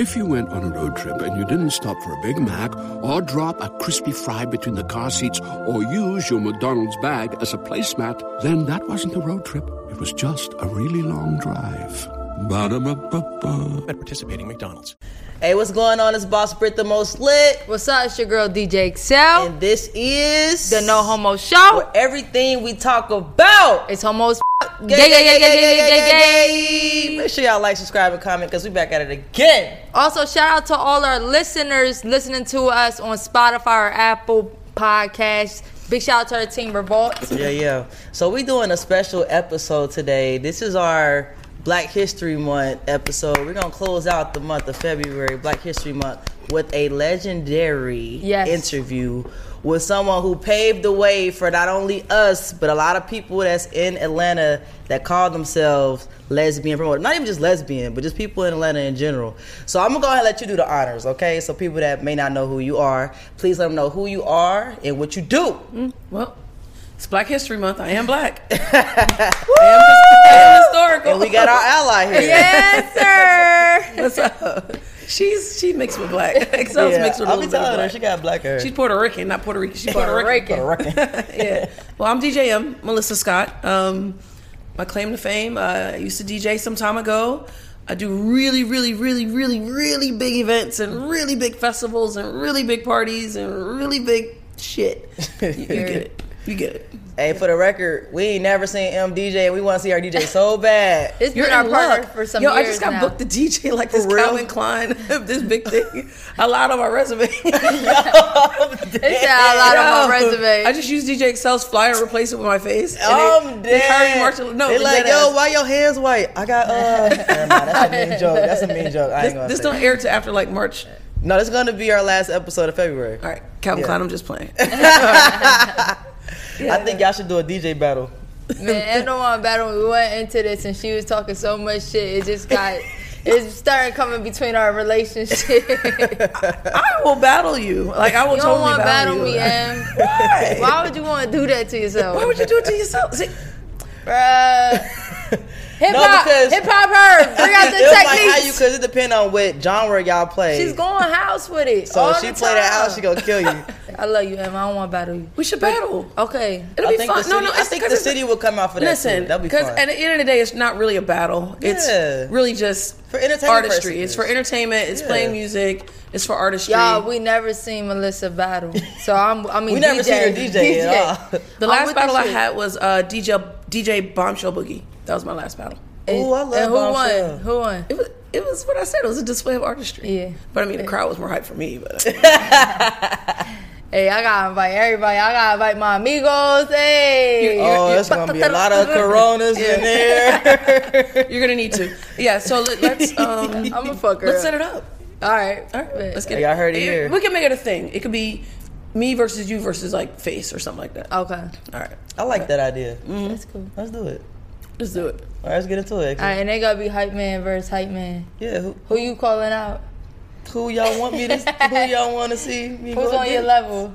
If you went on a road trip and you didn't stop for a Big Mac or drop a crispy fry between the car seats or use your McDonald's bag as a placemat, then that wasn't a road trip. It was just a really long drive. Ba-da-ba-ba-ba. At participating McDonald's. Hey, what's going on? It's Boss Brit the most lit. What's up? It's your girl DJ Excel. And this is the No Homo Show. where everything we talk about. It's homos. Gay, Gay, gay, gay, gay, gay, gay, gay, gay. Make sure y'all like, subscribe, and comment because we back at it again. Also, shout out to all our listeners listening to us on Spotify or Apple Podcasts. Big shout out to our team Revolt. Yeah, yeah. So we doing a special episode today. This is our Black History Month episode. We're gonna close out the month of February, Black History Month, with a legendary Yes. interview with someone who paved the way for not only us, but a lot of people that's in Atlanta that call themselves lesbian promoter. Not even just lesbian, but just people in Atlanta in general. So I'm gonna go ahead and let you do the honors, okay? So people that may not know who you are, please let them know who you are and what you do. Mm, well, it's Black History Month. I am black. I am, I am historical. And we got our ally here. Yes, sir. What's up? She's she mixed with black. Excel's Yeah, mixed with a I'll little be bit of telling her she got black hair. She's Puerto Rican, not Puerto Rican. She's Puerto, Rican. Puerto Rican. Rican. yeah. Well, I'm DJ M, Melissa Scott. Um, my claim to fame. Uh, I used to DJ some time ago. I do really, really, really, really, really big events and really big festivals and really big parties and really big shit. You, you get it. You get it. Hey, for the record, we ain't never seen M DJ, and we want to see our DJ so bad. It's You're been our partner luck. for some Yo, years I just got now. booked the DJ like this For real? Calvin Klein, this big thing. A lot on my resume. It's a lot on my resume. I just used DJ Excel's flyer and replaced it with my face. I'm they, they hired. Marshall. No, they dead like, ass. yo, why your hands white? I got uh. Never mind, that's a mean joke. That's a mean joke. I ain't gonna This don't air to after like March. No, this is gonna be our last episode of February. All right, Calvin Yeah. Klein. I'm just playing. I think y'all should do a DJ battle. Man, everyone battle. We went into this and she was talking so much shit. It just got. It started coming between our relationship. you I will battle you. Like I will you don't totally want to battle you. me, Em. Why? Why would you want to do that to yourself? Why would you do it to yourself? See, Bruh. Hip No, hop, because- hip hop her. Bring out the it was like how you, cause it depends on what genre y'all play. She's going house with it. so all if she the play that house, she gonna kill you. I love you, Em. I don't want to battle you. we should battle. Okay. It'll I be fun. the no, no. I think the city will come out for that. Listen, too. That'll be because at the end of the day, it's not really a battle. It's really just For entertainment artistry. purposes. It's for entertainment. It's Yeah. playing music. It's for artistry. Y'all, we never seen Melissa battle. So I'm. I mean, we never seen her DJ, at all. the last battle I had was uh, DJ DJ Bombshell Boogie. That was my last battle. And, Ooh, I love and who Bombshell. won? Who won? It was it was what I said. It was a display of artistry. Yeah. But I mean, the crowd was more hype for me. But Hey, I gotta invite everybody. I gotta invite my amigos. Hey. Oh, it's gonna be a lot of Coronas in there. you're gonna need to. Yeah. So let, let's um, I'm a fucker. let's set it up. All right. All right. Let's get y'all heard it here. We can make it a thing. It could be me versus you versus like face or something like that. Okay. All right. I like that idea. That's cool. Let's do it. Let's do it. All right, let's get into it. All right, and they gotta be hype man versus hype man. Yeah, who, Who you calling out? who y'all want me to? Who y'all want to see me Who's go on your against? level?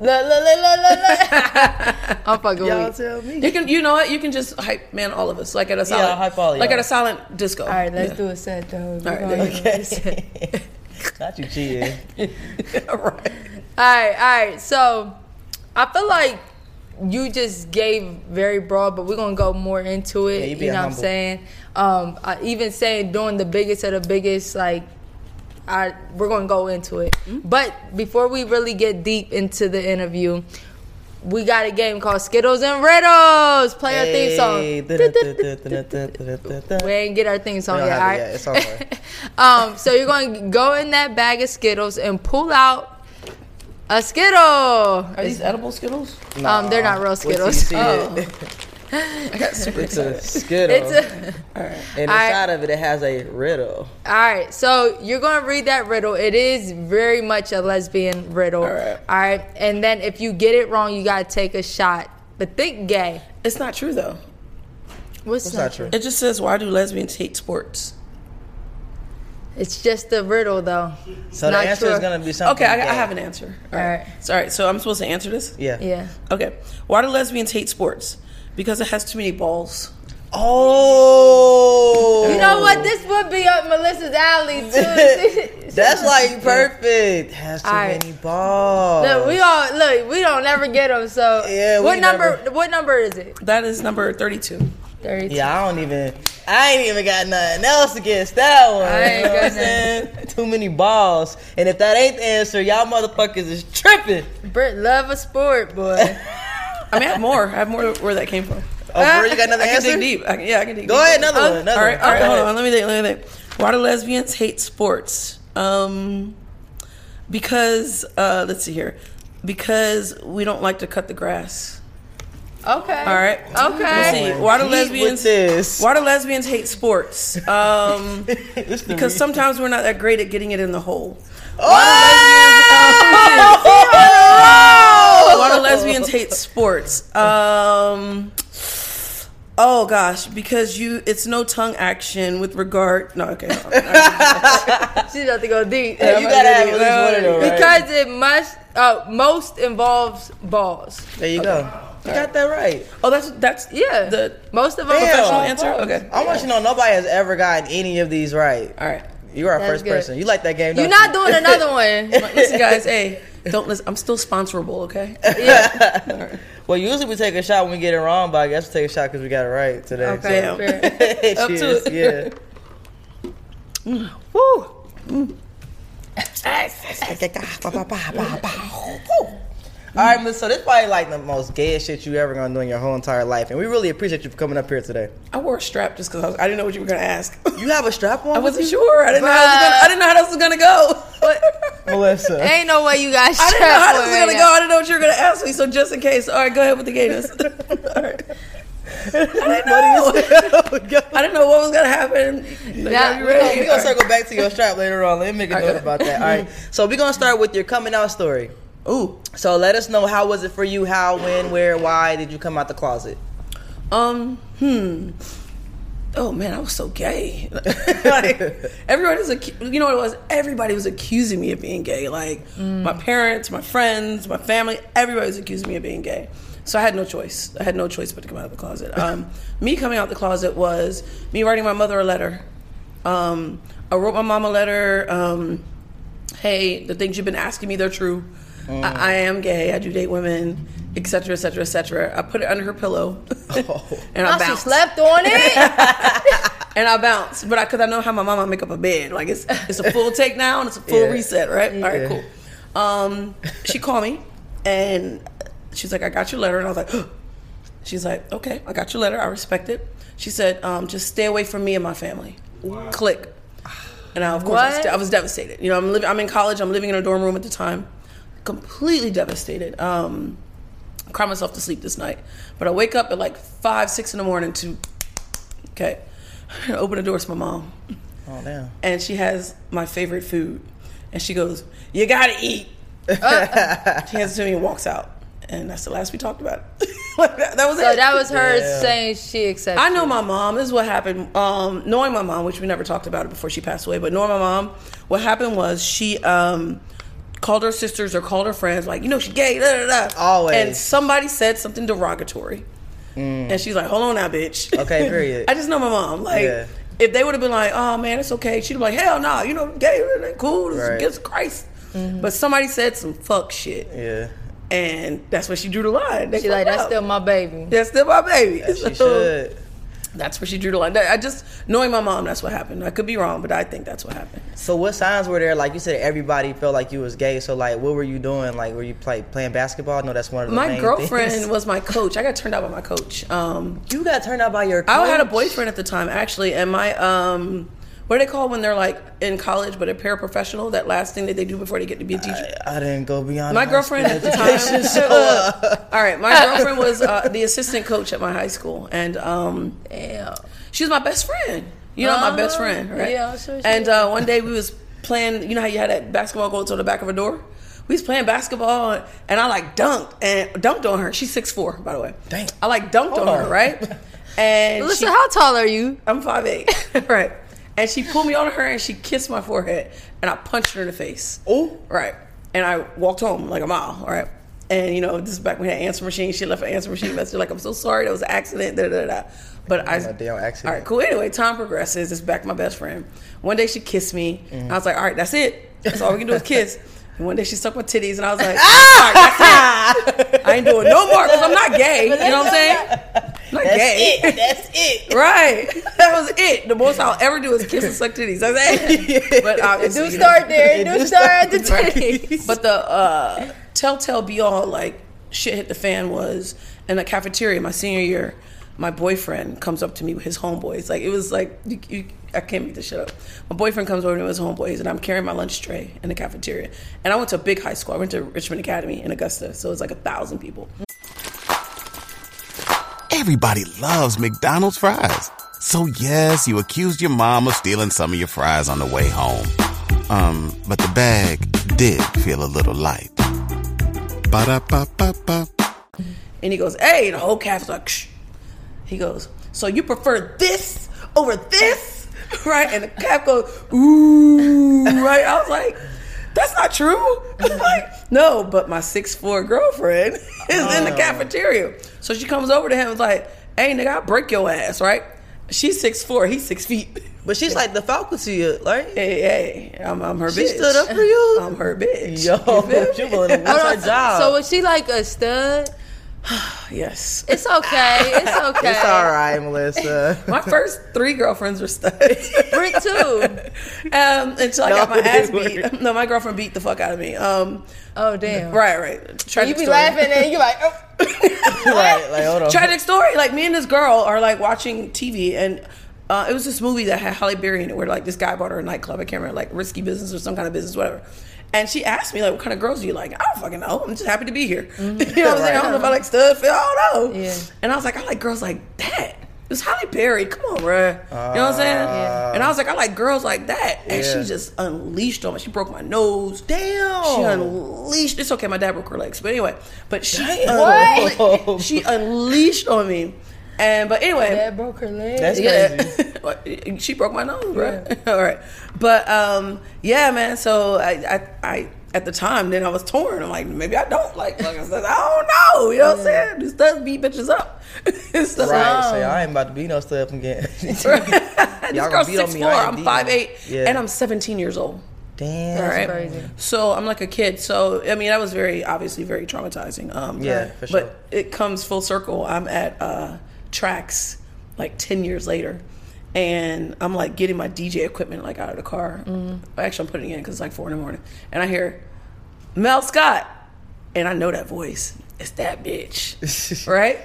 Look, look, look, look, look, look. I'm fucking Y'all weak. tell me. You can. You know what? You can just hype man all of us like at a silent. I'll hype all like y'all. at a silent disco. All right, let's Yeah. do a set though. right, We're gonna do a set. Okay. Not you cheating. all right. All right, all right. So I feel like you just gave very broad, but we're gonna go more into it. Yeah, you you being know what I'm saying? Um, I even saying doing the biggest of the biggest, like I we're gonna go into it. Mm-hmm. But before we really get deep into the interview, we got a game called Skittles and Riddles. Play our theme song. We ain't get our theme song We yet, have all it right? It's on um, so you're going to go in that bag of Skittles and pull out a Skittle. Are these edible Skittles? Um, they're not real Wait till you Skittles. see Oh. I got super It's a skittle. It's a, and I- inside of it, it has a riddle. all right, so you're going to read that riddle. It is very much a lesbian riddle. All right. All right, and then if you get it wrong, you got to take a shot. But think gay. It's not true though. What's, What's not not true? true? It just says why do lesbians hate sports? It's just a riddle, though. So Not the answer true. is going to be something. Okay, I, I gay. have an answer. All All right. right. So, all right. So I'm supposed to answer this. Yeah. Yeah. Okay. Why do lesbians hate sports? Because it has too many balls. Oh, You know what? This would be up Melissa's alley too. That's like perfect. Has too All right. many balls. Look, we all look. We don't ever get them. So Yeah, we what number? never- What number is it? That is number 32. Thirty-two. Yeah, I don't even. I ain't even got nothing else against that one. I ain't you know what got I'm saying? Too many balls. And if that ain't the answer, y'all motherfuckers is tripping. Brit love a sport, boy. I mean, I have more. I have more where that came from. Oh, bro, you got another I can answer? dig deep. I can, yeah, I can dig Go deep. ahead, another Uh, one. Another all right, one. all right, Go hold on. Let me think. Let me think. Why do lesbians hate sports? Um, because uh, let's see here. Because we don't like to cut the grass. Okay. All right. Okay. Let's see. Why do lesbians? this? Why do lesbians hate sports? Um, because re- sometimes we're not that great at getting it in the hole. Oh! Why do lesbians hate sports? Um, oh gosh, because you it's no tongue action with regard. No, okay. no, She's about to go deep. You gotta have at least one of them, right? Because it must uh, most involves balls. There you go. You got that right. oh, that's that's Yeah. the most of them. Damn. professional answer. Okay. I want you to know nobody has ever gotten any of these right. All right. You are our That's first good. person. You like that game? You're don't not doing another one. Listen, guys. Hey, don't listen. I'm still sponsorable. Okay. yeah. Well, usually we take a shot when we get it wrong, but I guess we take a shot because we got it right today. Okay. Damn. fair. So. Up to it. Yeah. Woo. Mm. All right, Miss. So this is probably like the most gayest shit you ever gonna do in your whole entire life, and we really appreciate you for coming up here today. I wore a strap just because I, I didn't know what you were gonna ask. You have a strap on? I wasn't you? sure. I didn't know how this was gonna, I didn't know how this was gonna go. Melissa. Ain't no way you got I didn't know how this was gonna go. I didn't know what you were gonna ask me. So just in case, all right, go ahead with the gayness. all right. I didn't know. Oh, I didn't know what was gonna happen. Now- Are you We're ready? gonna circle back to your strap later on. Let me make a note about that. All right. So we're gonna start with your coming out story. Ooh. So let us know how was it for you? How, when, where, why did you come out the closet? Um. Hmm. Oh man, I was so gay. like everybody was, acu- you know what it was? Everybody was accusing me of being gay. Like my parents, my friends, my family, everybody was accusing me of being gay. So I had no choice. I had no choice but to come out of the closet. Um, me coming out the closet was me writing my mother a letter. Um, I wrote my mom a letter. Um, hey, the things you've been asking me, they're true. I, I am gay. I do date women, etc., etc., etc. I put it under her pillow, and I Oh, she slept on it. And I bounced, but I because I know how my mama make up a bed. Like it's it's a full take now and it's a full Yeah. reset, right? All right, cool. Um, she called me and she's like, "I got your letter," and I was like, "She's like, okay, I got your letter. I respect it." She said, um, "Just stay away from me and my family." Click. And I, of course, I was, What? I was devastated. You know, I'm living. I'm in college. I'm living in a dorm room at the time. Completely devastated. Um, I cried myself to sleep this night. But I wake up at like five, six in the morning to, okay, open the door. to my mom, Oh damn. and she has my favorite food, and she goes, "You gotta eat." she hands it to me and walks out, and that's the last we talked about. it. like that, that was So it. that was her Yeah. saying she accepted. I know my mom. This is what happened. Um, knowing my mom, which we never talked about it before she passed away, but knowing my mom, what happened was she um, called her sisters or called her friends, like, you know, she gay, da da da. Always. And somebody said something derogatory. Mm. And she's like, hold on now, bitch. Okay, period. I just know my mom. Like, Yeah. if they would have been like, oh man, it's okay, she'd be like, hell no, you know, gay, it ain't cool, this is Right. against Christ. Mm-hmm. But somebody said some fuck shit. Yeah. And that's where she drew the line. They She's like, fucked that's up. still my baby. That's still my baby. She should. That's where she drew the line. I just knowing my mom, that's what happened. I could be wrong, but I think that's what happened. So what signs were there? Like you said, everybody felt like you was gay. So like, what were you doing? Like, were you play, playing basketball? No, that's one of the My girlfriend things. was my coach. I got turned out by my coach. Um, You got turned out by your. Coach? I had a boyfriend at the time actually, and my um, what do they call when they're like in college but a paraprofessional? That last thing that they do before they get to be a teacher. I didn't go beyond. My girlfriend at the time. so, uh, All right, my girlfriend was uh, the assistant coach at my high school, and um, Damn. she was my best friend. You know, my best friend, right? Yeah, sure she And uh, one day we was playing. You know how you had that basketball goals to the back of a door. We was playing basketball, and I like dunked and dunked on her. She's six four, by the way. Dang. I like dunked Hold on her, on. right? And Listen, she, how tall are you? I'm five eight, right? And she pulled me on her and she kissed my forehead, and I punched her in the face. Oh. Right. And I walked home like a mile, all right? And you know, this is back when we had answer machine. She left an answer machine message like, "I'm so sorry, that was an accident." Da da da. da. But I, A damn accident. All right, cool. Anyway, time progresses. It's back to my best friend. One day she kissed me. Mm-hmm. I was like, "All right, that's it. That's all we can do is kiss." And one day she sucked my titties, and I was like, Ah! "All right. I ain't doing no more because I'm not gay. You know what I'm saying? Not That's gay. it. That's it. Right. That was it. The most I'll ever do is kiss and suck titties. That's it. But obviously, Do start there. Do do start at the Right. titties. But the uh, telltale be all like shit hit the fan was in the cafeteria my senior year. My boyfriend comes up to me with his homeboys. Like it was like you, you, I can't make this shit up. My boyfriend comes over to his homeboys, and I'm carrying my lunch tray in the cafeteria. And I went to a big high school. I went to Richmond Academy in Augusta, so it's like a thousand people. Everybody loves McDonald's fries. So yes, you accused your mom of stealing some of your fries on the way home. Um, but the bag did feel a little light. Ba-da-ba-ba-ba. And he goes, "Hey," the whole caf's like, Shh. he goes, "So you prefer this over this, right?" And the cap goes, "Ooh," right? I was like, "That's not true." like, no, but my six four girlfriend is in the cafeteria, so she comes over to him and is like, "Hey, nigga, I'll break your ass, right?" She's six four, he's six feet. But she's like the Falcon to you, right? Hey, hey, I'm, I'm her She bitch. She stood up for you? I'm her bitch. Yo, You feel she willing what's her job? So was she like a stud? Yes. It's okay. It's okay. it's all right, Melissa. My first three girlfriends were studs. Britt too. Um, until I got my they ass weren't. beat. No, my girlfriend beat the fuck out of me. Um, Oh damn. right, right. You be story. laughing and you like, oh. right, like hold on. Tragic story. Like me and this girl are like watching TV, and uh, it was this movie that had Halle Berry in it, where like this guy bought her a nightclub. I can't remember, like risky business or some kind of business, whatever. And she asked me like, "What kind of girls do you like?" I don't fucking know. I'm just happy to be here. you know what I'm saying? I don't know if I like stud. fit, I don't know. Yeah. And I was like, I like girls like that. It was Halle Berry. Come on, bruh. you know what I'm saying? Yeah. And I was like, I like girls like that. And Yeah. she just unleashed on me. She broke my nose. Damn. She unleashed. It's okay. My dad broke her legs, but anyway. But she Damn. unle- she unleashed on me, and but anyway. That broke her leg. That's crazy. Yeah, she broke my nose, right? All right, but um, yeah, man. So I, I, I, at the time, then I was torn. I'm like, maybe I don't like. I don't know. You know what I'm saying? These studs beat bitches up. Stuff Right, say I ain't about to be no step again. Y'all girl's gonna beat on six me, four. I'm five eight, Yeah. and I'm 17 years old. Damn. All right. crazy. So I'm like a kid. So I mean, that was very obviously very traumatizing. Um, Yeah, for sure. But it comes full circle. I'm at uh, Traxx like ten years later, and I'm like getting my DJ equipment like out of the car. Mm-hmm. Actually, I'm putting it in because it's like four in the morning, and I hear Mel Scott, and I know that voice. It's that bitch, right?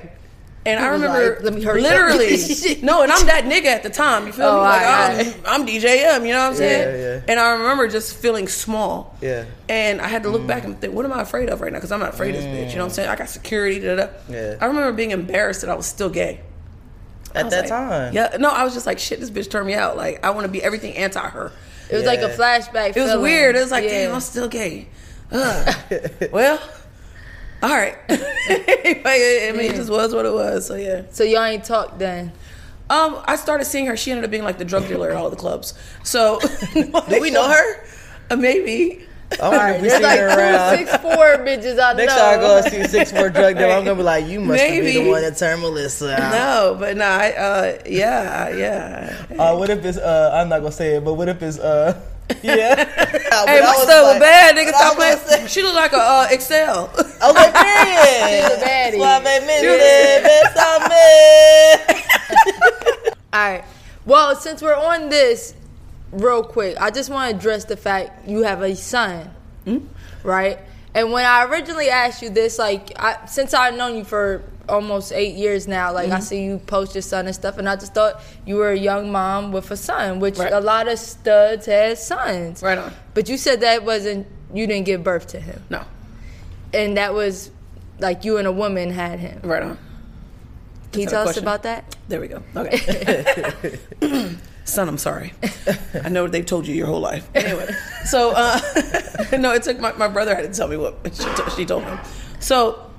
And I remember like, "Let me hurry literally no, and I'm that nigga at the time. You feel Oh, me? Like alright, I'm, I'm DJ M. You know what I'm saying? Yeah, yeah. And I remember just feeling small. Yeah. And I had to look back and think, what am I afraid of right now? Because I'm not afraid of this bitch. You know what I'm saying? I got security. Da, da, da. Yeah. I remember being embarrassed that I was still gay. I At that like- time. Yeah. No, I was just like, shit, this bitch turned me out. Like, I want to be everything anti her. It was like a flashback. It was feeling. weird. It was like, Yeah. damn, I'm still gay. Ugh. well, all right. I mean, it just was what it was. So yeah. So y'all ain't talked then. Um, I started seeing her. She ended up being like the drug dealer at all the clubs. So Do we know her? Uh, maybe. I wonder if we see like her around. six four bitches I Next know. time I go and see six four drug dealer, I'm gonna be like, you must be the one that turned Melissa out. No, but no, I, uh, yeah, yeah. Uh, what if it's uh? I'm not gonna say it, but what if it's uh? Yeah. Hey, my stuff was bad, nigga. Stop playing. She looked like a uh, Excel. Like, period. She's a baddie. Suave bésame. All right. Well, since we're on this, real quick, I just want to address the fact you have a son, right? And when I originally asked you this, like, I, since I've known you for almost eight years now, like, I mm-hmm. see you post your son and stuff, and I just thought you were a young mom with a son, which Right. a lot of studs have sons. Right on. But you said that wasn't, you didn't give birth to him. No, And that was like you and a woman had him. right on. Can you tell us about that? There we go. Okay. Son, I'm sorry. I know they've told you your whole life. Anyway, so uh, no, it took my, my brother had to tell me what she, t- she told him. So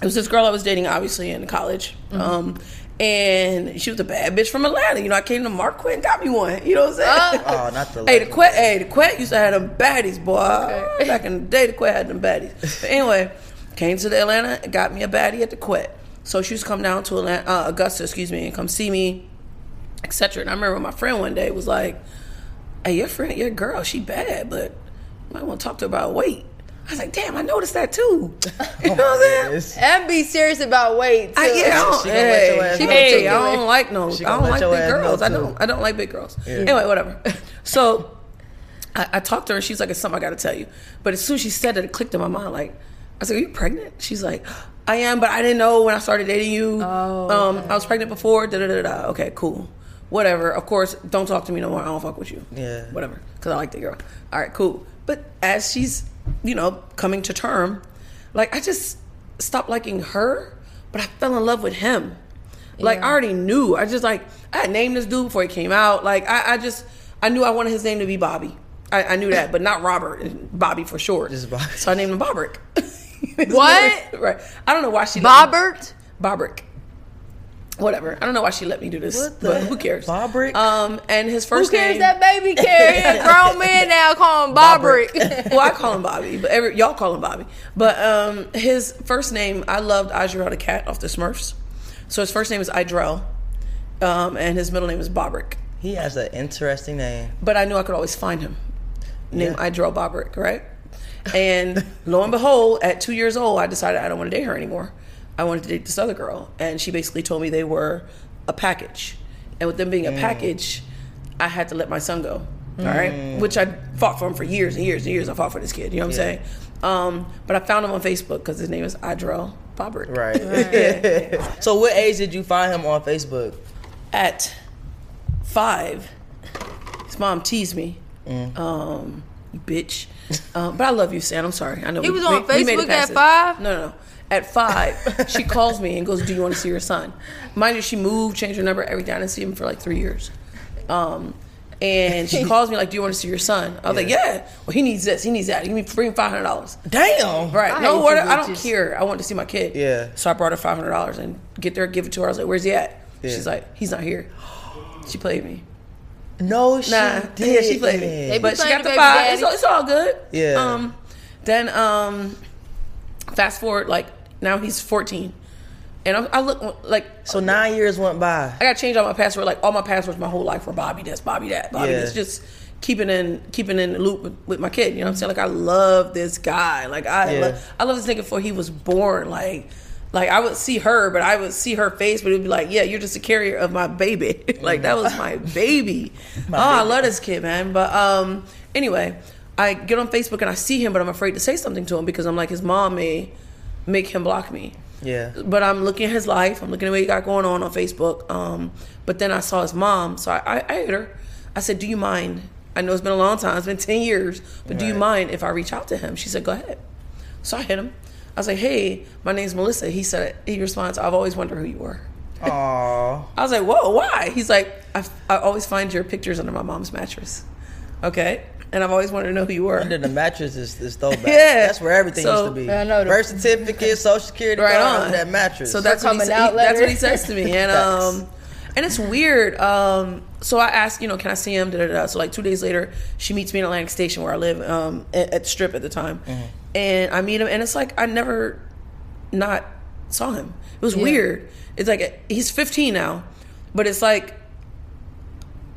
it was this girl I was dating, obviously in college, Mm-hmm. um, and she was a bad bitch from Atlanta. You know, I came to Marquette and got me one. You know what I'm saying? Oh, not the. Hey, the Quet, hey, the Quet used to have them baddies, boy. Okay. Back in the day, the Quet had them baddies. But anyway, Came to the Atlanta, got me a baddie at the quit. So she used to come down to Atlanta, uh, Augusta, excuse me, and come see me, etc. And I remember my friend one day was like, "Hey, your friend, your girl, she bad, but you might want to talk to her about weight." I was like, "Damn, I noticed that too." You know what I'm saying? And be serious about weight too. I, yeah, I don't, She gonna let your hey, ass hey, hey, too. I don't like no, I don't like let big your ass know, girls. I don't, I don't like big girls. Anyway, whatever. So I, I talked to her. and She's like, "It's something I got to tell you." But as soon as she said it, it clicked in my mind. Like, I was like, "Are you pregnant?" She's like, "I am, but I didn't know when I started dating you. Oh, um, I was pregnant before." Da da da da. Okay, cool. Whatever. Of course, don't talk to me no more. I don't fuck with you. Yeah. Whatever. Because I like the girl. All right, cool. But as she's, you know, coming to term, like I just stopped liking her, but I fell in love with him. Like I already knew. I just like I had named this dude before he came out. Like I, I just I knew I wanted his name to be Bobby. I, I knew that, but not Robert. Bobby for short. Just Bobby. So I named him Bobrick. What? right. I don't know why she Bobbert? Bobrick. Whatever. I don't know why she let me do this. What the but who cares? Bobrick? Um, and his Who first cares name. that baby carry? A grown man now call him Bobbert. well, I call him Bobby, but every, y'all call him Bobby. But um, his first name, I loved Idrell the cat off the Smurfs. So his first name is Idrell, um, and his middle name is Bobrick. He has an interesting name. But I knew I could always find him. Named Yeah. Idrell Bobrick, right? And lo and behold, at two years old, I decided I don't want to date her anymore. I wanted to date this other girl, and she basically told me they were a package. And with them being a package, I had to let my son go. All right, which I fought for him for years and years and years. I fought for this kid. You know what I'm saying? Um, but I found him on Facebook because his name is Idrell Bobrick. Right. so what age did you find him on Facebook? at five, his mom teased me. Mm. Um, you bitch. Um, but I love you, Sam. I'm sorry. I know He was on Facebook it past at five? No, no, no. At five, she calls me and goes, "Do you want to see your son?" Mind you, she moved, changed her number, everything. I didn't see him for like three years. Um, and she calls me like, "Do you want to see your son?" I was like, "Yeah." Well, he needs this. He needs that. Give me bring five hundred dollars. Damn. Right. I no, hate what, you I don't care. I want to see my kid. Yeah. So I brought her five hundred dollars and get there, give it to her. I was like, "Where's he at?" Yeah. She's like, "He's not here." She played me. No, she Nah, did. yeah, she played me. They But she got the the five. It's, all- it's all good. Yeah. Um, then um, fast forward like now he's fourteen, and I, I look like So nine years went by. I got to change all my password. Like all my passwords, my whole life were Bobby this, Bobby that, Bobby Yeah. this. Just keeping in keeping in the loop with, with my kid. You know what I'm saying? Like I love this guy. Like I Yeah. love, I love this nigga before he was born. Like like I would see her, but I would see her face, but it'd be like, yeah, you're just a carrier of my baby. like that was my baby. oh, I love this kid, man. But um, anyway, I get on Facebook and I see him, but I'm afraid to say something to him because I'm like, his mom may make him block me. Yeah. But I'm looking at his life. I'm looking at what he got going on on Facebook. Um, but then I saw his mom, so I, I, I hit her. I said, "Do you mind? I know it's been a long time. It's been ten years, but do you mind if I reach out to him?" She said, "Go ahead." So I hit him. I was like, "Hey, my name's Melissa." He said, he responds, "I've always wondered who you were." Aw. I was like, "Whoa, why?" He's like, I, "I always find your pictures under my mom's mattress." Okay, and I've always wanted to know who you were. Under the mattress is, is throwback. Yeah. That's where everything So- used to be. I know the- Birth certificate, social security right card, on under that mattress. So that's what he, coming out he- that's what he says to me, and um, and it's weird. Um, so I asked, you know, can I see him? Da, da, da. So like two days later, she meets me in Atlantic Station where I live, um, at, at Strip at the time, Mm-hmm. and I meet him, and it's like I never not saw him. It was Yeah. weird. It's like he's 15 now, but it's like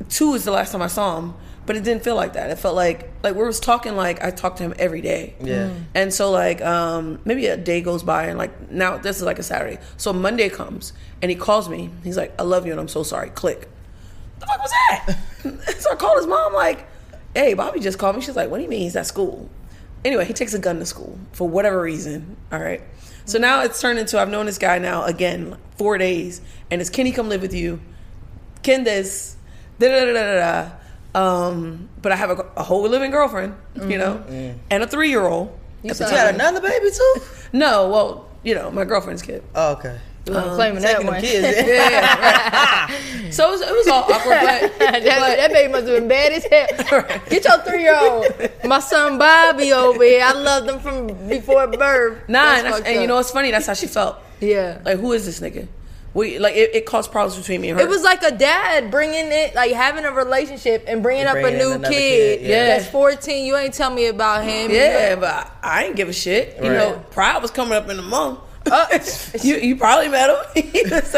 two is the last time I saw him, but it didn't feel like that. It felt like like we was talking like I talked to him every day. Yeah. And so like um maybe a day goes by and like now this is like a Saturday. So Monday comes and he calls me. He's like, I love you and I'm so sorry. Click. The fuck was that? so I called his mom like, Hey, Bobby just called me. She's like, What do you mean he's at school? Anyway, he takes a gun to school for whatever reason. All right. So now it's turned into I've known this guy now again four days, and it's can he come live with you? Can this? Da da da da da. Um, but I have a, a whole living girlfriend, you know, and a three year old. You you sound got another baby too? No, well, you know, my girlfriend's kid. Oh, okay. You wasn't claiming that one. Taking them one. kids. So it was, it was all awkward, but, that, but that baby must have been bad as hell. Get your three year old. My son Bobby over here. I loved him from before birth. nah, and, and you know what's funny? That's how she felt. Yeah. Like, who is this nigga? We like it, it caused problems between me and her. It was like a dad bringing it, like having a relationship and bringing up a Bringing in new kid, kid, yeah. that's 14. You ain't tell me about him. yeah, but I, I ain't give a shit. You Right. know, Pride was coming up in the month. Uh, you you probably met him. He was,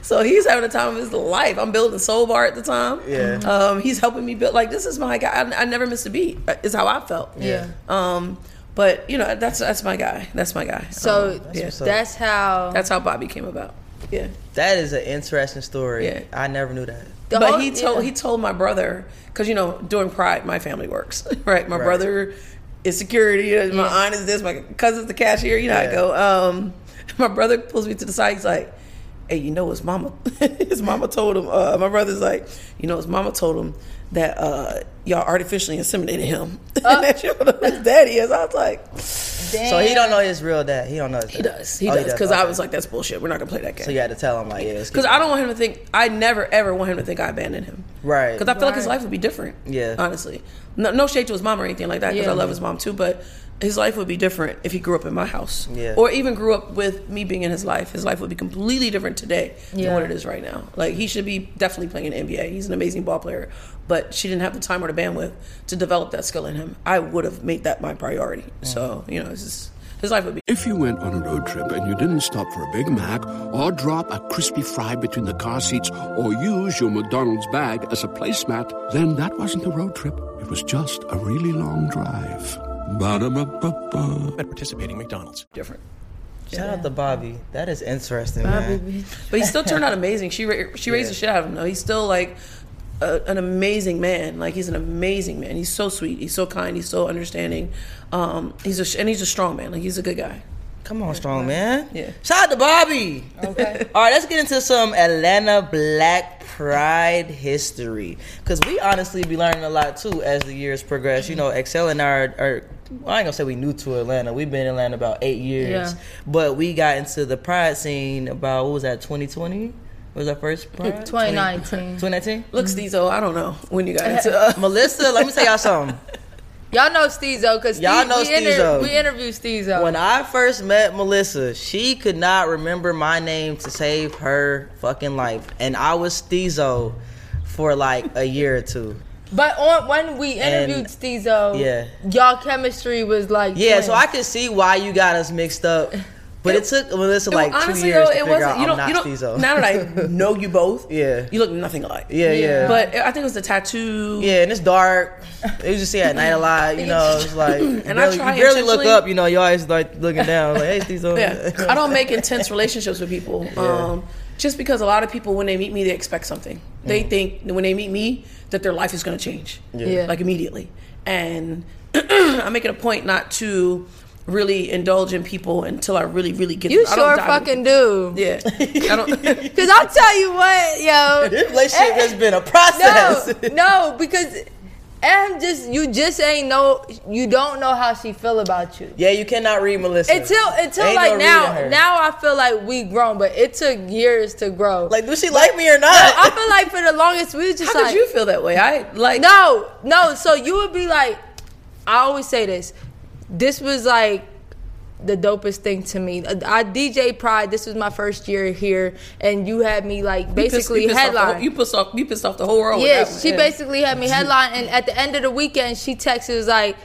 so he's having the time of his life. I'm building Soul Bar at the time. Yeah. Um, he's helping me build. Like this is my guy. I, I never missed a beat. Is how I felt. Yeah. Um, but you know that's that's my guy. That's my guy. So Um, yeah, that's how. that's how Bobby came about. Yeah. That is an interesting story. Yeah. I never knew that. the but whole- he told yeah. he told my brother because you know during Pride my family works right. My Right. brother is security. uh, My Yeah. aunt is this. My cousin's the cashier. You know how I go. Um, my brother pulls me to the side. He's like, "Hey, you know his mama? his mama told him. Uh, my brother's like, you know his mama told him that uh, y'all artificially inseminated him. Uh. and that you know his daddy is. I was like, So he don't know his real dad. He don't know his he dad. does. He Oh, does. Because I was like, that's bullshit. We're not gonna play that game. So you had to tell him like, yeah, Because I don't want him to think. I never ever want him to think I abandoned him. Right. Because I feel like his life would be different. Yeah. Honestly, no, no shade to his mom or anything like that. Because Yeah. I love his mom too. But his life would be different if he grew up in my house. Yeah. Or even grew up with me being in his life. His life would be completely different today than what it is right now. Like he should be definitely playing in the NBA. He's an amazing ball player. But she didn't have the time or the bandwidth to develop that skill in him. I would have made that my priority. Mm. So you know, it's just, his life would be. If you went on a road trip and you didn't stop for a Big Mac or drop a crispy fry between the car seats or use your McDonald's bag as a placemat, then that wasn't a road trip. It was just a really long drive. Ba-da-ba-ba-ba. at participating McDonald's. different. Shout out to Bobby. That is interesting, man. But he still turned out amazing. She ra- she raised the shit out of him. though. He's still like a, an amazing man. Like he's an amazing man. He's so sweet. He's so kind. He's so understanding. Um, he's a and he's a strong man. Like he's a good guy. Come on, strong man. Yeah. Shout out to Bobby. Okay. All right, let's get into some Atlanta Black Pride history because we honestly be learning a lot too as the years progress. You know, Excel and I are, are I ain't gonna say we new to Atlanta. We've been in Atlanta about eight years, Yeah. but we got into the Pride scene about what was that? Twenty twenty. What was our first Pride? 2019. 2019. Look, Steezo, I don't know when you got into. Uh, Melissa, let me tell y'all something. Y'all know Steezo because Y'all know we, inter- we interviewed Steezo. When I first met Melissa, she could not remember my name to save her fucking life, and I was Steezo for like a year or two. but on when we interviewed And- Steezo, Yeah. y'all chemistry was like Yeah, twins. so I could see why you got us mixed up, but it took Melissa like two honestly, years though, to it figure wasn't. out You I'm don't. not You don't. Steezo. Now that I know you both, Yeah. you look nothing alike. yeah, yeah, But I think it was the tattoo. yeah, and it's dark. It was just see at night a lot, you know. It's like and I barely, try you barely look up, you know. You always like looking down, like hey, Steezo. Yeah, I don't make intense relationships with people. Um, just because a lot of people, when they meet me, they expect something. They think when they meet me that their life is going to change, Yeah. like immediately. And I make it a point not to really indulge in people until I really, really get. you don't sure fucking in- do. Yeah, I don't. Because I'll tell you what, yo. This relationship has been a process. no, no, because Em just you just ain't know you don't know how she feel about you. Yeah, you cannot read Melissa Until until Ain't like no now now I feel like we grown, but it took years to grow. Like, do she like me or not? I feel like for the longest we was just How like did you feel that way? I like. No, no. So you would be like, I always say this. This was like the dopest thing to me. Uh, I DJ Pride. This was my first year here, and you had me like you pissed- basically you pissed off whole- headline. You pissed off. You pissed off the whole world. Yeah, she basically had me headline, and at the end of the weekend, she texted was like,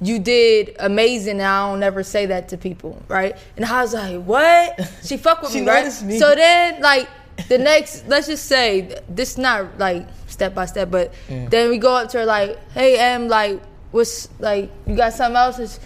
"You did amazing." And I don't ever say that to people, right? And I was like, "What?" She fucked with She me, right? me. So then, like the next, let's just say this not like step by step, but then we go up to her like, "Hey, Em, like, what's like, you got something else?"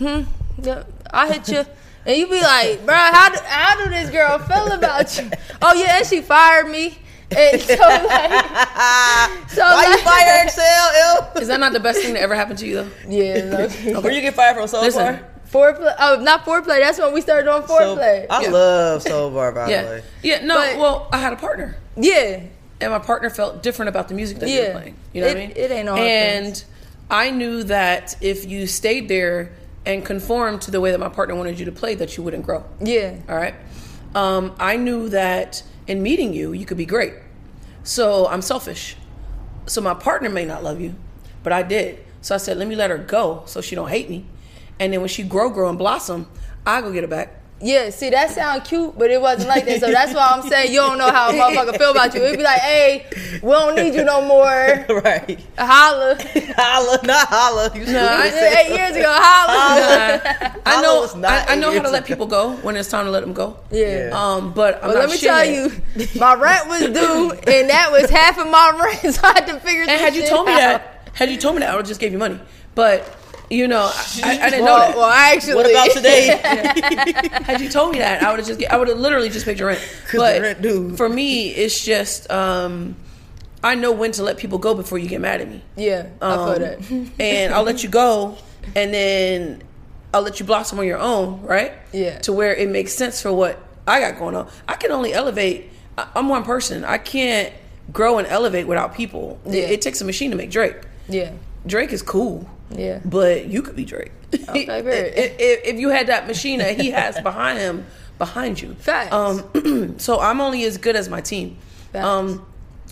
And she, hmm, yeah, I hit you. And you be like, bro, how do, how do this girl feel about you? Oh yeah, and she fired me. And so like, so Why you fire Excel, L? Is that not the best thing that ever happened to you though? Yeah, okay. Where you get fired from so Listen, far? foreplay. Oh, not foreplay. That's when we started doing So, foreplay. I Yeah. love Soul Bar, by the Yeah, way. yeah. No, But- well, I had a partner. yeah, and my partner felt different about the music that you Yeah. were playing. You know what I mean? it ain't all And things. I knew that if you stayed there and conform to the way that my partner wanted you to play, that you wouldn't grow. yeah. All right. Um, I knew that in meeting you, you could be great. So I'm selfish. So my partner may not love you, but I did. So I said, let me let her go so she don't hate me. And then when she grow, grow, and blossom, I go get her back. Yeah, see that sound cute, but it wasn't like that. So that's why I'm saying you don't know how a motherfucker feel about you. It'd be like, hey, we don't need you no more. right. Holla. Holla, not holla. You No, I stupid. Eight years ago, holla. I know I, I know how to let ago. people go when it's time to let them go. Yeah. Um, but I'm But not let me shitting tell you, my rent was due, and that was half of my rent, so I had to figure. And some had you shit told me out. that, had you told me that, I would just gave you money. But you know, I, I didn't well, know that. well, I actually, What about today? Had you told me that, I would have just, I would have literally just paid your rent. But rent for me, it's just, um, I know when to let people go before you get mad at me. yeah, I Um, feel that. and I'll let you go, and then I'll let you blossom on your own, right? Yeah. To where it makes sense for what I got going on. I can only elevate. I- I'm one person. I can't grow and elevate without people. It- It, takes a machine to make Drake. Yeah, Drake is cool. Yeah. But you could be Drake. Okay, if, if you had that machine that he has behind him, behind you. Facts. Um, so I'm only as good as my team. Facts. Um,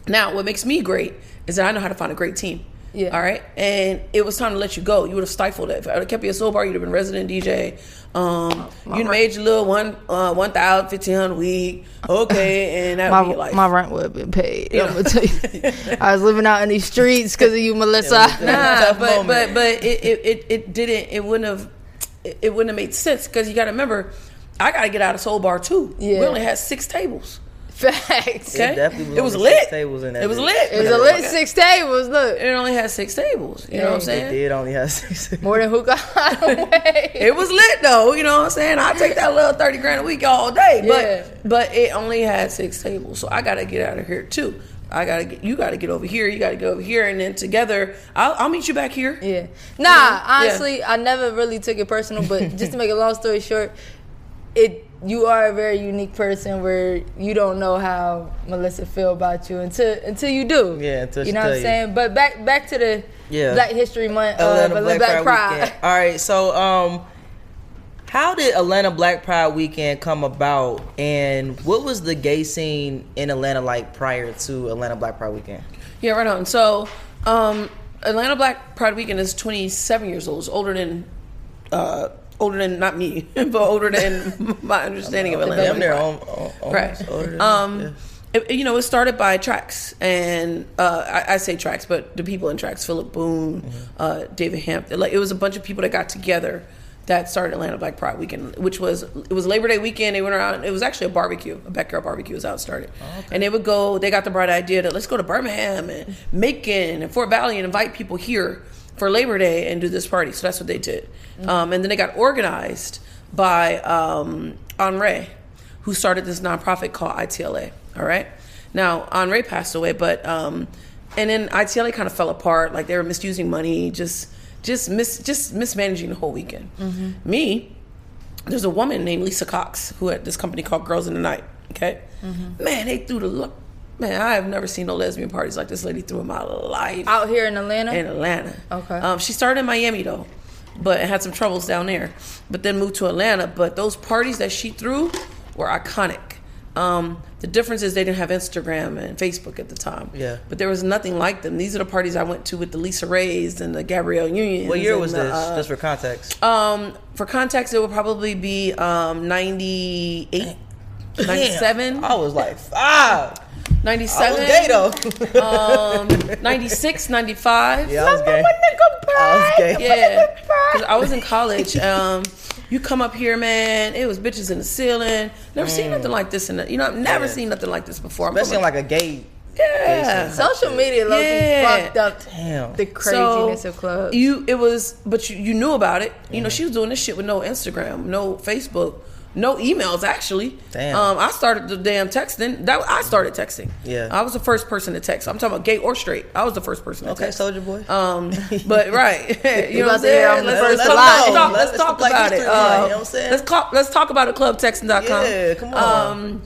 now, what makes me great is that I know how to find a great team. Yeah. All right. And it was time to let you go. You would have stifled it. If I would have kept you at Soul Bar, you'd have been resident DJ. Um, you'd made your little one, uh, 1,000, 1,500 a week. Okay. And that would be life. my rent would have been paid. Yeah. I'm gonna tell you. I was living out in these streets because of you, Melissa. Nah, but, moment. but but it, it, it, it didn't it wouldn't have it, it wouldn't have made sense because you got to remember I got to get out of Soul Bar too. Yeah. We only had six tables. Facts. Okay, definitely was it was only lit. six tables in that it was lit. It was a lit six tables. Look, It only had six tables. You know what I'm saying? It did only have six. Tables. more than hookah hideaway. It was lit though, you know what I'm saying? I take that little thirty grand a week all day, Yeah. but but it only had six tables, so I gotta get out of here too. I gotta get you gotta get over here, you gotta go over here, and then together I'll, I'll meet you back here. Yeah. Nah, honestly, I never really took it personal, but just to make a long story short, it you are a very unique person where you don't know how Melissa feel about you until until you do. Yeah, until you she know what I'm you. saying. But back back to the Yeah. Black History Month, uh, Atlanta Atlanta Black, Black, Pride, Pride. All right, so um, how did Atlanta Black Pride weekend come about, and what was the gay scene in Atlanta like prior to Atlanta Black Pride weekend? Yeah, right on. So, um, Atlanta Black Pride Weekend is 27 years old. It's older than, uh, older than not me, but older than my understanding of Atlanta. Damn Black near Pride. on, on, on Right. older Um, yeah. it, you know, it started by Traxx, and uh, I, I say Traxx, but the people in Traxx, Philip Boone, Mm-hmm. uh, David Hampton, like it was a bunch of people that got together that started Atlanta Black Pride Weekend, which was it was Labor Day weekend. They went around. It was actually a barbecue, a backyard barbecue was how it started, Oh, and they would go. They got the bright idea that let's go to Birmingham and Macon and Fort Valley and invite people here for Labor Day and do this party. So that's what they did, Mm-hmm. um, and then it got organized by um, Henri, who started this nonprofit called ITLA. All right. Now Henri passed away, but um, and then ITLA kind of fell apart. Like they were misusing money, just just mis just mismanaging the whole weekend. Me, there's a woman named Lisa Cox who had this company called Girls in the Night. Okay, man, they threw the look. Man, I have never seen no lesbian parties like this lady threw in my life Out here in Atlanta. in Atlanta. Okay. Um, she started in Miami though, but had some troubles down there. But then moved to Atlanta. But those parties that she threw were iconic. Um, the difference is they didn't have Instagram and Facebook at the time. Yeah. But there was nothing like them. These are the parties I went to with the LisaRayes and the Gabrielle Union. What year was this? Just for context. Um, for context, it would probably be um, 98, 97, I was like five. I 97, was gay though. um, 96, 95. yeah, I was gay. I was gay. Yeah, because I was in college. Um, you come up here, man. It was bitches in the ceiling. Never seen nothing like this in the, you know. I've never Mm. Yeah. seen nothing like this before. I'm Especially like a gay. yeah. Social media low Yeah. fucked up Damn. the craziness of clubs. You it was, but you, you knew about it. You know, she was doing this shit with no Instagram, no Facebook, no emails. Actually, Damn. Um, I started the damn texting. That I started texting. Yeah. I was the first person to text. I'm talking about gay or straight. I was the first person to Okay, text. Soldier Boy. Um, but right, you know what I'm about to hear saying? Let's, let's let's talk, Let's- let's talk about it. Uh, you know what I'm saying? Let's talk. Let's talk about it. Clubtexting.com. Yeah, come on. Um,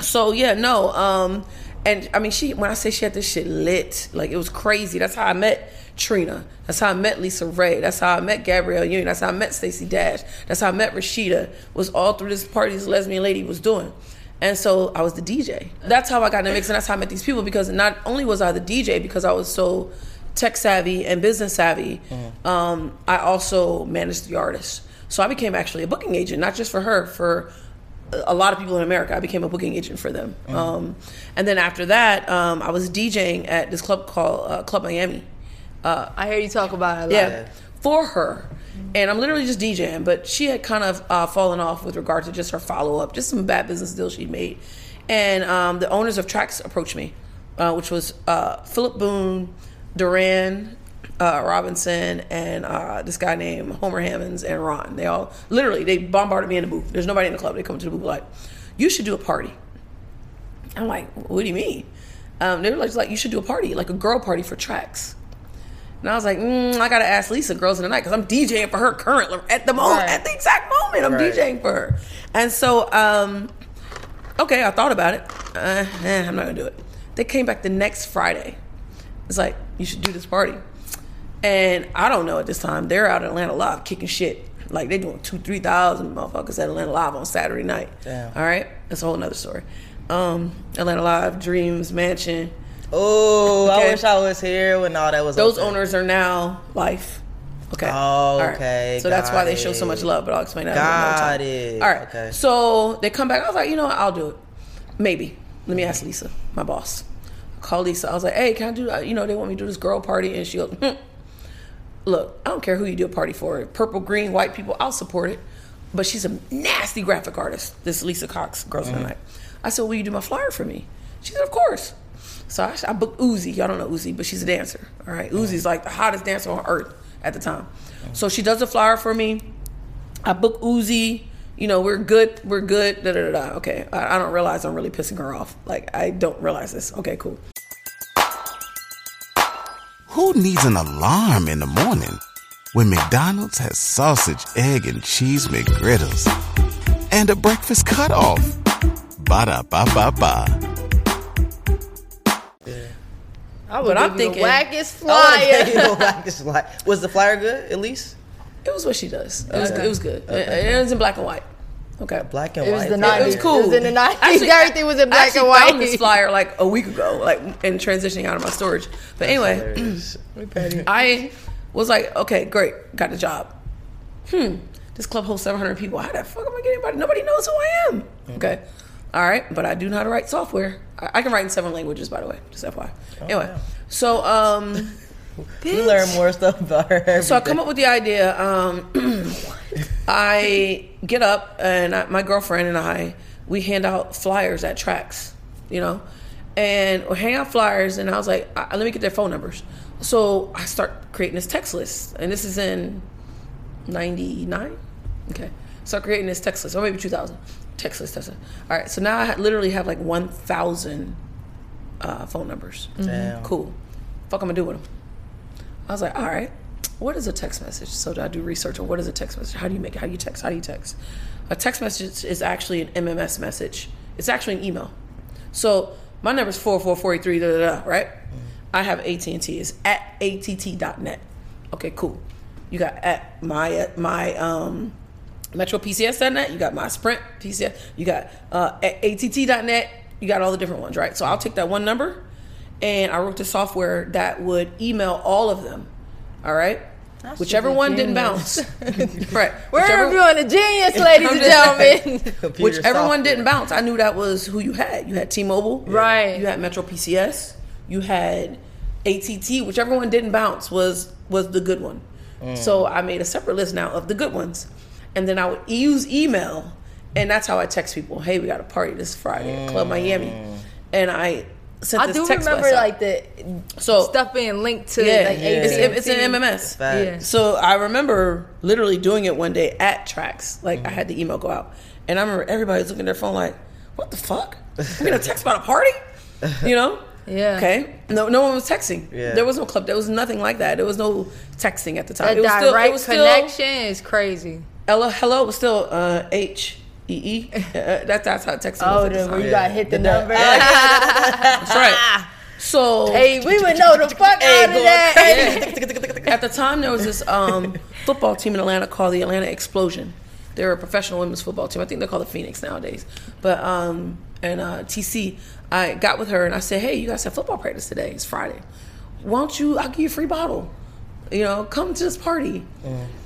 so yeah, no. Um, and I mean, she when I say she had this shit lit, like it was crazy. That's how I met Trina. That's how I met LisaRaye. That's how I met Gabrielle Union. That's how I met Stacey Dash. That's how I met Rashida. Was all through this party this lesbian lady was doing. And so I was the DJ. That's how I got in the mix, and that's how I met these people. Because not only was I the DJ, because I was so tech savvy and business savvy, um, I also managed the artists. So I became actually a booking agent, not just for her, for a lot of people in America. I became a booking agent for them. Um, and then after that, um, I was DJing at this club called uh, Club Miami. Uh, I hear you talk about it a lot. yeah, for her. And I'm literally just DJing, but she had kind of uh, fallen off with regard to just her follow up, just some bad business deals she'd made. And um, the owners of Traxx approached me, uh, which was uh, Philip Boone, Duran uh, Robinson, and uh, this guy named Homer Hammonds and Ron. They all literally they bombarded me in the booth. There's nobody in the club. They come to the booth like, "You should do a party." I'm like, "What do you mean?" Um, they were like, like, "You should do a party, like a girl party for Traxx." And I was like, mm, I gotta ask Lisa, girls in the night, because I'm DJing for her currently at the moment, Right. at the exact moment, I'm Right. DJing for her. And so, um, okay, I thought about it. Uh, eh, I'm not gonna do it. They came back the next Friday. It's like you should do this party, and I don't know at this time. They're out in Atlanta Live kicking shit. Like they doing two, three thousand motherfuckers at Atlanta Live on Saturday night. Damn. All right, that's a whole nother story. Um, Atlanta Live, Dreams Mansion. Oh, Okay. I wish I was here when all that was. Those open. owners are now life. Okay. Oh, right. okay, So that's why got they show so much love, but I'll explain that. Got it. All right. Okay. So they come back. I was like, you know what? I'll do it. Maybe. Let me ask Lisa, my boss. I called Lisa. I was like, hey, can I do? uh, You know, they want me to do this girl party, and she goes, hmm. look, I don't care who you do a party for. Purple, green, white people, I'll support it. But she's a nasty graphic artist. This Lisa Cox, Girls in the Night. I said, will you do my flyer for me? She said, of course. So I, I booked Uzi. Y'all don't know Uzi, but she's a dancer. All right, Uzi's like the hottest dancer on earth at the time. So she does a flyer for me. I book Uzi. You know, we're good. We're good. Da da da. da. Okay, I, I don't realize I'm really pissing her off. Like I don't realize this. Okay, cool. Who needs an alarm in the morning when McDonald's has sausage, egg, and cheese McGriddles and a breakfast cutoff? Ba da ba ba ba. I would But I'm give you the thinking- wackest I wanna flyer. tell you the wackest flyer. Was the flyer good? At least It was what she does. It was. It was good. It, it was in black and white. Okay. black and It was white. the It was cool. It was in the 90s. Actually, Everything was in black and white. I found this flyer like a week ago, like in transitioning out of my storage. But anyway, I was like, okay, great, got the job. Hmm, this club holds 700 people. How the fuck am I getting anybody? Nobody knows who I am. Okay, all right, but I do know how to write software. I, I can write in seven languages, by the way, just FYI. anyway, so um, We learn more stuff about her. so I come up with the idea. Um, I get up and I, my girlfriend and I we hand out flyers at Traxx, you know, and we hang out flyers. And I was like, I, let me get their phone numbers. So I start creating this text list, and this is in '99. Okay, start creating this text list, or maybe 2000 text list. Text list. All right, so now I literally have like 1,000 uh, phone numbers. Damn. Cool. Fuck, I'm gonna do with them. I was like, all right, what is a text message? So I do research on what is a text message? How do you make it? How do you text? How do you text? A text message is actually an MMS message. It's actually an email. So my number is 44483, da, da, da, right? I have AT&T. It's at att.net. Okay, cool. You got at my, my, um, Metro PCS.net, you got my Sprint PCS, you got uh, at ATT.net, you got all the different ones, right? So I'll take that one number and I wrote the software that would email all of them, all right? Whichever a one didn't bounce. right. We're Whichever- reviewing a genius, ladies and gentlemen. Computer Whichever one didn't bounce, I knew that was who you had. You had T-Mobile, Right. You had Metro PCS, you had ATT. Whichever one didn't bounce was was the good one. So I made a separate list now of the good ones, and then I would use email, and that's how I text people. Hey, we got a party this Friday at Club mm. Miami, and I sent I this do text remember blast out. like the so stuff being linked to yeah, like it's, AT&T. it's an MMS. Yeah. So I remember literally doing it one day at Traxx. Like I mm-hmm. had the email go out, and I remember everybody was looking at their phone like, "What the fuck? We gonna text about a party?" You know? Yeah. Okay. No, no one was texting. Yeah. There was no club. There was nothing like that. There was no texting at the time. That it was still, it direct was still connection is crazy. Hello. Hello was still uh, H E E. Uh, That that's how texting Oh, was. At the, the where you got to hit the The number. That's right. So hey, we would know the fuck out of that. At the time, there was this um, football team in Atlanta called the Atlanta Explosion. They're a professional women's football team. I think they're called the Phoenix nowadays. But um, and uh, TC, I got with her and I said, "Hey, you guys have football practice today. It's Friday. Why don't you? I'll give you a free bottle. You know, come to this party.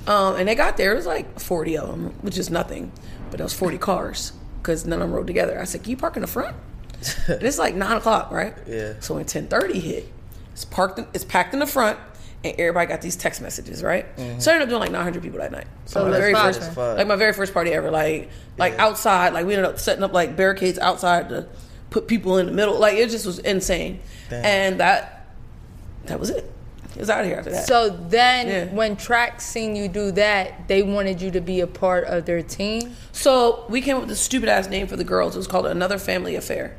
Um, and they got there. It was like 40 of them, which is nothing. But it was 40 cars because none of them rode together. I said, can you park in the front? and it's like 9 o'clock, right? Yeah. So when 1030 hit, it's parked, in, it's packed in the front. And everybody got these text messages, right? So I ended up doing like 900 people that night. So my very first, like my very first party ever. Like, like Yeah. outside, like we ended up setting up like barricades outside to put people in the middle. Like it just was insane. Damn. And that, that was it. It was out of here after that. So then, Yeah. when track seen you do that, they wanted you to be a part of their team. So we came up with a stupid ass name for the girls. It was called Another Family Affair.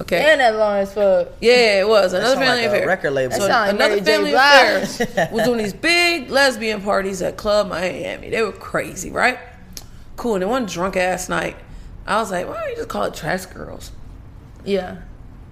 Okay. And that long as fuck. yeah, it was another sound family like a affair. record label. So That sound like another Mary family Blige. affair was doing these big lesbian parties at Club Miami. They were crazy, right? Cool. And then one drunk ass night, I was like, why don't you just call it Traxx Girls? Yeah.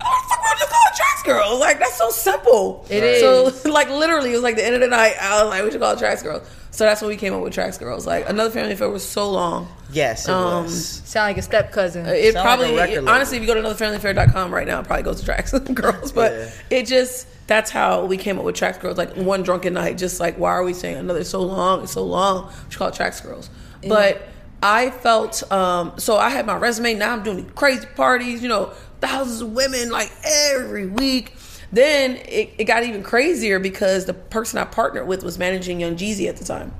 Oh, fuck, we'll just call it Traxx Girls. Like that's so simple. It is. So like literally, it was like the end of the night. I was like, we should call it Traxx Girls. So that's when we came up with Traxx Girls. Like another family affair was so long. Yes, it Um, was. Sound like a step cousin. It Sound like a probably record label. honestly, if you go to anotherfamilyaffair.com right now, it probably goes to Traxx Girls. But Yeah. it just that's how we came up with Traxx Girls. Like one drunken night, just like why are we saying another so long? It's so long. We should call it Traxx Girls. But I felt um, so I had my resume. Now I'm doing these crazy parties. You know, thousands of women like every week. Then it, it got even crazier because the person I partnered with was managing Young Jeezy at the time.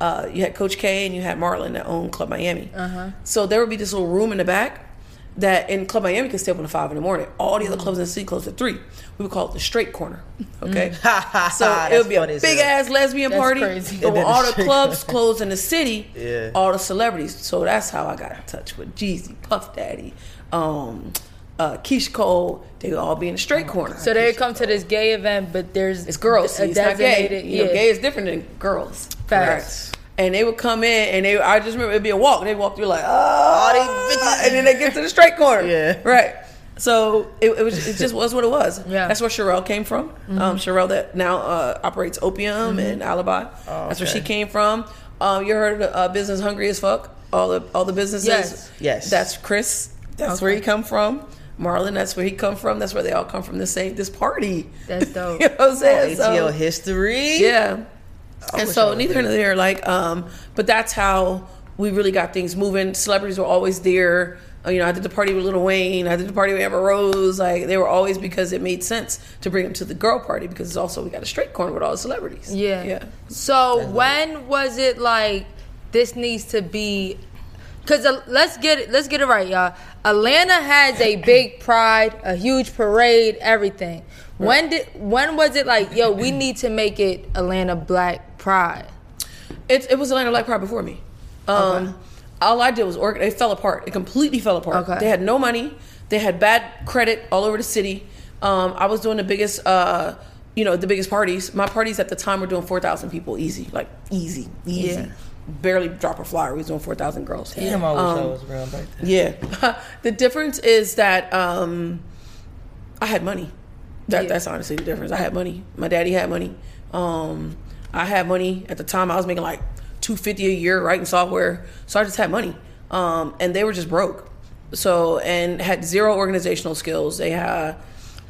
Uh, you had Coach K and you had Marlon that owned Club Miami. So there would be this little room in the back that in Club Miami could stay open at five in the morning. All the other clubs in the city closed at three. We would call it the straight corner. Okay, so it would be a big ass lesbian That's party. crazy. And when all the the clubs closed in the city, Yeah. all the celebrities. So that's how I got in touch with Jeezy, Puff Daddy, um, uh, Keyshia Cole. They would all be in the straight corner. so they would come to this gay event, but there's It's girls. a See, it's not gay. designated. You know, gay is different than girls. Facts. Right. And they would come in, and they. I just remember it'd be a walk. They walk through like, oh, these bitches. and then they get to the straight corner. Yeah. right. So it, it was. It just was what it was. Yeah. That's where Sherelle came from. Um, Sherelle that now uh, operates Opium and Alibi. Oh, That's where she came from. Um, you heard of uh, business hungry as fuck. All the all the businesses. Yes. Yes. That's Chris. That's where he come from. Marlon. That's where he come from. That's where they all come from. This same this party. That's dope. you know what I'm saying? So- ATL history. yeah. And so neither here nor there, like, um, but that's how we really got things moving. Celebrities were always there. Uh, You know, I did the party with Lil Wayne. I did the party with Amber Rose. Like, they were always because it made sense to bring them to the girl party because it's also we got a straight corner with all the celebrities. Yeah. yeah. So when was it like this needs to be? Cause uh, let's get it, let's get it right, y'all. Atlanta has a big pride, a huge parade, everything. When did when was it like, yo, we need to make it Atlanta Black Pride? It, it was Atlanta Black Pride before me. Um, All I did was organ. It fell apart. It completely fell apart. Okay. They had no money. They had bad credit all over the city. Um, I was doing the biggest, uh, you know, the biggest parties. My parties at the time were doing four thousand people easy, like easy, easy. Yeah. Barely drop a flyer. We was doing four thousand girls. Damn, I wish I Um, was around back then. yeah. the difference is that um, I had money. That, Yeah. That's honestly the difference. I had money. My daddy had money. Um, I had money at the time. I was making like two fifty a year writing software, so I just had money. Um, and they were just broke. So and had zero organizational skills. They had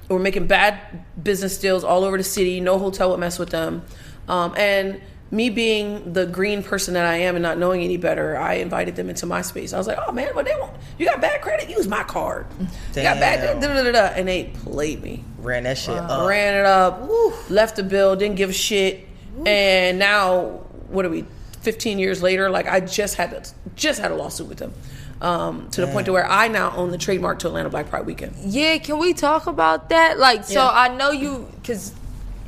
were making bad business deals all over the city. No hotel would mess with them. Um, and me being the green person that I am and not knowing any better, I invited them into my space. I was like, "Oh man, what they want? You got bad credit? Use my card. You got bad, da, da, da, da," and they played me Ran that shit up. ran it up, left the bill, didn't give a shit, and now what are we? Fifteen years later, like I just had to, just had a lawsuit with them, um, to the point to where I now own the trademark to Atlanta Black Pride Weekend. Yeah, can we talk about that? Like, so Yeah. I know you, cause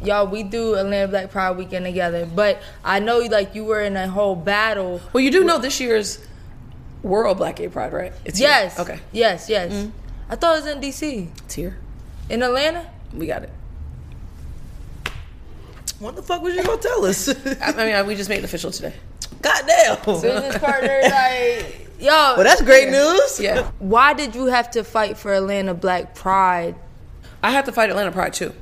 y'all we do Atlanta Black Pride weekend together, but I know like you were in a whole battle. Well, you do know this year's World Black Gay Pride, right? It's here. Yes. Okay. Yes. Yes. I thought it was in DC. It's here. In Atlanta. We got it. What the fuck was you gonna tell us? I, I mean, I, we just made it official today. Goddamn. Business partner, like, yo. Well, that's great news. Yeah. Why did you have to fight for Atlanta Black Pride? I had to fight Atlanta Pride too.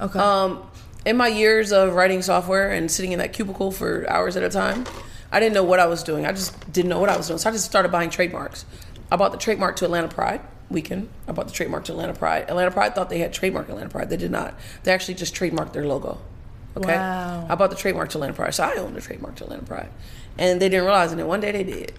Okay. Um, in my years of writing software and sitting in that cubicle for hours at a time, I didn't know what I was doing. I just didn't know what I was doing. So I just started buying trademarks. I bought the trademark to Atlanta Pride weekend. I bought the trademark to Atlanta Pride. Atlanta Pride thought they had trademark Atlanta Pride. They did not. They actually just trademarked their logo. Okay, Wow. I bought the trademark to Atlanta Pride, so I own the trademark to Atlanta Pride, and they didn't realize it. And then one day they did,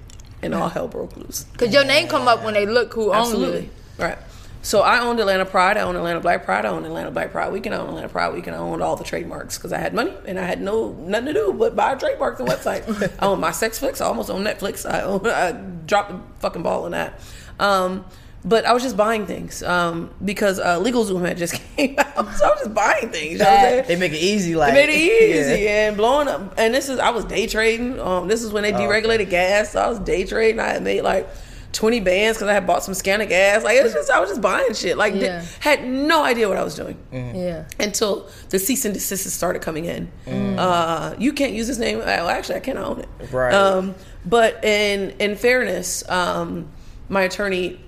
and all hell broke loose. Cause your name come up when they look who owns it. Absolutely. Right. So I owned Atlanta Pride. I owned Atlanta Black Pride. I owned Atlanta Black Pride Weekend. I owned Atlanta Pride Weekend. I owned all the trademarks because I had money and I had no nothing to do but buy trademarks and websites. I owned my Sex Flicks. I almost owned Netflix. I owned, I dropped the fucking ball on that. Um, but I was just buying things um, because uh, LegalZoom had just came out, so I was just buying things. You know what I'm? They make it easy, like They made it easy Yeah. and blowing up. And this is I was day trading. Um, this is when they deregulated gas. So I was day trading. I had made like twenty bands because I had bought some scanner gas. Like it was just I was just buying shit. Like di- Yeah. had no idea what I was doing Yeah. until the cease and desist started coming in. Uh, you can't use this name. Well, actually, I can't own it. Right. Um, but in in fairness, um, my attorney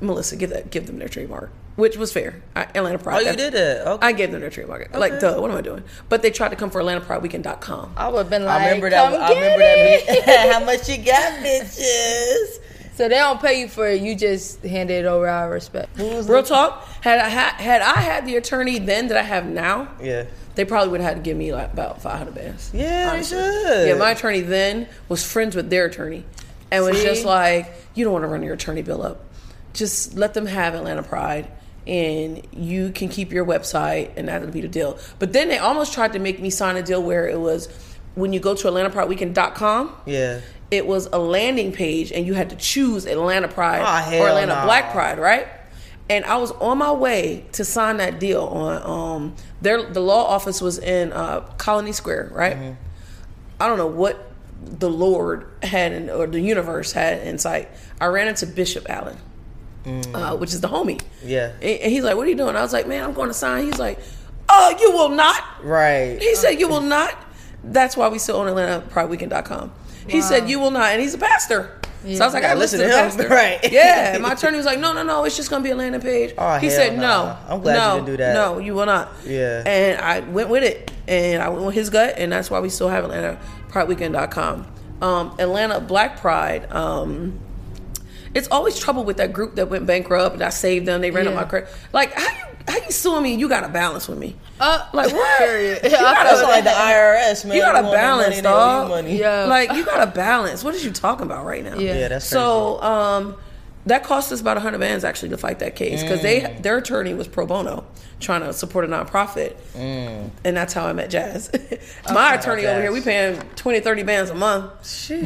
Melissa give that give them their trademark, which was fair. I, Atlanta Pride. Oh, you did it. Okay. I gave them their trademark. Like, duh, what am I doing? But they tried to come for AtlantaPrideWeekend.com. I would have been like, I remember that. Come I get remember it. that. How much you got, bitches? So they don't pay you for it. You just hand it over out of respect. Real talk. Had I had, had I had the attorney then that I have now, Yeah. they probably would have had to give me like about five hundred bands. Yeah, they should. Yeah, my attorney then was friends with their attorney, and was just like, you don't want to run your attorney bill up. Just let them have Atlanta Pride, and you can keep your website, and that'll be the deal. But then they almost tried to make me sign a deal where it was when you go to AtlantaPrideWeekend.com. Yeah. It was a landing page and you had to choose Atlanta Pride hell or Atlanta nah. Black Pride, right? And I was on my way to sign that deal on um their the law office was in uh, Colony Square, right? Mm-hmm. I don't know what the Lord had in, or the universe had in sight. I ran into Bishop Allen, uh, which is the homie. Mm. Yeah. And, and he's like, "What are you doing?" I was like, "Man, I'm going to sign." He's like, "Oh, you will not." Right. He said, "You will not." That's why we still own AtlantaPrideWeekend.com. He said, "You will not," and he's a pastor. So I was like, Yeah, "I listen to, to him, pastor." right. Yeah. And my attorney was like, "No, no, no. It's just gonna be a landing page." Oh, he said, nah. "No, I'm glad you no, didn't do that. No, you will not." Yeah. And I went with it, and I went with his gut, and that's why we still have AtlantaPrideWeekend.com. Um, Atlanta Black Pride. Um, it's always trouble with that group that went bankrupt and I saved them. They ran up my credit. Like how you how you suing me? You got to balance with me. Uh, Like what? Period. You gotta- That's like the IRS, man. You gotta balance, money, they dog. money. Yeah. Like you gotta balance. What is you talking about right now? Yeah. Yeah, that's So um, that cost us about hundred bands actually to fight that case because they Mm. their attorney was pro bono trying to support a nonprofit, Mm. and that's how I met Jazz. My attorney over here, we paying 20, 30 bands a month,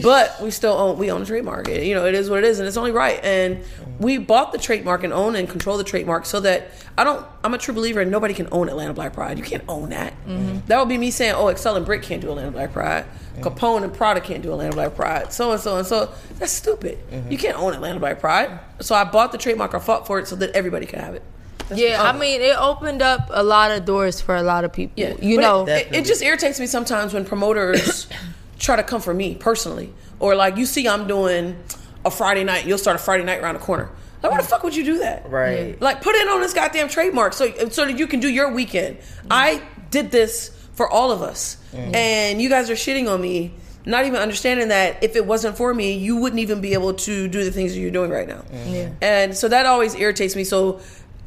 but we still own we own the trademark. You know, it is what it is, and it's only right. And we bought the trademark and own and control the trademark so that I don't. I'm a true believer, and nobody can own Atlanta Black Pride. You can't own that. That would be me saying, "Oh, Excel and Brick can't do Atlanta Black Pride." Capone and Prada can't do Atlanta Black Pride. So and so and so. That's stupid. Mm-hmm. You can't own Atlanta Black Pride. So I bought the trademark. I fought for it so that everybody can have it. yeah, I oh. mean, it opened up a lot of doors for a lot of people. Yeah, you But know. it, it, it just irritates me sometimes when promoters try to come for me personally, or like you see I'm doing a Friday night, you'll start a Friday night around the corner. Like, why the fuck would you do that? Right. Like, put it on this goddamn trademark so so that you can do your weekend. Mm-hmm. I did this for all of us, and you guys are shitting on me. Not even understanding that if it wasn't for me, you wouldn't even be able to do the things that you're doing right now. Yeah. And so that always irritates me. So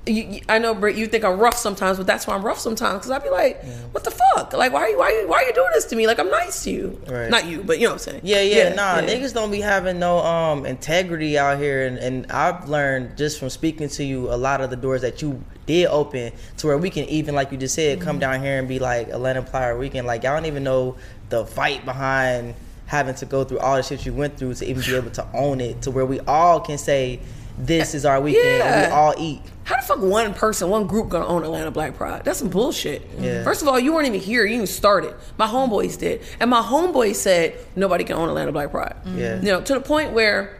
you, you- I know, Britt, you think I'm rough sometimes, but that's why I'm rough sometimes. Because I'd be like, "What the fuck? Like, why are you, why are you, why are you doing this to me? Like, I'm nice to you, Right. not you, but you know what I'm saying? Yeah, yeah, nah, yeah. niggas don't be having no um integrity out here, and, and I've learned just from speaking to you a lot of the doors that you did open to where we can even, like you just said, come down here and be like Atlanta Player Weekend. Like y'all don't even know the fight behind having to go through all the shit you went through to even be able to own it, to where we all can say this is our weekend, and we all eat. How the fuck one person, one group gonna own Atlanta Black Pride? That's some bullshit. Yeah. First of all, you weren't even here. You even started. My homeboys did, and my homeboys said nobody can own Atlanta Black Pride. Yeah. You know, to the point where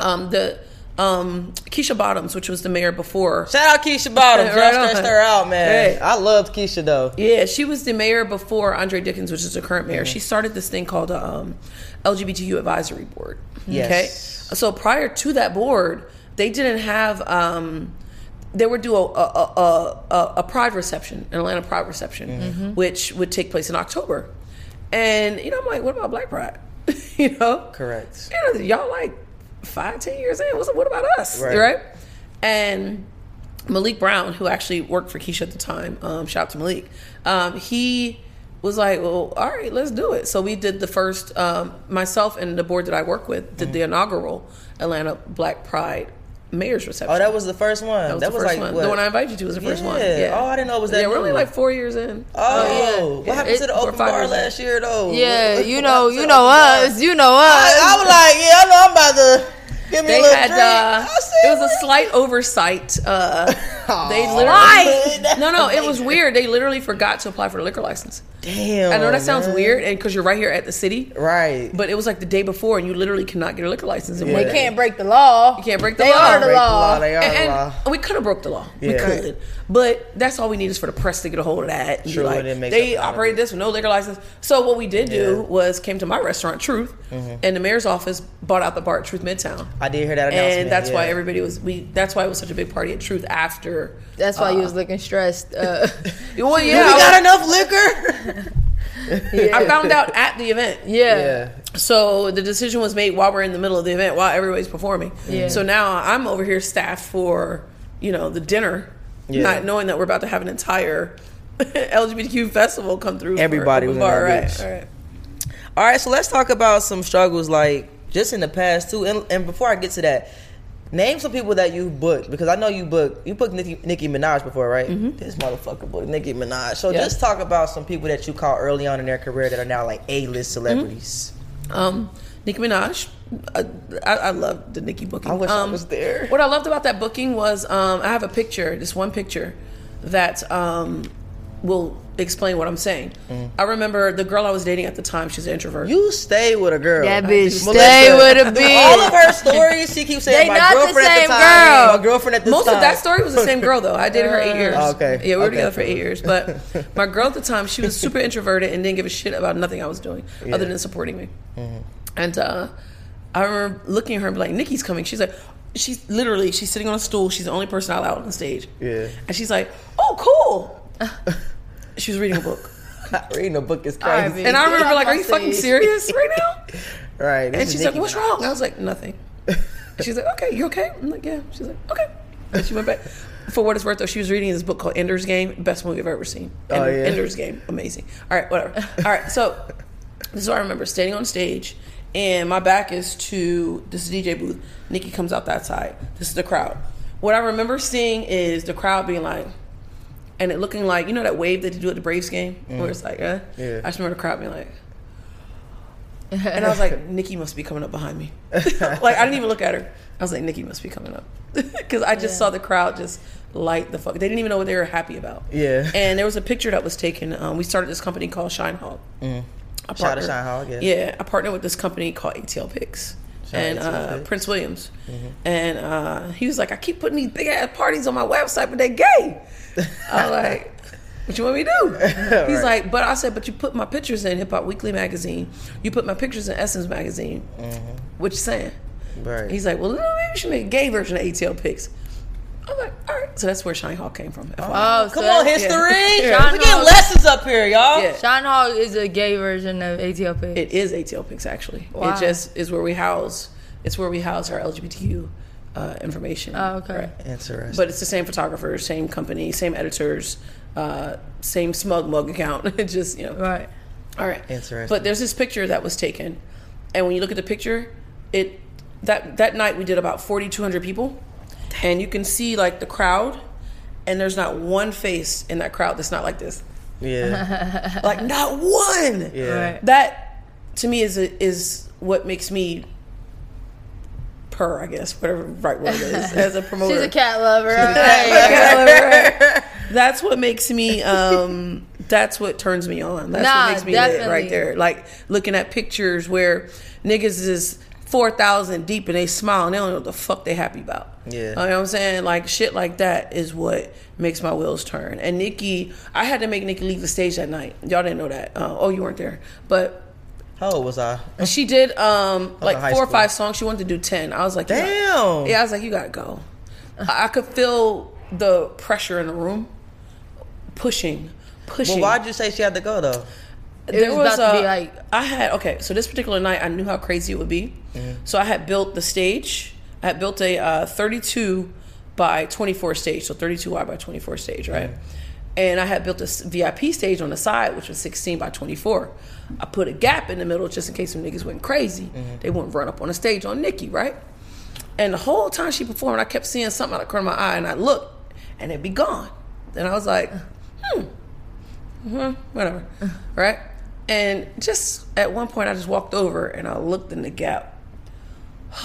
um, the um, Keisha Bottoms, which was the mayor before, Shout out Keisha Bottoms, y'all Right on. stressed her out, man. Hey. I loved Keisha though. Yeah, she was the mayor before Andre Dickens, which is the current mayor. She started this thing called um, LGBTQ advisory board. Yes. Okay, so prior to that board, they didn't have. Um, they would do a a, a, a a pride reception, an Atlanta pride reception, which would take place in October. And you know, I'm like, what about Black Pride? you know, Correct. you know, y'all like five, ten years in. What's what about us? Right. Right. And Malik Brown, who actually worked for Keisha at the time, um, shout out to Malik. Um, he was like, well, all right, let's do it. So we did the first, um, myself and the board that I work with did the inaugural Atlanta Black Pride mayor's reception. Oh, that was the first one. That was the first like one. what? The one I invited you to was the first one. Yeah. Yeah. Oh, I didn't know it was that Yeah, we're only like four years in. Oh, yeah. what happened It- to the open bar last year though? Yeah, What- you know, you know us, you know us. I, I was like, yeah, I know I'm about to give me They a little had drink. uh, it was a slight oversight. Uh, they literally no no it was weird. They literally forgot to apply for the liquor license. Damn. I know that sounds weird, and because you're right here at the city, Right. but it was like the day before, and you literally cannot get a liquor license. In Yeah. one They can't break the law. You can't break the They law. are the Break law. They are and, the and we could have broke the law. We could, but that's all we need is for the press to get a hold of that. and be True, like, and they up operated this with no liquor license. So what we did do Yeah. Mm-hmm. was came to my restaurant, Truth, and the mayor's office bought out the bar at Truth Midtown. I did hear that announcement. And that's why everybody was we. That's why it was such a big party at Truth after. That's why you was looking stressed. Uh, Well, We yeah, got enough liquor. I found out at the event. yeah. yeah. So the decision was made while we're in the middle of the event, while everybody's performing. Yeah. So now I'm over here staffed for, you know, the dinner, Yeah. not knowing that we're about to have an entire LGBTQ festival come through. Everybody Open was in bar, that right? bitch. All right. All right, so let's talk about some struggles like just in the past too. And, and before I get to that, name some people that you booked because I know you booked you booked Nicki, Nicki Minaj before, right? This motherfucker booked Nicki Minaj. So Mm-hmm. Yeah. just talk about some people that you caught early on in their career that are now like A list celebrities. Um, Nicki Minaj. I, I, I love the Nicki booking. I wish I Um, was there. What I loved about that booking was um, I have a picture, this one picture, that um, will explain what I'm saying. I remember the girl I was dating at the time. She's an introvert. Mm. You stay with a girl. That bitch Melissa, stay with a bitch. All of her stories, she keeps saying They my not the girlfriend at the time. girl. My girlfriend at this Most time. Most of that story was the same girl though. I dated her eight years. Oh, okay. Yeah, we were Okay. together for eight years. But my girl at the time, she was super introverted and didn't give a shit about nothing I was doing other than supporting me. And uh, I remember looking at her and be like, "Nicki's coming." She's like, she's literally she's sitting on a stool. She's the only person allowed on the stage. Yeah. And she's like, "Oh, cool." She was reading a book. Reading a book is All right, crazy. bitch. And I remember Get like, "Are you fucking serious right now?" right. And she's like, "What's Minaj. wrong?" I was like, "Nothing." She's like, "Okay, you okay?" I'm like, "Yeah." She's like, "Okay." And she went back. For what it's worth, though, she was reading this book called Ender's Game, best movie I've ever seen. Oh, Ender- yeah. Ender's Game, amazing. All right, whatever. All right, so this is what I remember: standing on stage, and my back is to this DJ booth. Nicki comes out that side. This is the crowd. What I remember seeing is the crowd being like, and it looking like you know that wave that you do at the Braves game, where it's like, uh, Yeah. I just remember the crowd being like. And I was like, Nicki must be coming up behind me. like I didn't even look at her. I was like, Nicki must be coming up because I just saw the crowd just light the fuck. They didn't even know what they were happy about. Yeah. And there was a picture that was taken. Um, we started this company called Shine Hog. I Mm. Shout out partnered- Shine Hog, yeah. Yeah, I partnered with this company called ATL Pics. And uh. Mm-hmm. Prince Williams, and uh, he was like, "I keep putting these big ass parties on my website, but they gay." I was like, "What you want me to do?" He's like, "But I said, but you put my pictures in Hip Hop Weekly magazine. You put my pictures in Essence magazine. What you saying?" Mm-hmm. Right. He's like, "Well, maybe we should make a gay version of ATL Pics." I'm like, "All right." So that's where Shine Hall came from. FYI. Oh, Come so on, that's- history. Yeah. We getting lessons up here, y'all. Yeah. Shine Hall is a gay version of ATL Pics. It is ATL Pics actually. Wow. It just is where we house. It's where we house our LGBTQ uh, information. Oh, okay. Right. Interesting. But it's the same photographers, same company, same editors, uh, same SmugMug account. it just you know. Right. All right. Interesting. But there's this picture that was taken, and when you look at the picture, it that that night we did about 4,200 people, and you can see like the crowd, and there's not one face in that crowd that's not like this, yeah. like not one. Yeah. Right. That to me is a, is what makes me purr, I guess, whatever right word is as a promoter. She's a cat lover. Okay. Right. That's what makes me. Um, that's what turns me on. That's Nah, what makes me lit right there. Like looking at pictures where niggas is four thousand deep and they smile and they don't know what the fuck they happy about. Yeah. you know what I'm saying? Like shit like that is what makes my wheels turn. And Nicki, I had to make Nicki leave the stage that night. Y'all didn't know that. Uh, oh, you weren't there, but. How old was I? She did um like four or five songs. She wanted to do ten. I was like, you got- Damn. yeah, I was like, you gotta go. I I could feel the pressure in the room, pushing, pushing. Well, why'd you say she had to go though? It was about to be a- like- I had okay. So this particular night, I knew how crazy it would be. Mm-hmm. So I had built the stage. I had built a uh, 32 by 24 stage, so 32 wide by 24 stage, right? and I had built a VIP stage on the side, which was 16 by 24. I put a gap in the middle just in case some niggas went crazy. They wouldn't run up on the stage on Nicki, right? And the whole time she performed, I kept seeing something out of the corner of my eye, and I looked, and it'd be gone. And I was like, hmm, hmm, whatever, right? And just at one point, I just walked over and I looked in the gap.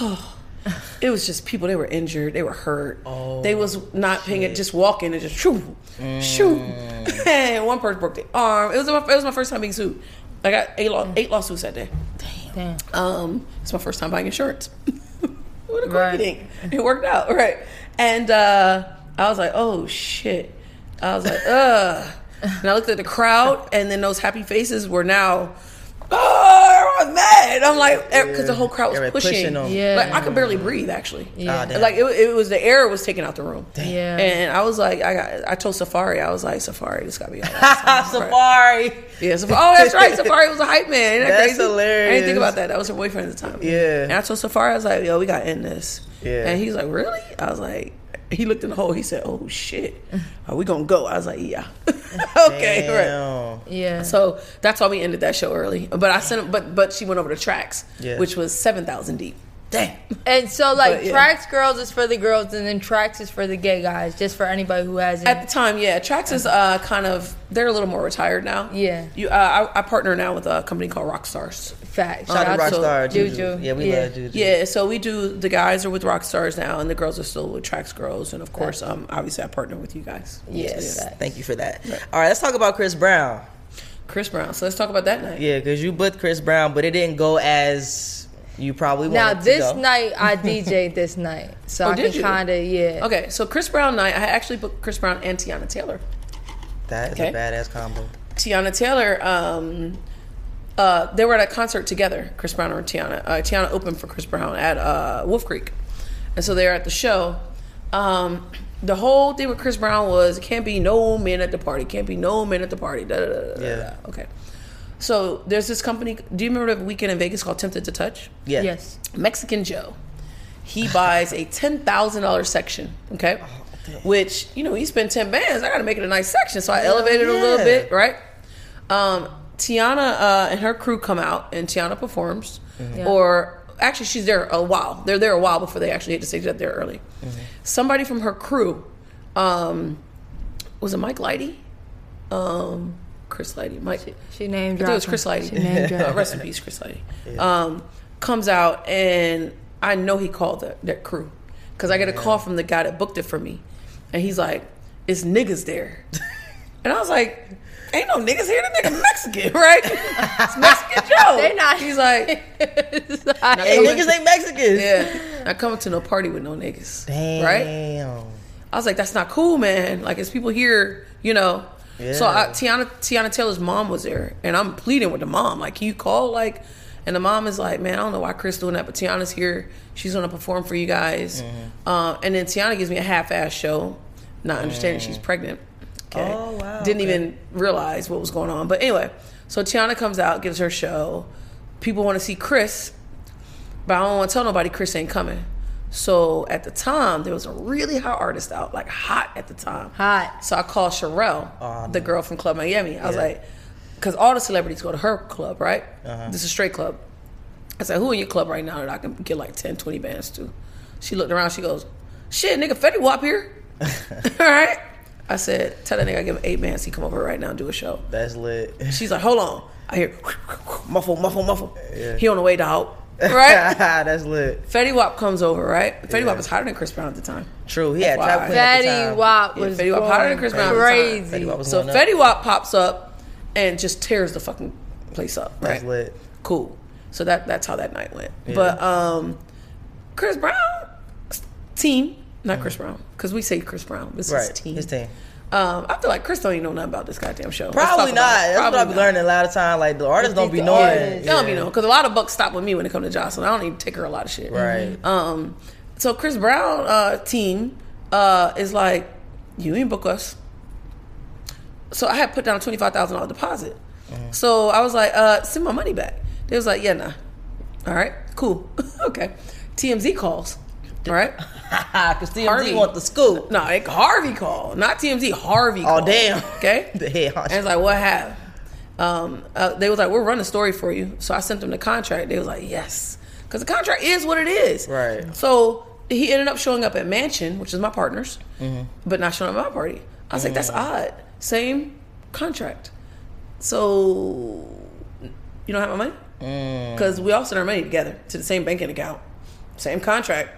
it was just people. They were injured. They were hurt. Oh, they was not paying it. Just walking and just shoo, shoo. and one person broke their arm. It was my, it was my first time being sued. I got eight, law, eight lawsuits that day. Damn. Um, it's my first time buying insurance. what a Right. right. It worked out, right? And uh, I was like, oh shit. I was like, ugh. And I looked at the crowd, and then those happy faces were now, oh, everyone's mad. I'm like, because the whole crowd was Everybody pushing. pushing them. Yeah. Like I could barely breathe, actually. Yeah. Ah, damn. Like it, it was the air was taking out the room. Yeah. And I was like, I got, I told Safari, I was like, Safari, this gotta be all right. Safari. Yeah, Safari. Oh, that's right. Safari was a hype man. Isn't that That's crazy? I didn't think about that. That was her boyfriend at the time. Yeah. And I told Safari, I was like, yo, we got to end this. Yeah. And he's like, really? I was like, he looked in the hole. He said, oh, shit. Are we going to go? I was like, yeah. okay, right. Yeah. So that's why we ended that show early. But I sent him, but, but she went over to Traxx, Yeah. which was 7,000 deep. Damn. And so, like, But, yeah. Traxx girls is for the girls, and then Traxx is for the gay guys, just for anybody who hasn't. At the time, yeah, Traxx is uh, kind of they're a little more retired now. Yeah. you. Uh, I, I partner now with a company called Rockstars. Fact. Shout out to Rockstar. Juju. Juju. Yeah, we Yeah. love Juju. Yeah, so we do. The guys are with Rockstars now, and the girls are still with Traxx Girls, and of course, um, obviously, I partner with you guys. Yes. So, yeah. Thank you for that. All right, let's talk about Chris Brown. Chris Brown. So let's talk about that night. Yeah, because you booked Chris Brown, but it didn't go as you probably now this to night I DJ'd this night, so Oh, I did can kind of yeah. Okay, so Chris Brown night, I actually booked Chris Brown and Teyana Taylor. That is Okay. a badass combo. Teyana Taylor, um, uh, they were at a concert together. Chris Brown and Teyana. Uh, Teyana opened for Chris Brown at uh, Wolf Creek, and so they were at the show. Um, the whole thing with Chris Brown was it can't be no men at the party. Can't be no men at the party. Da, da, da, da, da, Yeah. da. Okay. So there's this company. Do you remember the weekend in Vegas called Tempted to Touch? Yeah. Yes. Mexican Joe. He buys a ten thousand dollars section. Okay. Which, you know, he spent ten bands. I gotta make it a nice section. So I elevated it a little bit, right? Um, Teyana uh, and her crew come out and Teyana performs. Or actually she's there a while. They're there a while before they actually hit the stage that They're there early. Somebody from her crew, um, was it Mike Lighty? Um, Chris Lighty. Mike She named I think it was Chris Lighty. She named Uh, rest in peace, Chris Lighty. Um, comes out and I know he called that, that crew because I get a call from the guy that booked it for me, and he's like, "It's niggas there," and I was like. Ain't no niggas here. The nigga Mexican, right? It's Mexican Joe. They not- He's like, Hey, niggas ain't Mexicans. yeah, not coming to no party with no niggas, Damn. right? I was like, that's not cool, man. Like, it's people here, you know. Yeah. So I, Teyana Teyana Taylor's mom was there, and I'm pleading with the mom, like, can you call, like, and the mom is like, man, I don't know why Chris doing that, but Teyana's here. She's gonna perform for you guys. Mm-hmm. Uh, and then Teyana gives me a half-ass show, not understanding she's pregnant. Okay. Oh, wow, Didn't okay. even realize what was going on. But anyway, so Teyana comes out, gives her show. People want to see Chris, but I don't want to tell nobody Chris ain't coming. So at the time, there was a really hot artist out, like hot at the time. Hot. So I called Sherelle, Oh, the girl from Club Miami. I was like, because all the celebrities go to her club, right? Uh-huh. This is a straight club. I said, who in your club right now that I can get like 10, 20 bands to? She looked around, she goes, shit, nigga, Fetty Wap here. all right. I said, tell that nigga I give him eight bands, he come over right now and do a show. That's lit. She's like, hold on. I hear muffle, muffle, muffle. Yeah. He on the way to out. Right? That's lit. Fetty Wap comes over, right? Fetty Yeah. Wap was hotter than Chris Brown at the time. True. He had FYI. trap queen at the Fetty. Wap Yeah, was Fetty Wap hotter than Chris Brown at the time. crazy. Fetty Wap was So up. Fetty Wap pops up and just tears the fucking place up. That's Right? lit. Cool. So that that's how that night went. But um, Chris Brown team, not Chris Brown, because we say Chris Brown. This Mm. Right. is team. His team. Um, I feel like Chris don't even know nothing about this goddamn show. Probably not. That's what I've been not. learning a lot of time. Like the artists don't be knowing. They don't be know because a lot of bucks stop with me when it comes to Joseline. I don't even take her a lot of shit. Right. Um. So Chris Brown uh, team uh, is like, you ain't book us. So I had put down a twenty five thousand dollar deposit. So I was like, uh, send my money back. They was like, yeah, nah. All right, cool, okay. TMZ calls. Right? Because TMZ Harvey. want the scoop. No, it, Harvey called, not TMZ. Harvey. Oh called, damn. Okay. The head honcho. And it's like, what happened? Um, uh, they was like, we'll run a story for you. So I sent them the contract. They was like, yes, because the contract is what it is. Right. So he ended up showing up at Mansion, which is my partner's, Mm-hmm. but not showing up at my party. I was like, that's odd. Same contract. So you don't have my money Mm. because we all sent our money together to the same banking account, same contract.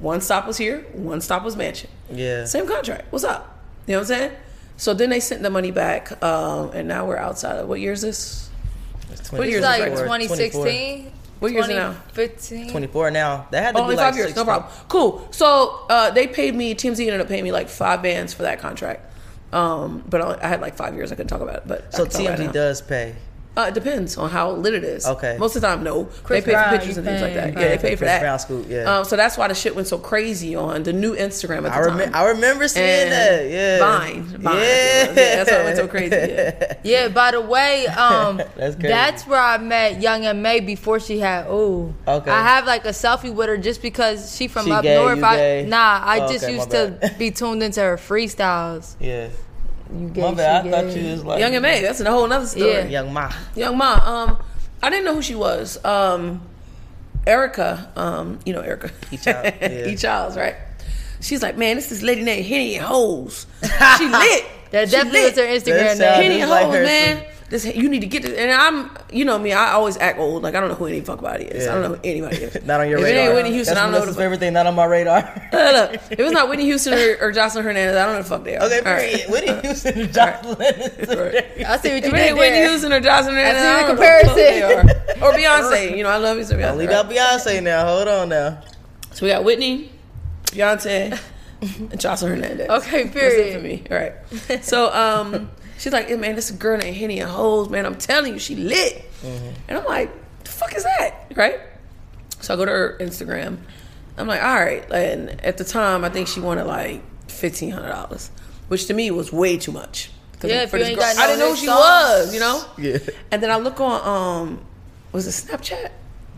One stop was here, one stop was Mansion. Yeah. Same contract. What's up? You know what I'm saying? So then they sent the money back, um, and now we're outside of what year is this? It's What year is like 2016. What year is it now? 2015. 24 now. That had to Oh, only be like five years, no problem. Cool. So uh, they paid me. TMZ ended up paying me like five bands for that contract. Um, but I I had like five years. I couldn't talk about it. But So can it TMZ does pay. Uh, it depends on how lit it is. Okay. Most of the time, no. Chris they pay Brown, for pictures and things like paying, that. Yeah, they pay for Chris that. Brown scoop, yeah. Um, so that's why the shit went so crazy on the new Instagram at the I, time. I remember seeing And that. Yeah. Vine. Vine. Yeah. Yeah, that's why it went so crazy. Yeah. Yeah, by the way, um, That's that's, where I met Young M.A before she had ooh. Okay. I have like a selfie with her just because she from She up gay, north. you I, gay? Nah, I Oh, just okay, used to be tuned into her freestyles. Yeah. You gay, My bad. she I thought you was like Young M.A. That's a whole nother story. Yeah. Young M.A. Young M.A. Um, I didn't know who she was. Um, Erica. Um, you know Erica. E. Child, yeah. E. Childs, right? She's like, man, this is lady named Henny and Hoes. She lit. That She definitely lit. was her Instagram name. sounded- Henny and like Hoes, her man. This, you need to get this. And I'm, you know me, I always act old. Like I don't know who any fuck fuckbody is. I don't know who anybody is. Not on your if radar. It ain't Whitney Houston. That's I don't know who Melissa's the favorite thing. Not on my radar. Look, look. If it's not Whitney Houston or, or Joseline Hernandez, I don't know who the fuck they are. okay, All right. period. Whitney Houston and Joseline. Right. I see what you it did ain't Whitney there. Houston or Joseline Hernandez, see I the don't know who the they comparison. are. Or Beyonce. You know, I love me some Beyonce. Only right? that Beyonce now. Hold on now. So we got Whitney, Beyonce, and Joseline Hernandez. Okay, That's it for period. me. All right. So um, she's like, hey, man, this girl named Henny and Hoes, man. I'm telling you, she lit. And I'm like, the fuck is that? Right? So I go to her Instagram. I'm like, all right. And at the time, I think she wanted like fifteen hundred dollars, which to me was way too much. Yeah, for this girl- I didn't know who she songs. was, you know. Yeah. And then I look on um, was it Snapchat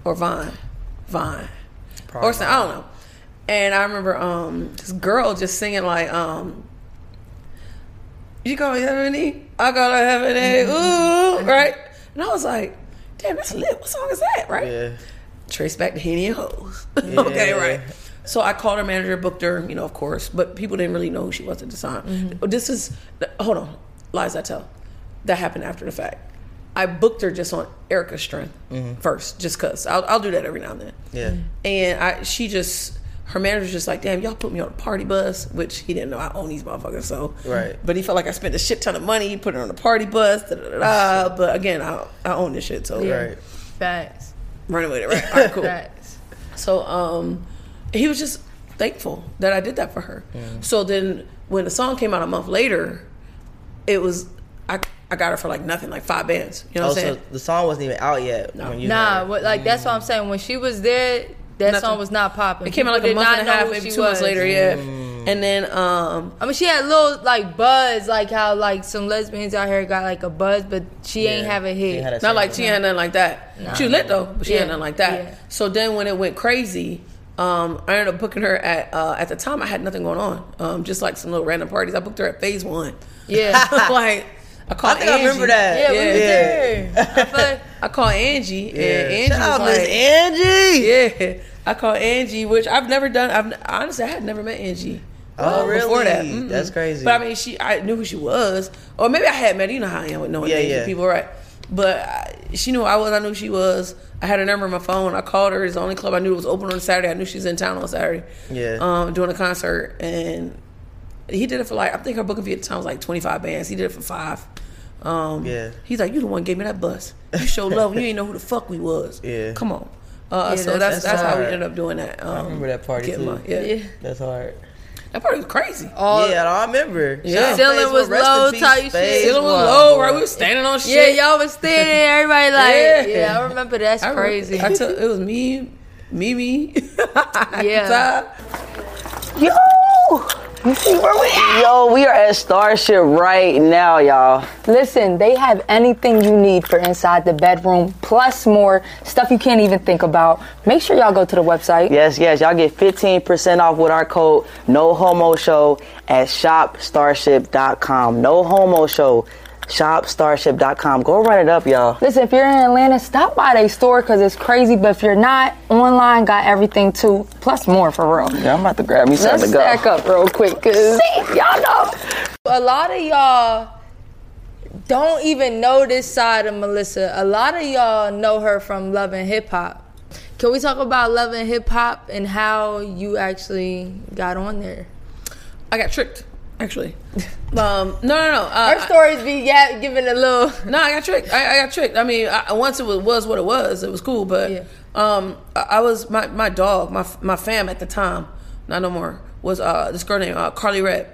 or Vine? Vine. or something, I don't know. And I remember um this girl just singing like um You call me Ebony, I call her Ebony, ooh, mm-hmm. right? And I was like, damn, that's lit. What song is that, right? Yeah. Trace back to Henny and Hoes. okay, right. So I called her manager, booked her, you know, of course, but people didn't really know who she was at the time. But This is, hold on, lies I tell. That happened after the fact. I booked her just on Erica's strength mm-hmm. first, just cause I'll, I'll do that every now and then. Yeah. And I, she just, her manager's just like, damn, y'all put me on a party bus, which he didn't know I own these motherfuckers. So, Right. But he felt like I spent a shit ton of money, put her on a party bus, da da da. da. But again, I, I own this shit, so Right. Facts. running with it, right? All right, cool. Facts. So um, he was just thankful that I did that for her. So then when the song came out a month later, it was I I got her for like nothing, like five bands. You know Oh, what I'm so saying? the song wasn't even out yet. when you Nah, what, like that's what I'm saying. When she was there, that Nothing. song was not popping. It came out like People a month and a half, maybe she two months was. later, yeah. Mm. And then um, I mean, she had little like buzz, like how like some lesbians out here got like a buzz, but she ain't Yeah. have a hit. ain't had a not like she single. had nothing like that. She was lit though, but she Yeah, had nothing like that. yeah. So then when it went crazy, um, I ended up booking her at uh, at the time I had nothing going on, um, just like some little random parties. I booked her at Phase One. Yeah, like I I called think I remember that. yeah, we Yeah. there. I feel I called Angie, Yeah. and Angie Shout out was Miss like, Angie. Yeah, I called Angie, which I've never done. I've honestly I had never met Angie. Oh, really? Before that. That's crazy. But I mean, she I knew who she was, or maybe I had met. You know how I am with knowing Yeah, yeah. people, right? But I, she knew who I was. I knew who she was. I had her number on my phone. I called her. It's the only club I knew was open on Saturday. I knew she was in town on Saturday. Yeah. Um, doing a concert, and he did it for like I think her booking fee at the time was like twenty five bands. He did it for five. Um, Yeah. He's like, you the one gave me that bus. You showed love. when you ain't know who the fuck we was. Yeah. Come on. Uh, Yeah, so that's- that's that's, that's how we ended up doing that. Um, I remember that party too. my- yeah. yeah. That's hard. that party was crazy. All, yeah, I remember. Yeah. Shout out Ceiling Phase was One. Rest in low peace, type shit. Phase Ceiling was low, boy. right? We was standing on shit. Yeah, y'all was standing. Everybody like, Yeah. yeah, I remember that's I remember- crazy. I took it was me, Mimi. Yeah. Yo, You see where we at? Yo, we are at Starship right now, y'all. Listen, they have anything you need for inside the bedroom, plus more stuff you can't even think about. Make sure y'all go to the website. Yes, yes, y'all get 15% off with our code No Homo Show at shopstarship.com. No Homo Show, shopstarship.com. Go run it up, y'all. Listen, if you're in Atlanta, stop by their store because it's crazy. But if you're not, online got everything too, plus more for real. Yeah, I'm about to grab me Let's something to go. stack up real quick because y'all know. A lot of y'all don't even know this side of Melissa. A lot of y'all know her from Love and Hip Hop. Can we talk about Love and Hip Hop and how you actually got on there? I got tricked, actually. Um, no, no, no. Uh, Her stories be yeah, giving a little. No, I got tricked. I, I got tricked. I mean, I, once it was, was what it was. It was cool, but Yeah. um, I, I was my my dog, my my fam at the time, not no more, was uh this girl named uh, Carli Redd,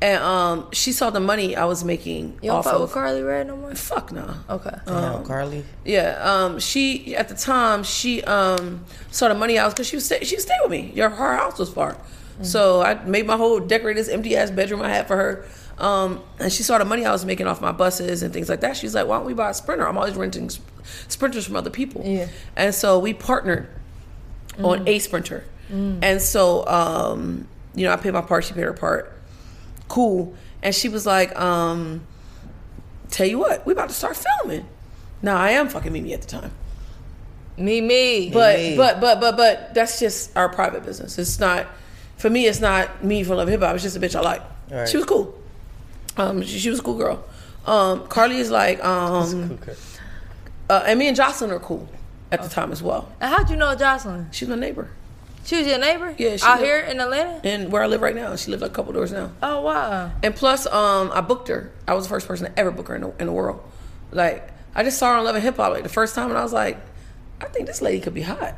and um she saw the money I was making You don't off fuck of. with Carli Redd no more? Fuck no. Okay. Damn, Carli. Yeah, um, she at the time she um saw the money I was because she was stay, she stayed with me. Your her house was far, so I made my whole decorate this empty ass bedroom I had for her. Um, and she saw the money I was making off my buses and things like that. She's like, "Why don't we buy a Sprinter? I'm always renting Sprinters from other people." Yeah. And so we partnered on a Sprinter, and so um, you know I paid my part, she paid her part. Cool. And she was like, um, "Tell you what, we about to start filming." Now I am fucking Mimi at the time. Me, me. But Hey. but but but but that's just our private business. It's not for me. It's not me from Love Hip Hop. It's just a bitch I like. Right. She was cool. Um, she, she was a cool girl. Um, Carli is like um, uh, and me and Joseline are cool at the time as well. and how'd you know Joseline? She's my neighbor, She was your neighbor? Yeah, she Out live- here in Atlanta? and where I live right now, she lives like a couple doors now. Oh, wow. And plus, um, I booked her. I was the first person to ever book her in the, in the world. Like, I just saw her on Love and Hip Hop like the first time, and I was like, I think this lady could be hot.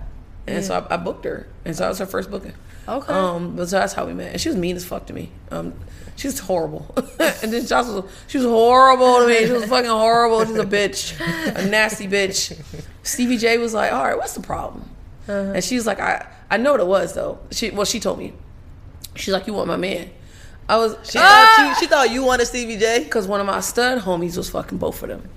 And so I, I booked her, and so that was her first booking. Okay. Um, but so that's how we met, and she was mean as fuck to me. Um, she was horrible, and then Josh was she was horrible to me. She was fucking horrible. She was a bitch, a nasty bitch. Stevie J was like, "All right, what's the problem?" And she was like, "I I know what it was though." She well, she told me. She's like, "You want my man?" I was She, thought, she, she thought you wanted Stevie J. because one of my stud homies was fucking both of them.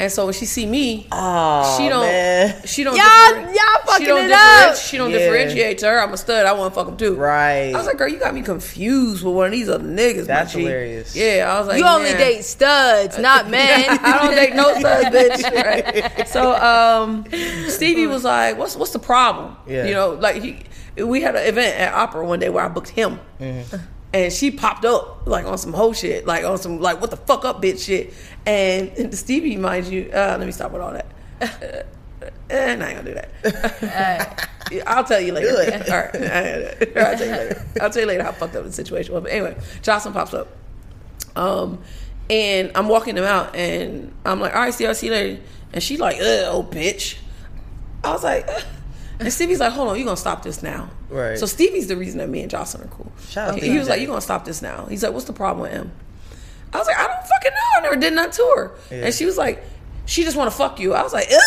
And so when she see me, Oh, she don't, man. she don't, Y'all- differenti- y'all she fucking don't it differenti- up. She don't Yeah. differentiate to her. I'm a stud. I want to fuck him too. Right. I was like, girl, you got me confused with one of these other niggas. That's my hilarious. Yeah, I was like, You only man. date studs, not men. I don't date no studs, bitch. Right. So um, Stevie was like, "What's what's the problem?" Yeah. You know, like he, we had an event at Opera one day where I booked him, and she popped up like on some whole shit, like on some like what the fuck up bitch shit. And Stevie, mind you, uh, let me stop with all that. Nah, I ain't gonna do that. I'll tell you later. All right, I'll tell you later. I'll tell you later how fucked up the situation was. But anyway, Joseline pops up. Um, and I'm walking them out, and I'm like, "All right, see, I'll see you later." And she like, oh bitch." I was like. And Stevie's like, "Hold on, you're gonna stop this now?" Right. So Stevie's the reason that me and Joseline are cool. Shout out he, to he was like, you're gonna stop this now?" He's like, "What's the problem with him?" I was like, "I don't fucking know. I never did nothing to her." And she was like. She just want to fuck you. I was like, ew.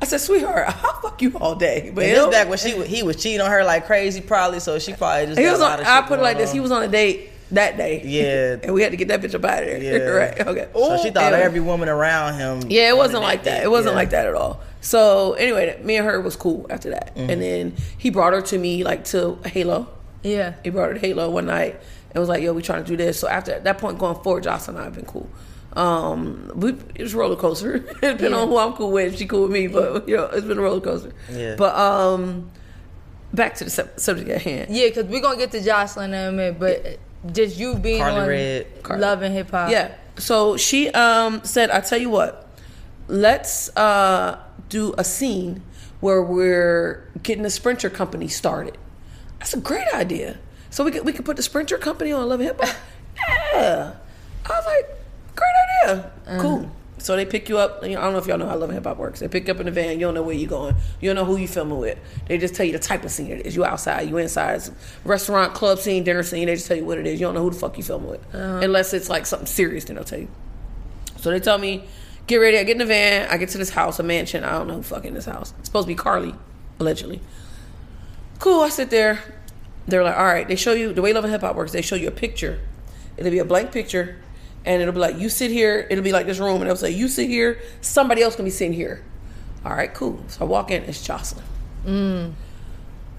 I said, sweetheart, I'll fuck you all day. But it this back when she he was cheating on her like crazy, probably. So she probably just. he got was a on. lot of I put it like going this. He was on a date that day. Yeah. and we had to get that bitch up out of there. Yeah. right. Okay. So she thought Anyway. every woman around him. Yeah, it wasn't like that. dick. It wasn't Yeah. like that at all. So anyway, me and her was cool after that. Mm-hmm. And then he brought her to me like to Halo. yeah. He brought her to Halo one night and was like, "Yo, we trying to do this." So after that point going forward, Joseline and I have been cool. Um, we it was a roller coaster. Depending on who I'm cool with, she cool with me, but you know, it's been a roller coaster. Yeah. But um, back to the sub- subject at hand. Yeah, because we're going to get to Joseline in a minute, but just you being Carli on Red. Carli. Love and Hip Hop. Yeah. So she um said, I tell you what, let's uh do a scene where we're getting the Sprinter company started. That's a great idea. So we could we could put the Sprinter company on Love and Hip Hop. Yeah. I was like, great idea. Cool. So they pick you up. You I don't know if y'all know how Love and Hip Hop works. They pick you up in the van. You don't know where you're going. You don't know who you filming with. They just tell you the type of scene it is. You outside. You inside. It's restaurant, club scene, dinner scene. They just tell you what it is. You don't know who the fuck you filming with, uh-huh. unless it's like something serious. Then they'll tell you. So they tell me, get ready. I get in the van. I get to this house, a mansion. I don't know who fucking this house. It's supposed to be Carli, allegedly. Cool. I sit there. they're like, all right, they show you the way Love and Hip Hop works. They show you a picture. It'll be a blank picture, and it'll be like, you sit here. It'll be like this room, and it'll say, you sit here. Somebody else can be sitting here. All right, cool. So I walk in. It's Joseline.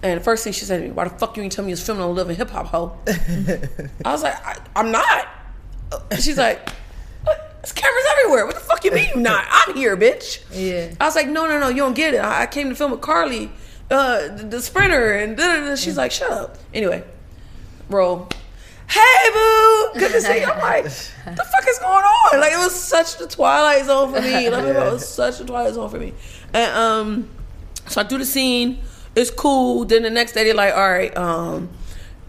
And the first thing she said to me, "Why the fuck you ain't tell me you was filming on Love and Hip Hop, hoe?" I was like, I, "I'm not." She's like, "What? "There's cameras everywhere. What the fuck you mean you not? I'm here, bitch." Yeah. I was like, "No, no, no, you don't get it. I, I came to film with Carli, uh, the, the sprinter, and da, da, da. she's like, "Shut up." Anyway, roll. Hey, boo! Good to see you. I'm like, the fuck is going on? Like, it was such the twilight zone for me. Like, it was such a twilight zone for me. And um, so I do the scene. It's cool. Then the next day they're like, all right, um,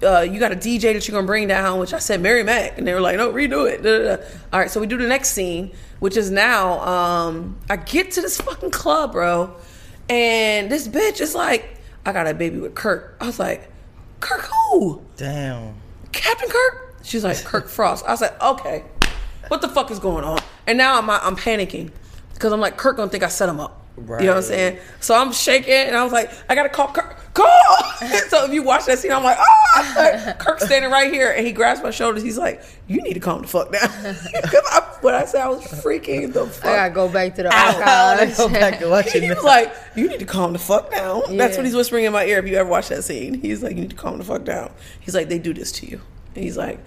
uh, you got a DJ that you're gonna bring down, which I said Mary Mac, and they were like, no, redo it. Da, da, da. All right, so we do the next scene, which is now um, I get to this fucking club, bro, and this bitch is like, I got a baby with Kirk. I was like, Kirk who? Damn. Captain Kirk? She's like, Kirk Frost. I like, okay, what the fuck is going on? And now I'm I'm panicking because I'm like, Kirk gonna think I set him up. You know what I'm saying? So I'm shaking and I was like, I gotta call Kirk. Call! so if you watch that scene, I'm like, ah! Kirk's standing right here and he grabs my shoulders. He's like, you need to calm the fuck down. Because I, when I said I was freaking the fuck I gotta go back to the archives. go back and watch it. he was like, "You need to calm the fuck down." That's what he's whispering in my ear. If you ever watch that scene, he's like, "You need to calm the fuck down." He's like, "They do this to you." And he's like,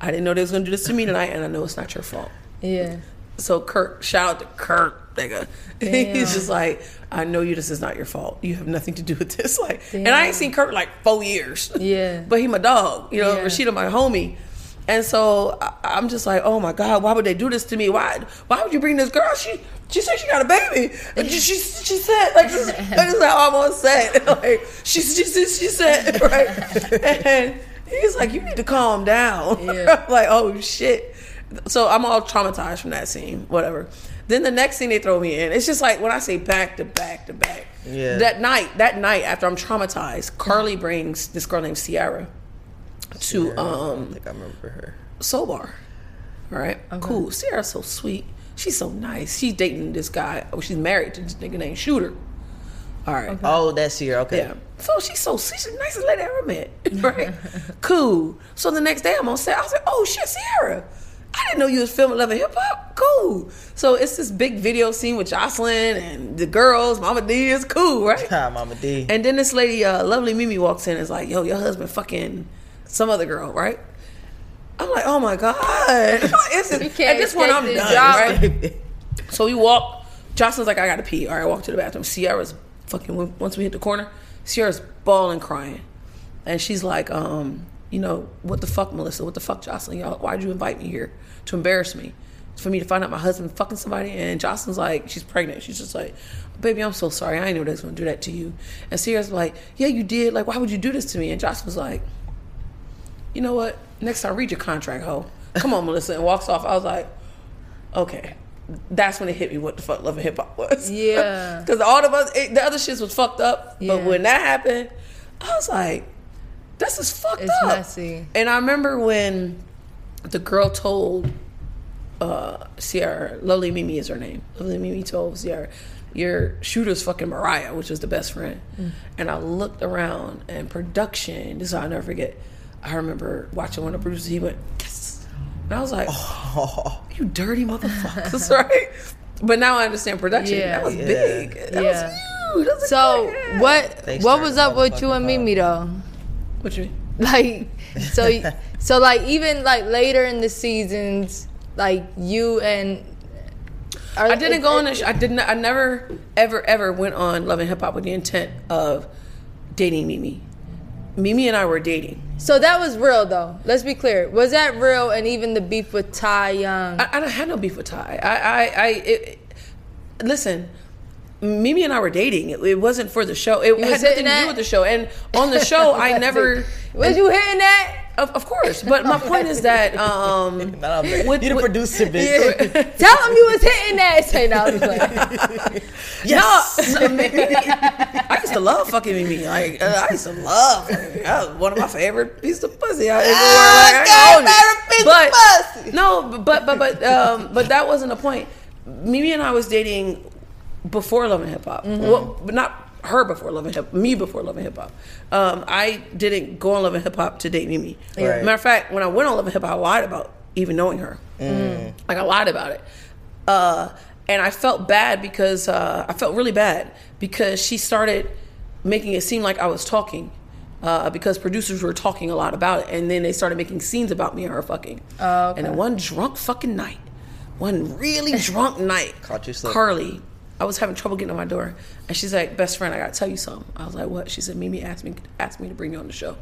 "I didn't know they was gonna do this to me tonight, and I know it's not your fault." Yeah. So Kirk, shout out to Kirk, nigga. He's just like, "I know you. This is not your fault. You have nothing to do with this." Like, and I ain't seen Kirk like four years. Yeah. but he my dog. You know, Yeah. Rasheeda my homie. And so I, I'm just like, oh my god, why would they do this to me? Why? Why would you bring this girl? She she said she got a baby. And She she, she said like this, that is how I almost said like she she she, she said right. And he's like, you need to calm down. Yeah. Like oh shit. So I'm all traumatized from that scene. Whatever. Then the next scene they throw me in, it's just like when I say back to back to back. Yeah. That night, that night after I'm traumatized, Carli brings this girl named Sierra to I um think I remember her. Soul Bar. All right, cool. Sierra's so sweet. She's so nice. She's dating this guy. Oh, she's married to this nigga named Shooter. All right. Okay. Oh, that's here. Okay. Yeah. So she's so she's the nicest lady I ever met. Right? cool. So the next day I'm on set. I was like, oh shit, Sierra. I didn't know you was filming Love and Hip Hop. Cool. So it's this big video scene with Joseline and the girls. Mama D is cool, right? Hi, Mama D. And then this lady, uh, lovely Mimi, walks in and is like, "Yo, your husband fucking some other girl, right?" I'm like, "Oh my god!" It's just- You can't at this point, I'm this done, job. right? So we walk. Joseline's like, "I gotta pee." All right, I walk to the bathroom. Sierra's fucking. Once we hit the corner, Sierra's bawling, crying, and she's like, "Um, you know what the fuck, Melissa? What the fuck, Joseline? Y'all, why'd you invite me here to embarrass me?" For me to find out my husband fucking somebody, and Joseline's like, she's pregnant. She's just like, baby, I'm so sorry. I didn't know they was gonna do that to you. And Sierra's like, yeah, you did. Like, why would you do this to me? And Joseline's like, you know what? Next time, read your contract, ho. Come on, Melissa, and walks off. I was like, okay. That's when it hit me what the fuck love and hip hop was. Yeah. Because all of us, it, the other shits was fucked up. Yeah. But when that happened, I was like, this is fucked It's up. messy. And I remember when the girl told uh, Sierra, Lovely Mimi is her name. Lovely Mimi told Sierra, your shooter's fucking Mariah, which was the best friend. Mm. And I looked around and production, this is how I never forget. I remember watching one of the producers, he went, yes. And I was like, Oh, you dirty motherfuckers, right? But now I understand production. Yeah. that was Yeah. big. That Yeah. was huge. That was So what what was up with you and motherfucking Mimi though? What you mean? Like so so like even like later in the seasons, like you and are- I didn't go on. A sh- I didn't. I never, ever, ever went on Love and Hip Hop with the intent of dating Mimi. Mimi and I were dating. So that was real though. Let's be clear. Was that real? And even the beef with Ty Young. I, I don't have no beef with Ty. I, I, I it, it- listen. Mimi and I were dating. It, it wasn't for the show. It was had nothing hitting to do with the show. And on the show, I never. was you hitting that? Of, of course, but my point is that um, Not on with- you the with- producer, bitch. Tell him you was hitting that. Say no, I'm just playing. Yes. No, no, Mimi, I used to love fucking Mimi. Like uh, I used to love. Fucking, that was one of my favorite pieces of pussy. I ever Ah, wore. Like, God, I own it. favorite piece of but, pussy. No, but but but um, but that wasn't the point. Mimi and I was dating before Love and Hip Hop. Mm-hmm. Well, but not her before loving hip, Hop, me before loving hip hop. Um, I didn't go on loving hip hop to date Mimi. Right. Matter of fact, when I went on loving hip hop, I lied about even knowing her. Like I lied about it, uh, and I felt bad because uh, I felt really bad because she started making it seem like I was talking. Uh, because producers were talking a lot about it, and then they started making scenes about me and her fucking. Oh, And then one drunk fucking night, one really drunk night. Carli, I was having trouble getting on my door, and she's like, "Best friend, I gotta tell you something." I was like, "What?" She said, "Mimi asked me asked me to bring you on the show."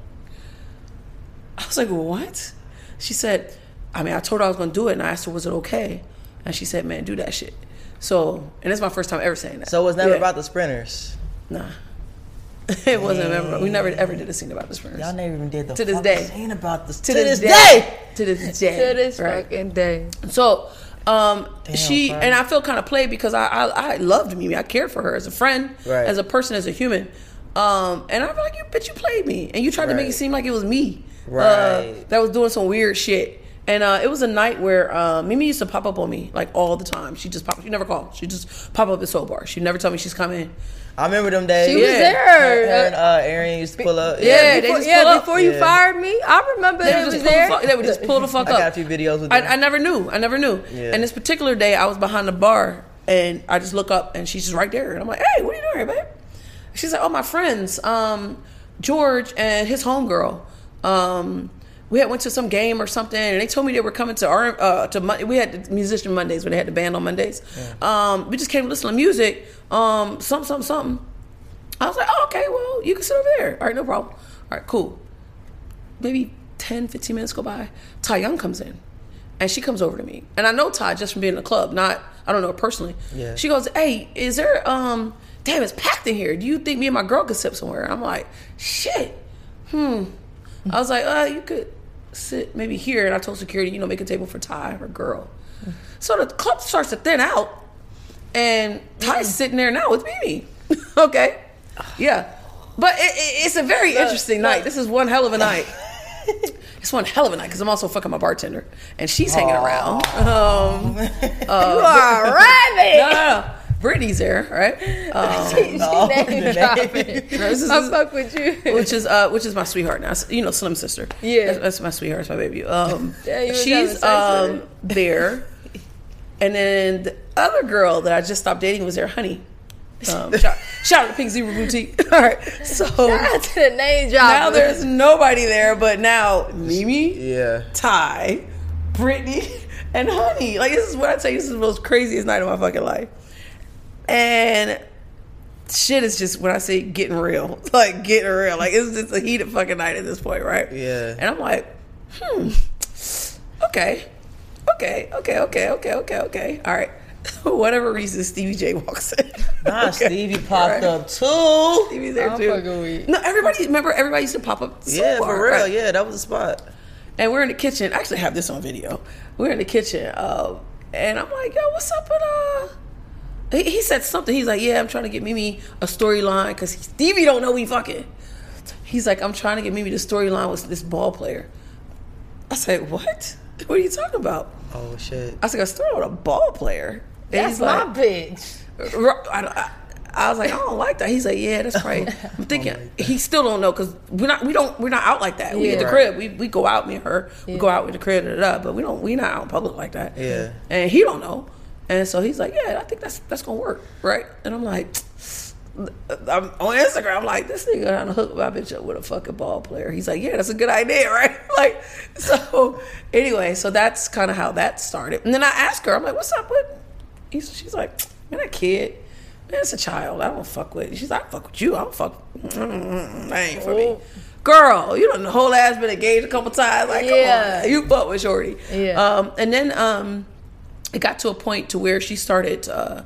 I was like, "What?" She said, "I mean, I told her I was gonna do it, and I asked her, was it okay?" And she said, "Man, do that shit." So, and it's my first time ever saying that. So it was never Yeah. about the sprinters. Nah. it wasn't ever. We never ever did a scene about the sprinters. Y'all never even did the To this day. scene about this. to, To, this, this day. day. To this day. To this Right. fucking day. So, um, she fam. and I feel kind of played because I, I I loved Mimi. I cared for her as a friend, Right. as a person, as a human. Um, and I'm like, you bitch, you played me, and you tried to make it seem like it was me, uh, that was doing some weird shit. And uh, it was a night where uh, Mimi used to pop up on me like all the time. She just pop. She never called. She just pop up at Soul Bar. She never tell me she's coming. I remember them days. She was Yeah. Her, her there. and uh, Aaron used to pull up. Yeah, they before, just yeah, pull up. before you Yeah. fired me, I remember They they was the there. fuck, they would just pull the fuck I up. got a few videos with I. I never knew. I never knew. Yeah. And this particular day, I was behind the bar, and I just look up, and she's just right there, and I'm like, "Hey, what are you doing here, babe?" She's like, "Oh, my friends, um, George and his homegirl. Um, we had went to some game or something, and they told me they were coming to our uh, to Mon- we had musician Mondays when they had the band on Mondays. Um, we just came to listen to music. Um, something, something, something. I was like, oh, okay, well, you can sit over there. All right, no problem. All right, cool maybe 10, 15 minutes go by. Ty Young comes in. And she comes over to me. And I know Ty just from being in the club, not I don't know her personally. Yeah. She goes, Hey, is there um damn it's packed in here. Do you think me and my girl could sit somewhere? I'm like, shit. Hmm. I was like, uh, you could sit maybe here. And I told security, you know, make a table for Ty, her girl. So the club starts to thin out. And Ty's sitting there now with Mimi. okay. Yeah. But it, it, it's a very interesting night. This is one hell of a night. It's one hell of a night because I'm also fucking my bartender, and she's hanging around. Um, You are a no, no, no. Brittany's there, right? Um, She name dropping. is- I fuck with you. which is uh, which is my sweetheart now. You know, Slim sister. Yeah. that's, that's my sweetheart. That's my baby. Um, Yeah, you was she's sex with um there, and then the other girl that I just stopped dating was there, Honey. Um, shout, shout out to Pink Zebra Boutique. All right, so Shout out to the name drop. now there's nobody there, but now Mimi, Yeah. Ty, Brittany, and Honey. Like this is what I tell you, this is the most craziest night of my fucking life. And shit is just when I say getting real, like getting real. Like it's just a heated fucking night at this point, right? Yeah. And I'm like, hmm, okay, okay, okay, okay, okay, okay, okay. All right. For whatever reason, Stevie J walks in. Nah, Okay. Stevie popped Right. up too. Stevie's there I'm too. No, everybody remember everybody used to pop up. so Yeah, far, for real. right? Yeah, that was the spot. And we're in the kitchen. I actually have this on video. We're in the kitchen, um, and I'm like, "Yo, what's up with uh?" He, he said something. He's like, "Yeah, I'm trying to get Mimi a storyline because Stevie don't know we fucking." He's like, "I'm trying to get Mimi the storyline with this ball player." I said, "What? What are you talking about?" Oh shit. I said, "A story with a ball player." And That's he's my like, bitch. I, I, I was like, I don't like that. He's like, yeah, that's right. I'm thinking he still don't know because we're not we don't we're not out like that. We at the crib, we, we go out me and her, we go out with the crib, da, da, da, but we don't we not out in public like that. Yeah. and he don't know, and so he's like, yeah, I think that's that's gonna work, right? And I'm like. I'm on Instagram. I'm like, this nigga on the hook my bitch up with a fucking ball player. He's like, yeah, that's a good idea, right? Like, so anyway, so that's kind of how that started. And then I asked her, I'm like, what's up with? He's, she's like, man, that kid, man, it's a child. I don't fuck with. She's like, I fuck with you. I don't fuck. Mm, that ain't for me. Girl, you done the whole ass been engaged a couple times. Like, Yeah. come on, you fuck with Shorty. Yeah. Um, and then um, it got to a point to where she started uh,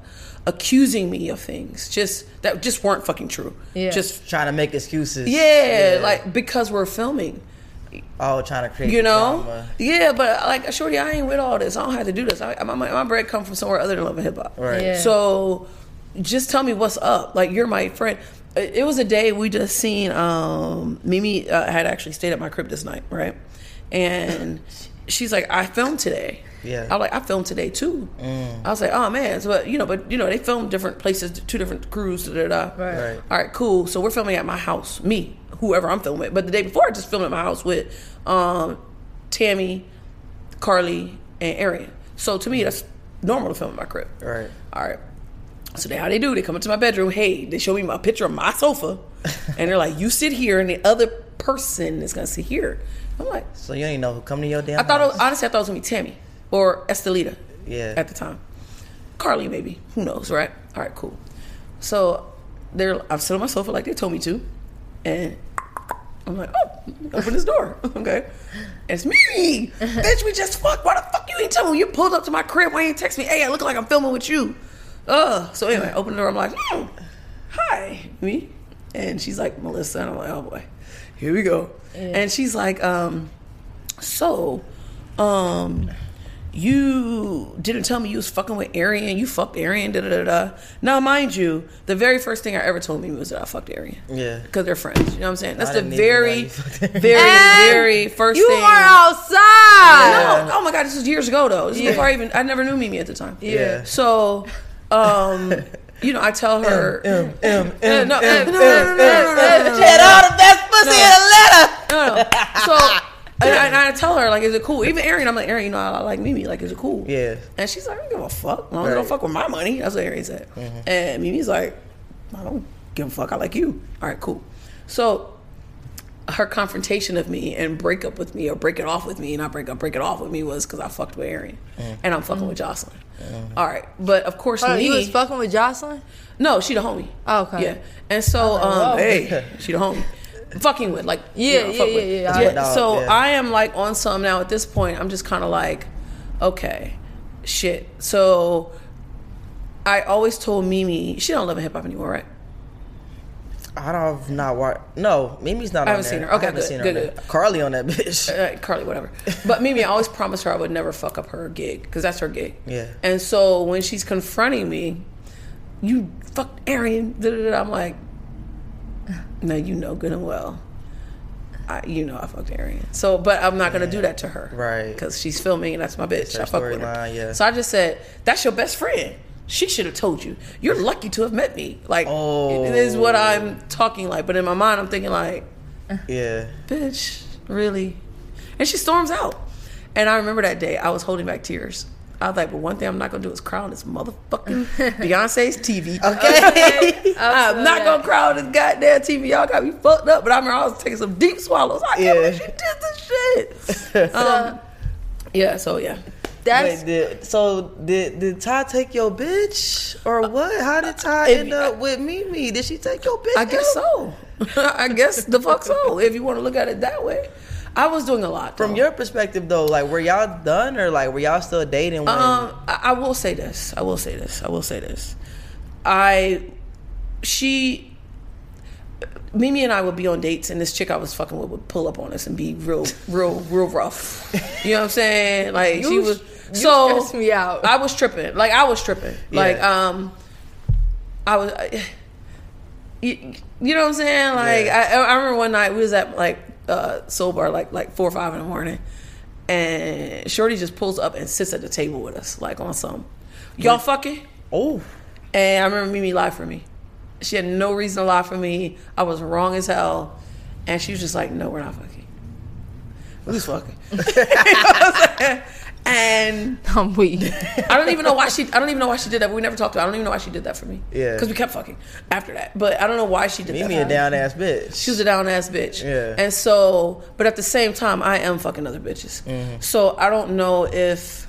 accusing me of things just that just weren't fucking true. Yeah. Just Trying to make excuses. yeah, like because we're filming. oh, trying to create. You know, drama. yeah, but like, shorty, I ain't with all this. I don't have to do this. I, my, my my bread come from somewhere other than love and hip hop. Right. Yeah. So, just tell me what's up. Like, you're my friend. It it was a day we just seen. Um, Mimi uh, had actually stayed at my crib this night, right? And she's like, I filmed today. Yeah. I was like, I filmed today too. I was like, oh man, so, but you know, but you know, they filmed different places, two different crews. Da, da, da. Right. Right. All right, cool. So we're filming at my house, me, whoever I'm filming. with. But the day before, I just filmed at my house with um, Tammy, Carli, and Ariane. So to me, that's normal to film in my crib. Right. All right. So they how they do? They come into my bedroom. Hey, they show me my picture of my sofa, and they're like, "You sit here, and the other person is gonna sit here." I'm like, So you ain't know who come to your damn I thought it was, honestly, I thought it was gonna be Tammy or Estelita. Yeah. At the time, Carli maybe. Who knows, right? All right, cool. So they're I'm sitting on my sofa like they told me to, and I'm like, oh, open this door, okay? It's me, bitch. We just fucked. Why the fuck you ain't tell me? You pulled up to my crib. Why you ain't text me? Hey, I look like I'm filming with you. Uh. So anyway, I open the door. I'm like, hmm, hi, me, and she's like Melissa, and I'm like, oh boy, here we go. And she's like, um, so, um, you didn't tell me you was fucking with Ariane. You fucked Ariane. Da da da da. Now, mind you, the very first thing I ever told me was that I fucked Ariane. Yeah. because they're friends. You know what I'm saying? That's I the didn't even know very, you fucked Ariane. very, very first You thing. were outside. No, oh my god, this was years ago though. This is before I even I never knew Mimi at the time. Yeah. So, um, you know, I tell her, M M M. No, no, no, no, She had all the best pussy in Atlanta. No, no. So. And I, and I, tell her like, is it cool? Even Ariane, I'm like Ariane, you know, I like Mimi. Like, is it cool? Yeah. And she's like, I don't give a fuck. I don't, right. don't fuck with my money. That's what Ariane said. Mm-hmm. And Mimi's like, I don't give a fuck. I like you. All right, cool. So her confrontation of me and break up with me or break it off with me, and not break up, break it off with me was because I fucked with Ariane and I'm fucking with Joseline. All right, but of course, Hold on, me. you was fucking with Joseline? no, she the homie. Oh, okay. Yeah, and so um, hey, she the homie. Fucking with like Yeah, you know, yeah, fuck yeah, with. yeah, That's my dog, So yeah. I am like on some now at this point. I'm just kind of like, okay, shit. So I always told Mimi she don't live in hip hop anymore, right? I don't have not watch. No, Mimi's not. I haven't there. seen her. Okay, I haven't good, seen her good, good. Carli on that bitch. uh, Carli, whatever. But Mimi, I always promised her I would never fuck up her gig because that's her gig. Yeah. And so when she's confronting me, you fucked Ariane. Da, da, da, I'm like, no, you know good and well. I, you know I fucked Ariane. So, but I'm not gonna do that to her, Right. Because she's filming and that's my bitch. I fuck with her. yeah. So I just said, that's your best friend. She should have told you. You're lucky to have met me. Like, Oh. it is what I'm talking like. But in my mind, I'm thinking like, Yeah. bitch, really? And she storms out. And I remember that day, I was holding back tears. I was like, but one thing I'm not gonna do is cry on this motherfucking Beyonce's TV. Okay. I'm not gonna cry on this goddamn TV. Y'all got me fucked up. But I remember I was taking some deep swallows. I can't believe Yeah. she did this shit. um, yeah, so yeah. That's Wait, did, so did did Ty take your bitch or what? How did Ty If- end up with Mimi? Did she take your bitch? I guess so. I guess the fuck so. If you want to look at it that way. I was doing a lot. From your perspective though, like were y'all done or like were y'all still dating when Um, I, I will say this. I will say this. I will say this. I, she, Mimi and I would be on dates, and this chick I was fucking with would pull up on us and be real, real, real rough. You know what I'm saying? Like she You- was. You so stress me out. I was tripping. Like I was tripping. Like um, I was. You, you know what I'm saying? Like Yeah. I, I remember one night we was at like uh soul bar like like four or five in the morning, and Shorty just pulls up and sits at the table with us like on some, y'all fucking. Oh, And I remember Mimi lied for me. She had no reason to lie for me. I was wrong as hell, and she was just like, "No, we're not fucking. Who's fucking?" You know what I'm saying? And I'm weak. I don't even know why she. I don't even know why she did that. But we never talked about. It. I don't even know why she did that for me. Yeah. Because we kept fucking after that. But I don't know why she did Mimi that. a down ass bitch. She was a down ass bitch. Yeah. And so, but at the same time, I am fucking other bitches. Mm-hmm. So I don't know if.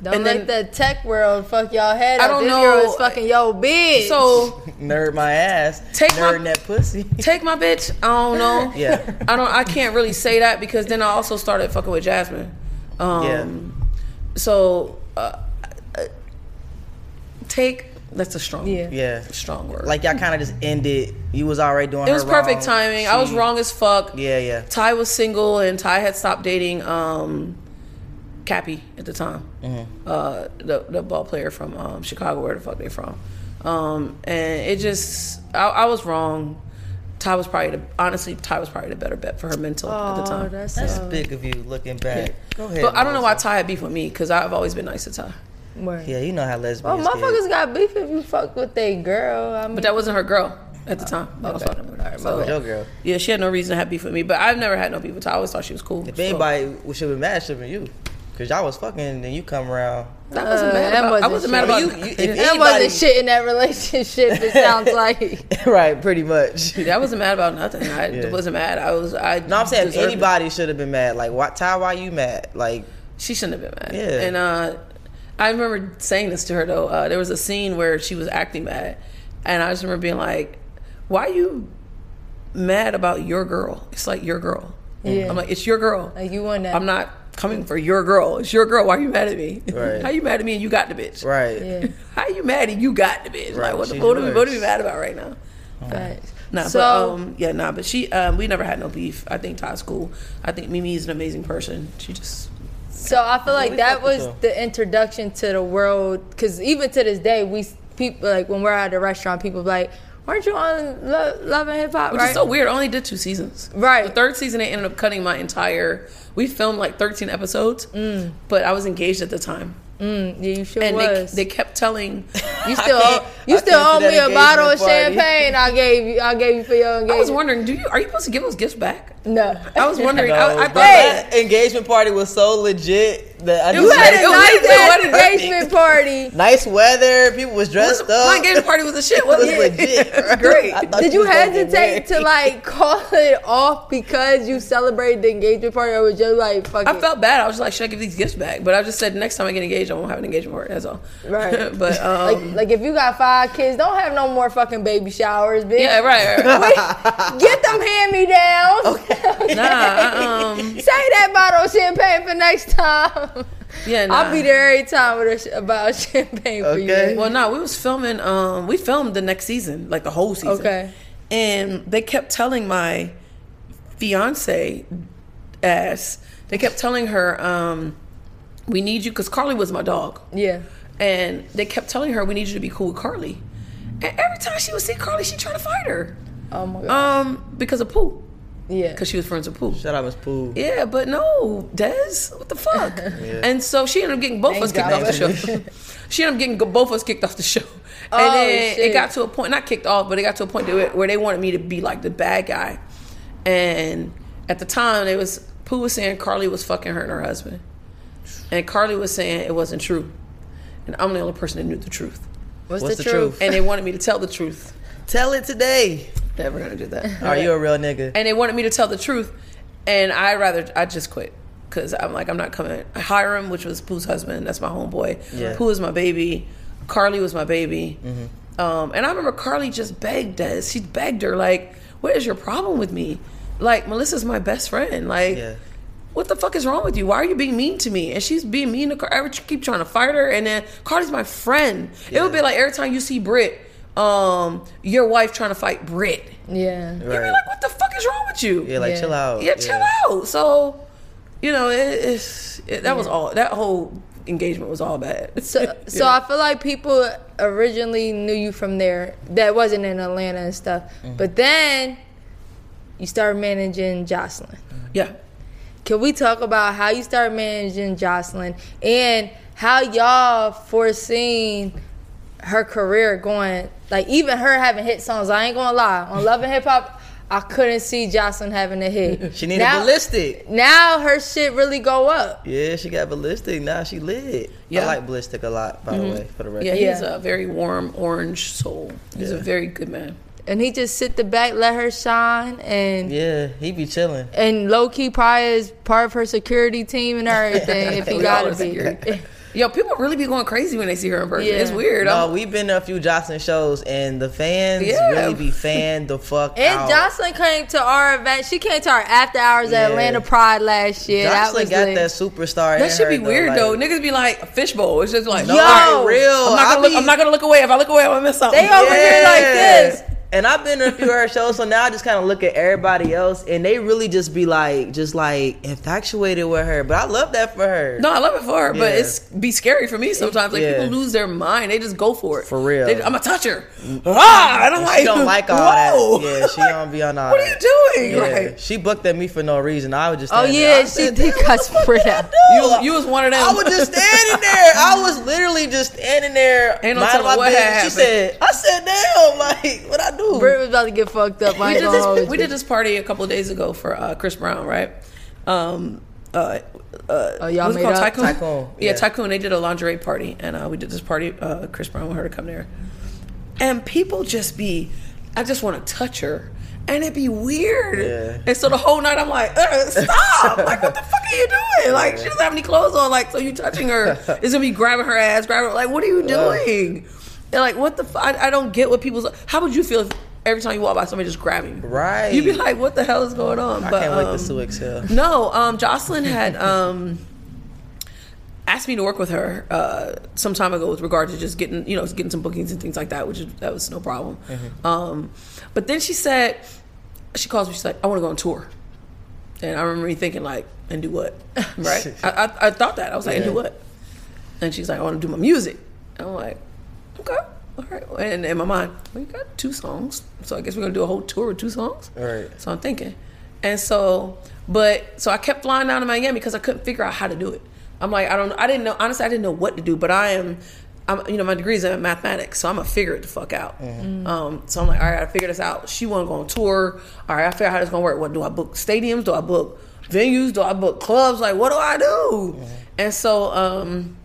Don't And let then- the tech world fuck y'all head I don't this know- girl is fucking yo bitch. So nerd my ass. Take my- nerd that pussy. take my bitch. I don't know. Yeah. I don't. I can't really say that because then I also started fucking with Jasmine. Um, Yeah. So uh, uh, take. That's a strong. Yeah. Yeah. Strong word. Like y'all kind of just ended. You was already doing. it was perfect wrong. timing. I was wrong as fuck. Yeah, yeah. Ty was single and Ty had stopped dating um, Cappie at the time, Mm-hmm. uh, the the ball player from um, Chicago, where the fuck they from. Um, and it just, I, I was wrong. Ty was probably the honestly Ty was probably the better bet for her mental at the Oh, time. that's, That's uh, big of you looking back. Go ahead. but I don't know why Ty had beef with me because I've always been nice to Ty. word. Yeah, you know how Well, lesbians motherfuckers get. got beef if you fuck with a girl. I mean, But that wasn't her girl at the time. I was fucking with her. So, Your girl. yeah, she had no reason to have beef with me. But I've never had no beef with Ty. I always thought she was cool. If So, anybody should be mad, should be you. Cause y'all was fucking, and you come around. I wasn't Uh, mad that about. I wasn't wasn't mad about You- you- if that anybody- wasn't shit in that relationship. It sounds like. right, pretty much. Yeah, I wasn't mad about nothing. I Yeah. wasn't mad. I was. I. No, I'm saying anybody should have been mad. Like, why, Ty? Why you mad? Like, She shouldn't have been mad. Yeah. And uh, I remember saying this to her though. Uh, there was a scene where she was acting mad, and I just remember being like, "Why are you mad about your girl? It's like your girl." Yeah. I'm like, "It's your girl. Like you want that. I'm not coming for your girl. It's your girl. Why are you mad at me? Right. How you mad at me and you got the bitch? right? Yeah. How you mad and you got the bitch? Right, Like what, the, she's what, are we, what are we mad about right now? Facts. Nah, so, but um, yeah, nah, but she, um, we never had no beef. I think Ty's cool. I think Mimi is an amazing person. She just, so I feel like that was them. the introduction to the world. Because even to this day, we people like when we're at a restaurant, people be like, "Weren't you on Lo- Love and Hip Hop?" which Right. is so weird. I only did two seasons. Right. The third season, they ended up cutting my entire. We filmed like 13 episodes, but I was engaged at the time, Mm, yeah, you sure and they, was. they kept telling. you still you I still owe me a bottle of champagne. I gave you. I gave you for your engagement. I was wondering, do you are you supposed to give those gifts back? No. I was wondering. No, I, I thought that engagement party was so legit that I It just was You had It a was- nice it ass engagement party. nice weather. People was dressed my up. engagement party was a shit. It was Wasn't it? legit. It was great. Did you was hesitate to like call it off because you celebrated the engagement party, or was just like fuck I it? felt bad. I was like, should I give these gifts back? But I just said next time I get engaged, I won't have an engagement party. That's all. Right. but um, like, like if you got five kids, don't have no more fucking baby showers, bitch. yeah, right. right. Get them hand me downs. nah, I, um, Say that bottle of champagne for next time. yeah, nah. I'll be there every time with a sh- about champagne for Okay. you. Well, no, we was filming. Um, we filmed the next season, like the whole season. Okay. And they kept telling my fiance ass. They kept telling her, um, "We need you," because Carli was my dog. Yeah. And they kept telling her, "We need you to be cool with Carli." And every time she would see Carli, she tried to fight her. Oh my god. Um, because of Pooh, yeah. because she was friends with Pooh. Shout out Miss Pooh. Yeah, but no, Des, what the fuck? And so she ended up getting both of us kicked off the show. she ended up getting both of us kicked off the show. Oh, And then shit. it got to a point, not kicked off, but it got to a point where where they wanted me to be like the bad guy. And at the time, it was Pooh was saying Carli was fucking her and her husband, and Carli was saying it wasn't true. And I'm the only person that knew the truth. What's, What's the, the truth? truth? And they wanted me to tell the truth. Tell it today. Never gonna do that. Are you a real nigga? and they wanted me to tell the truth, and I rather I just quit because I'm like I'm not coming. Hiram, which was Pooh's husband, that's my homeboy. Yeah. Pooh is my baby. Carli was my baby. Um, and I remember Carli just begged us. She begged her like, "What is your problem with me? Like Melissa's my best friend. Like." Yeah. What the fuck is wrong with you? Why are you being mean to me? And she's being mean to Car- I keep trying to fight her, and then Carli's my friend. It would be like every time you see Brit, um, your wife trying to fight Brit. yeah. You'd be Right. like, what the fuck is wrong with you? Yeah, like Yeah. chill out. Yeah, chill out. So, you know, it, it's it, that was all. That whole engagement was all bad. So, so I feel like people originally knew you from there. That wasn't in Atlanta and stuff. Mm-hmm. But then you started managing Joseline. yeah, Can we talk about how you start managing Joseline and how y'all foreseen her career going? Like even her having hit songs. I ain't gonna lie. On Love and Hip Hop, I couldn't see Joseline having a hit. She needed now, ballistic. Now her shit really go up. Yeah, she got ballistic. Now she lit. Yeah. I like ballistic a lot, by the mm-hmm. way, for the record. yeah, Yeah. he's a very warm orange soul. He's a very good man. And he just sit the back, let her shine, and Yeah, he be chilling. and low key probably is part of her security team and everything. if he gotta be. security. Yo, people really be going crazy when they see her in person. Yeah. It's weird. No, I'm- we've been to a few Joseline shows, and the fans Yeah. really be fan the fuck And out. Joseline came to our event. She came to our after hours Yeah. at Atlanta Pride last year. that Joseline was got lit. that superstar. in that should be her, weird like- though. Niggas be like a fishbowl. It's just like No, Yo, real. I'm not, I gonna look, be- I'm not gonna look away. If I look away, I'm gonna miss something. They over here like this. And I've been to a few of her shows, so now I just kind of look at everybody else, and they really just be like, just like infatuated with her. But I love that for her. No, I love it for her, but it's be scary for me sometimes. Like Yeah. people lose their mind, they just go for it. For real. They, I'm gonna touch her. Ah, I'm And like, she don't like all whoa. that. Yeah, she don't be on all What are you doing? Yeah, Like, she booked at me for no reason. I was just Oh standing there. yeah, she did "Damn, cuss for that. You was, you was one of them. I was just standing there. I was literally just standing there. Ain't no telling what business. She said, "I said, damn, like what I do." Britt was about to get fucked up. We did this. We did this party a couple of days ago for uh, Chris Brown, right? Um, uh, uh, Oh, y'all what's it made called? up? Tycoon. Tycoon, Yeah. yeah. Tycoon. They did a lingerie party, and uh, we did this party. Uh, Chris Brown wanted her to come there, and people just be. I just want to touch her. And it'd be weird. Yeah. And so the whole night I'm like, uh, stop. like, what the fuck are you doing? Like, she doesn't have any clothes on. Like, so you touching her. It's gonna be grabbing her ass, grabbing her. Like, what are you doing? And like, what the fuck? I, I don't get what people's. How would you feel if every time you walk by somebody just grabbing you? Right. You'd be like, what the hell is going on? I can't wait um, to sue Excel. no, um, Joseline had um, asked me to work with her uh, some time ago with regard to just getting, you know, getting some bookings and things like that, which is, that was no problem. Um, but then she said, she calls me, she's like, I want to go on tour. And I remember me thinking, like, and do what? Right? I, I, I thought that. I was like, and do what? And she's like, I want to do my music. And I'm like, okay, all right. And in my mind, well, got two songs. So I guess we're going to do a whole tour with two songs. Right. So I'm thinking. And so, but, so I kept flying down to Miami because I couldn't figure out how to do it. I'm like, I don't, I didn't know, honestly, I didn't know what to do, but I am, I'm, you know, my degree is in mathematics, so I'm gonna figure it the fuck out. Um, so I'm like, all right, I figure this out. She want to go on tour. All right, I figure out how this gonna work. What do I book stadiums? Do I book venues? Do I book clubs? Like, what do I do? And so, um,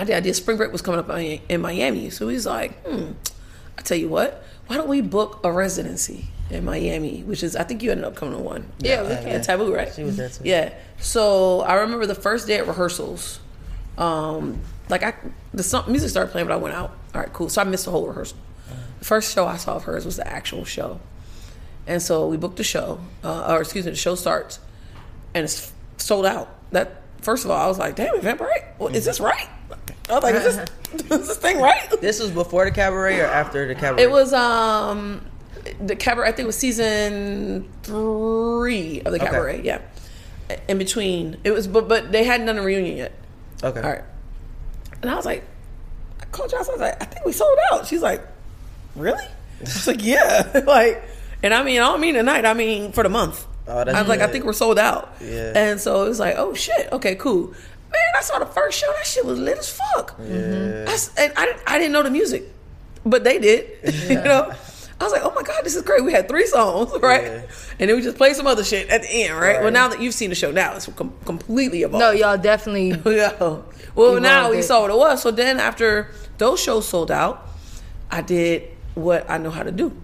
I did, I did spring break was coming up in Miami, so he's like, hmm, I tell you what, why don't we book a residency in Miami? Which is, I think you ended up coming to one. Yeah, we Yeah, taboo, right? She was there too. Yeah. So I remember the first day at rehearsals. Um, like I, the song, music started playing, but I went out. All right, cool. So I missed the whole rehearsal. The first show I saw of hers was the actual show, and so we booked the show. Uh, or excuse me, the show starts, and it's sold out. That first of all, I was like, "Damn, Eventbrite, well, is this right?" I was like, "Is this, is this thing right?" This was before the cabaret or after the cabaret? It was um the cabaret. I think it was season three of the Okay. cabaret. Yeah, in between it was, but but they hadn't done a reunion yet. Okay. All right, and I was like, I called Joseline. I was like, I think we sold out. She's like, really? I was like, yeah, like, and I mean, I don't mean tonight. I mean for the month. Oh, that's I was like, I think we're sold out. Yeah. And so it was like, oh shit, okay, cool. Man, I saw the first show. That shit was lit as fuck. Yeah. I s- and I, didn't- I didn't know the music, but they did. you know, I was like, oh my god, this is great. We had three songs, right? Yeah. And then we just played some other shit at the end, right? Well, now that you've seen the show, now it's com- completely evolved. No, y'all definitely. Yeah. Well, now we it. saw what it was. So then after those shows sold out, I did what I know how to do.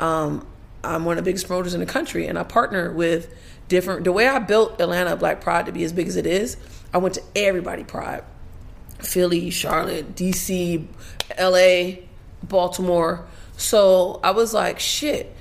Um, I'm one of the biggest promoters in the country, and I partner with different. The way I built Atlanta Black Pride to be as big as it is, I went to everybody Pride, Philly, Charlotte, DC, LA, Baltimore. So I was like, shit.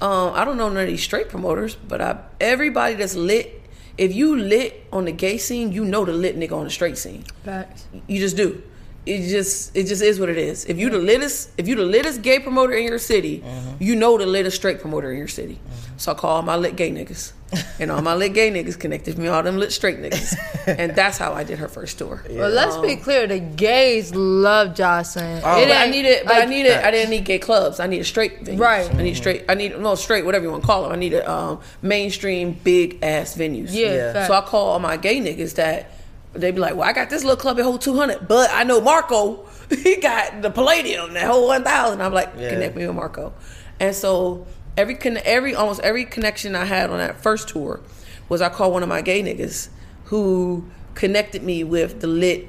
Um, I don't know none of these straight promoters, but I everybody that's lit. If you lit on the gay scene, you know the lit nigga on the straight scene. Facts. You just do. It just it just is what it is. If you the littest if you the littest gay promoter in your city, mm-hmm. you know the littest straight promoter in your city. Mm-hmm. So I call all my lit gay niggas. And all my lit gay niggas connected me, all them lit straight niggas. And that's how I did her first tour. Well, let's be um, clear. The gays love Joseline. Oh. It But I ain't- needed, but I like, needed, I didn't need gay clubs. I needed straight venues. Right. I need straight. I need no straight, whatever you want to call them. I needed um, mainstream, big ass venues. Yeah, Yeah. So I call all my gay niggas that they be like, well, I got this little club at hold two hundred, but I know Marco. He got the Palladium that hold one thousand. I'm like, Yeah. connect me with Marco. And so every every almost every connection I had on that first tour was I called one of my gay niggas who connected me with the lit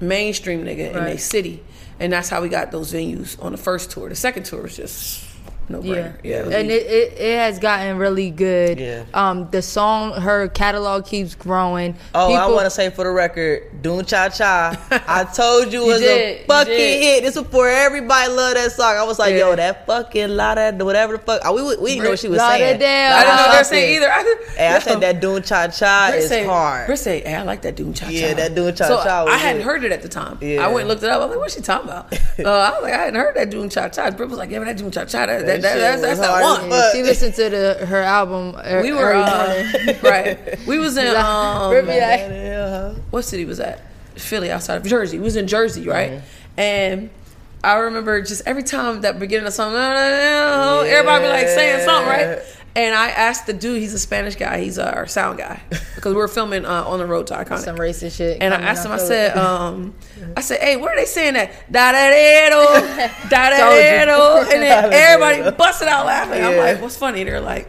mainstream nigga in Right. their city, and that's how we got those venues on the first tour. The second tour was just no Yeah, brainer. Yeah, was and it, it, it has gotten really good. Yeah. Um, the song, her catalog keeps growing. Oh, I People- want to say for the record, Doom Cha Cha. I told you it was did, a fucking hit. This was before everybody loved that song. I was like, Yeah. yo, that fucking lot of whatever the fuck. Oh, we we didn't know what she was Lauderdale. saying. I didn't know what they were saying either. I, Hey, I said that Doom Cha Cha Britt is say, hard. Britt say, hey, I like that Doom Cha Cha. Yeah, that Doom Cha Cha was I hadn't it. heard it at the time. Yeah. I went and looked it up. I was like, what's she talking about? uh, I was like, I hadn't heard that Doom Cha Cha. Britt was like, yeah, but that Doom Cha Cha, that, that that, that's, that's that one. fuck. She listened to the her album. er- We were every uh, right. We was in um, what city was that? Philly, outside of Jersey. We was in Jersey, right? Mm-hmm. And I remember just every time that beginning of something, everybody be like saying something, right? And I asked the dude, he's a Spanish guy, he's our sound guy, because we were filming uh, on the road to Iconic. Some racist shit. And I asked him, I said, um, I said, hey, where are they saying that? Da-da-da-do, da-da-da-do. And then everybody busted out laughing. I'm like, what's funny? They're like,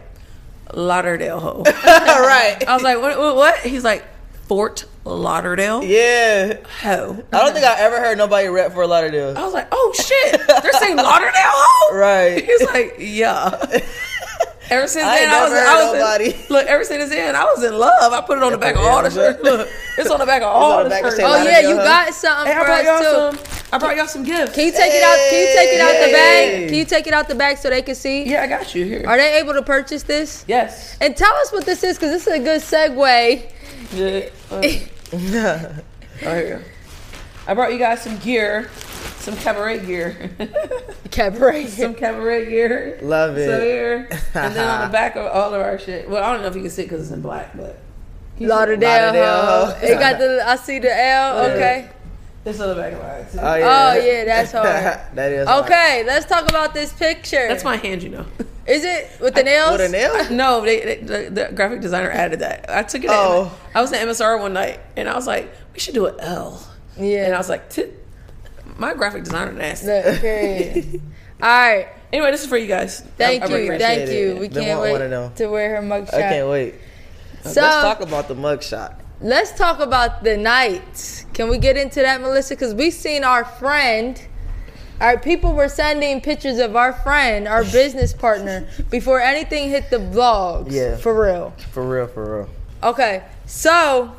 Lauderdale ho. Right. I was like, what, what, what? He's like, Fort Lauderdale Yeah. ho. I don't think I ever heard nobody rap for Lauderdale. I was like, oh shit, they're saying Lauderdale ho? Right. He's like, yeah. Ever since I then, I was, I heard was in, look. Ever since then, I was in love. I put it on the back of all the shirts. Look, it's on the back of all the the shirts. oh yeah, you huh? got something Hey, for brought us too. some. I brought y'all some gifts. Can you take it out? Can you take it out the Hey. bag? Can you take it out the bag so they can see? Yeah, I got you here. Are they able to purchase this? Yes. And tell us what this is, because this is a good segue. Yeah. Uh, right here. I brought you guys some gear, some cabaret gear, Cabaret. some cabaret gear. Love it. So here, and then on the back of all of our shit. Well, I don't know if you can see it because it's in black, but Lauderdale. Lauderdale? It got the. I see the L. Okay. it's on the back of too. Oh yeah. Oh yeah, that's hard. that is. hard. Okay, let's talk about this picture. That's my hand, you know. Is it with the nails? With a nail? No, they, they the, the graphic designer added that. I took it. Oh. Oh. I was at MSR one night, and I was like, we should do an L. Yeah. And I was like, "T- my graphic designer nasty. Look, period. All right. Anyway, this is for you guys. Thank I- I you. appreciate Thank it. you. We Been can't wait one to wear her mugshot. I can't wait. So Let's talk about the mugshot. let's talk about the night. Can we get into that, Melissa? Because we've seen our friend. Our people were sending pictures of our friend, our business partner, before anything hit the vlogs. Yeah. For real. For real, for real. Okay, so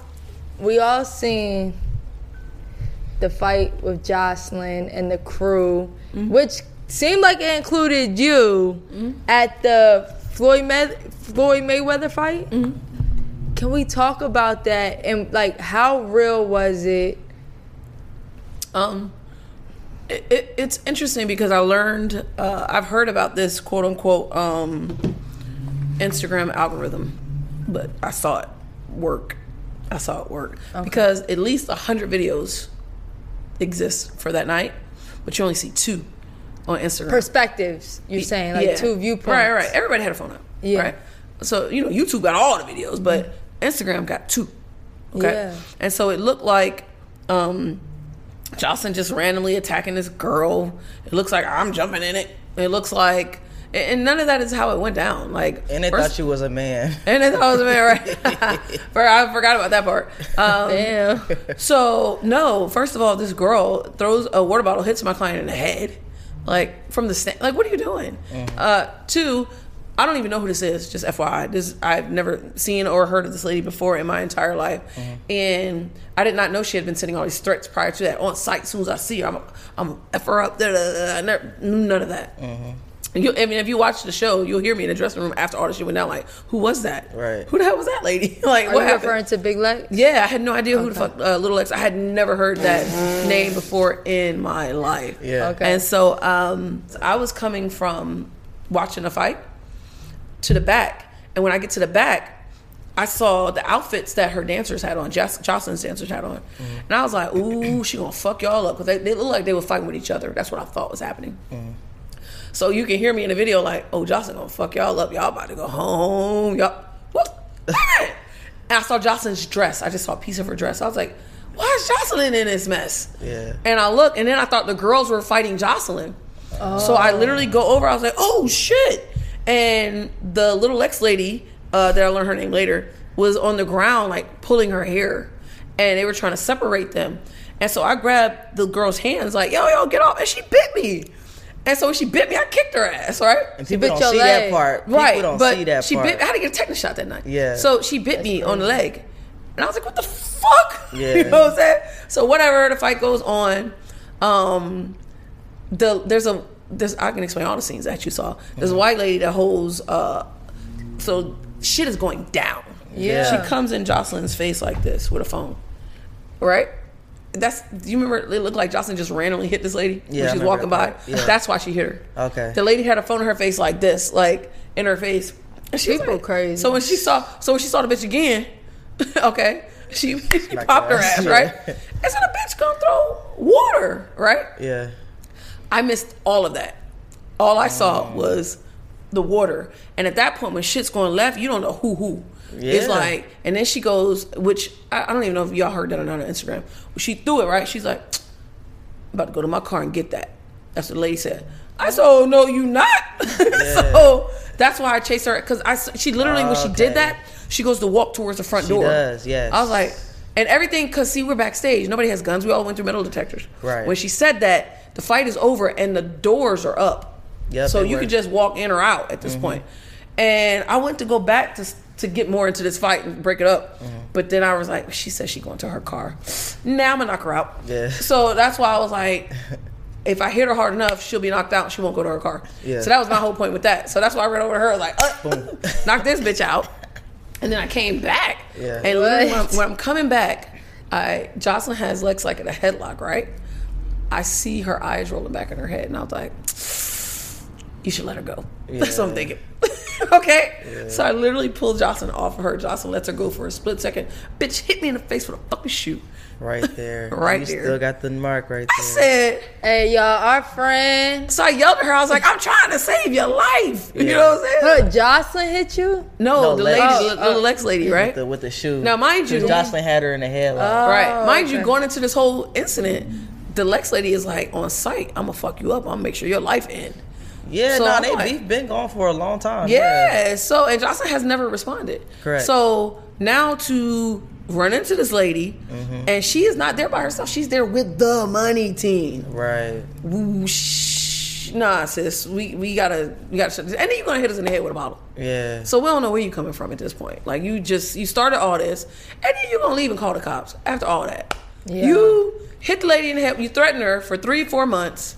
we all seen the fight with Joseline and the crew, which seemed like it included you at the Floyd May- Floyd Mayweather fight. Can we talk about that and like how real was it? Um, it, it, it's interesting because I learned, uh, I've heard about this quote unquote um, Instagram algorithm, but I saw it work. I saw it work because at least a hundred videos exist for that night, but you only see two on Instagram. Perspectives, you're saying like Yeah. two viewpoints. Right, right. Everybody had a phone up. Yeah. Right. So you know, YouTube got all the videos, but Instagram got two. Okay. Yeah. And so it looked like um, Joseline just randomly attacking this girl. It looks like I'm jumping in it. It looks like, and none of that is how it went down. Like, And they first- thought you was a man. and they thought I was a man, right? For- I forgot about that part. Um, Damn. so no, first of all, this girl throws a water bottle, hits my client in the head, like from the stand. Like, what are you doing? Uh, two, I don't even know who this is. Just FYI, this I've never seen or heard of this lady before in my entire life, and I did not know she had been sending all these threats prior to that on site. As soon as I see her, I'm I'm f her up. Da, da, da. I never knew none of that. You, I mean, if you watch the show, you'll hear me in the dressing room after all this shit went down. Like, who was that? Right. Who the hell was that lady? like, Are what you happened? referring to Big Lex? Yeah, I had no idea who the fuck uh, Little X. I had never heard that name before in my life. Yeah. Okay. And so um, I was coming from watching a fight to the back, and when I get to the back, I saw the outfits that her dancers had on, Joc- Joseline's dancers had on, and I was like, "Ooh, she gonna fuck y'all up," because they, they look like they were fighting with each other. That's what I thought was happening. So you can hear me in the video like, "Oh, Joseline gonna fuck y'all up. Y'all about to go home. Y'all." What? and I saw Joseline's dress. I just saw a piece of her dress. I was like, "Why is Joseline in this mess?" Yeah. And I look, and then I thought the girls were fighting Joseline. So I literally go over. I was like, "Oh shit!" And the little ex lady uh, that I learned her name later was on the ground, like pulling her hair, and they were trying to separate them. And so I grabbed the girl's hands, like, "Yo, yo, get off!" And she bit me. And so when she bit me, I kicked her ass, right? And people bit don't your see leg. that part. People right, don't but see that she part. bit. I had to get a tetanus shot that night. Yeah. So she bit me on the leg, and I was like, "What the fuck?" Yeah. you know what I'm saying? So whatever the fight goes on, um, the there's a there's I can explain all the scenes that you saw. There's a white lady that holds uh, so shit is going down. Yeah. She comes in Joseline's face like this with a phone, right? That's. Do you remember? It looked like Joseline just randomly hit this lady Yeah, I when she was walking by. Yeah. That's why she hit her. Okay. The lady had a phone in her face like this, like in her face. And she was People like- crazy. So when she saw, so when she saw the bitch again, okay, she, she Like popped her that. ass, Yeah. right? And so the bitch gonna throw water, right? Yeah. I missed all of that. All I Mm. saw was the water. And at that point, when shit's going left, you don't know who who. It's like, and then she goes, which I, I don't even know if y'all heard that or not on Instagram. She threw it right. She's like, about to go to my car and get that. That's what the lady said. I said, oh no, you not. so that's why I chased her because I she literally when she oh, Okay. did that, she goes to walk towards the front She door. does, yes. I was like, and everything because see we're backstage. Nobody has guns. We all went through metal detectors. Right. When she said that, the fight is over and the doors are up. Yep, so you were. could just walk in or out at this mm-hmm. point. And I went to go back to to get more into this fight and break it up. But then I was like, she said she going to her car. Now I'm gonna knock her out. Yeah. So that's why I was like, if I hit her hard enough, she'll be knocked out. She won't go to her car. Yeah. So that was my whole point with that. So that's why I ran over to her like, uh, Boom. knock this bitch out. And then I came back. Yeah. And literally when I'm, when I'm coming back, I Joseline has Lex like in a headlock, right? I see her eyes rolling back in her head, and I was like, "You should let her go." That's what I'm thinking. okay, so I literally pulled Joseline off of her. Joseline lets her go for a split second. Bitch hit me in the face with a fucking shoe. Right there. Right you there. still got the mark right there. I there. said, Hey, y'all, our friend. so I yelled at her. I was like, "I'm trying to save your life." You know what I'm saying? Her Joseline hit you? No, No, the Lex. lady, Oh, the little oh. Lex lady, right? with the, with the shoe. Now, mind you- Joseline had her in the headlock. Oh, right. Oh, mind you, going into this whole incident, the Lex lady is like on site. I'm gonna fuck you up. I'm gonna make sure your life end. Yeah, so no, I'm they like- beef been gone for a long time. Yeah. So and Joseline has never responded. Correct. So now to run into this lady, Mm-hmm. and she is not there by herself. She's there with the money team. Right. Whoosh. Nah, sis, we we gotta we gotta shut this. And then you're gonna hit us in the head with a bottle. Yeah. So we don't know where you're coming from at this point. Like you just you started all this, and then you're gonna leave and call the cops after all that. Yeah. You hit the lady in the head. You threaten her for three, four months.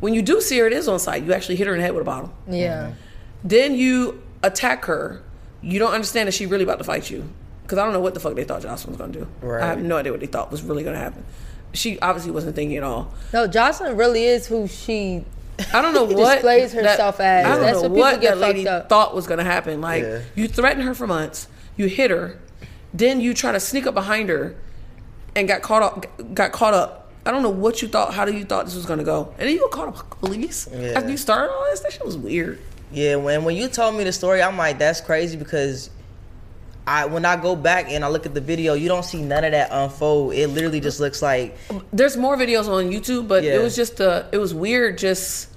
When you do see her, it is on site. You actually hit her in the head with a bottle. Yeah. Mm-hmm. Then you attack her. You don't understand that she really about to fight you. Because I don't know what the fuck they thought Joseline was gonna do. Right. I have no idea what they thought was really gonna happen. She obviously wasn't thinking at all. No, Joseline really is who she. I don't know what displays herself as. I don't That's know what people what that lady up. thought was gonna happen. Like Yeah. you threaten her for months, you hit her, then you try to sneak up behind her, and got caught up. Got caught up. I don't know what you thought. How do you thought this was gonna go? And then you got caught up police Yeah. after you started all this. That shit was weird. Yeah, when when you told me the story, I'm like, that's crazy because I when I go back and I look at the video, you don't see none of that unfold. It literally just looks like There's more videos on YouTube, but Yeah. it was just uh it was weird just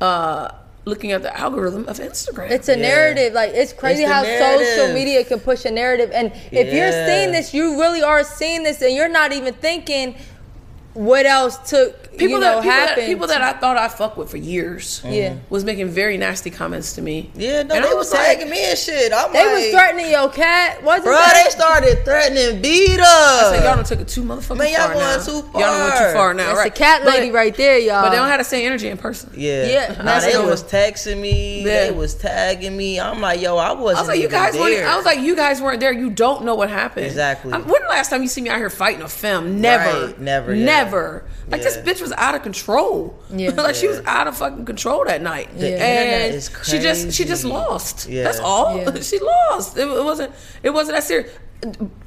uh looking at the algorithm of Instagram. It's a Yeah. narrative. Like it's crazy It's the how social media can push a narrative. And if you're seeing this, you really are seeing this, and you're not even thinking what else took people you know that people, that happened. people that I thought I fuck with for years Yeah. was making very nasty comments to me. yeah, no, And they I was like- tagging me and shit. I'm they like, was threatening your cat, wasn't bro. they? They started threatening beat us. I said y'all don't took it too motherfucking Man, y'all far going now. too Y'all done went too far. far now, That's right? the cat lady But- right there, y'all. But they don't have the same energy in person. Yeah, Yeah, Nah, they was texting me. Yeah. They was tagging me. I'm like, yo, I wasn't. I was like, you guys weren't. there. I was like, you guys weren't there. You don't know what happened. Exactly. I'm, when the last time you see me out here fighting a femme? Never. Right, never, yeah. Never. Like this bitch was out of control. Yeah. like she was out of fucking control that night. The and internet is she just she just lost. Yeah. That's all. Yeah. she lost. It, it wasn't. It wasn't that serious.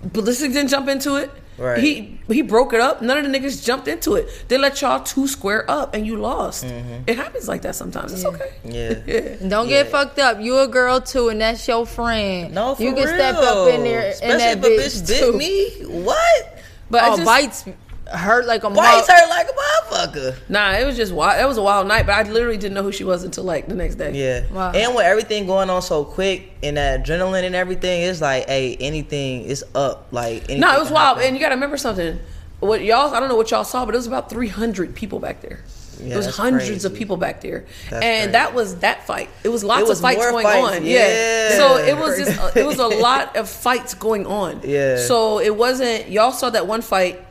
Ballistic didn't jump into it. Right. He he broke it up. None of the niggas jumped into it. They let y'all two square up and you lost. It happens like that sometimes. It's okay. Mm-hmm. Yeah. yeah. Don't Yeah. get fucked up. You a girl too, and that's your friend. No, for you can real. step up in there Especially and that if a bitch, bitch bit me. What? But oh, it's just, bites hurt like a Bites mug. hurt like a motherfucker. Nah, it was just wild. It was a wild night, but I literally didn't know who she was until like the next day. Yeah. Wow. And with everything going on so quick and that adrenaline and everything, it's like, hey, anything is up. Like, anything No, it was wild, happen. and you got to remember something. What y'all? I don't know what y'all saw, but it was about three hundred people back there. Yeah, there was that's hundreds of people back there, That's and crazy. that was that fight. It was lots It was of fights going fights, on. yeah. So it was just it was a lot of fights going on. Yeah. So it wasn't y'all saw that one fight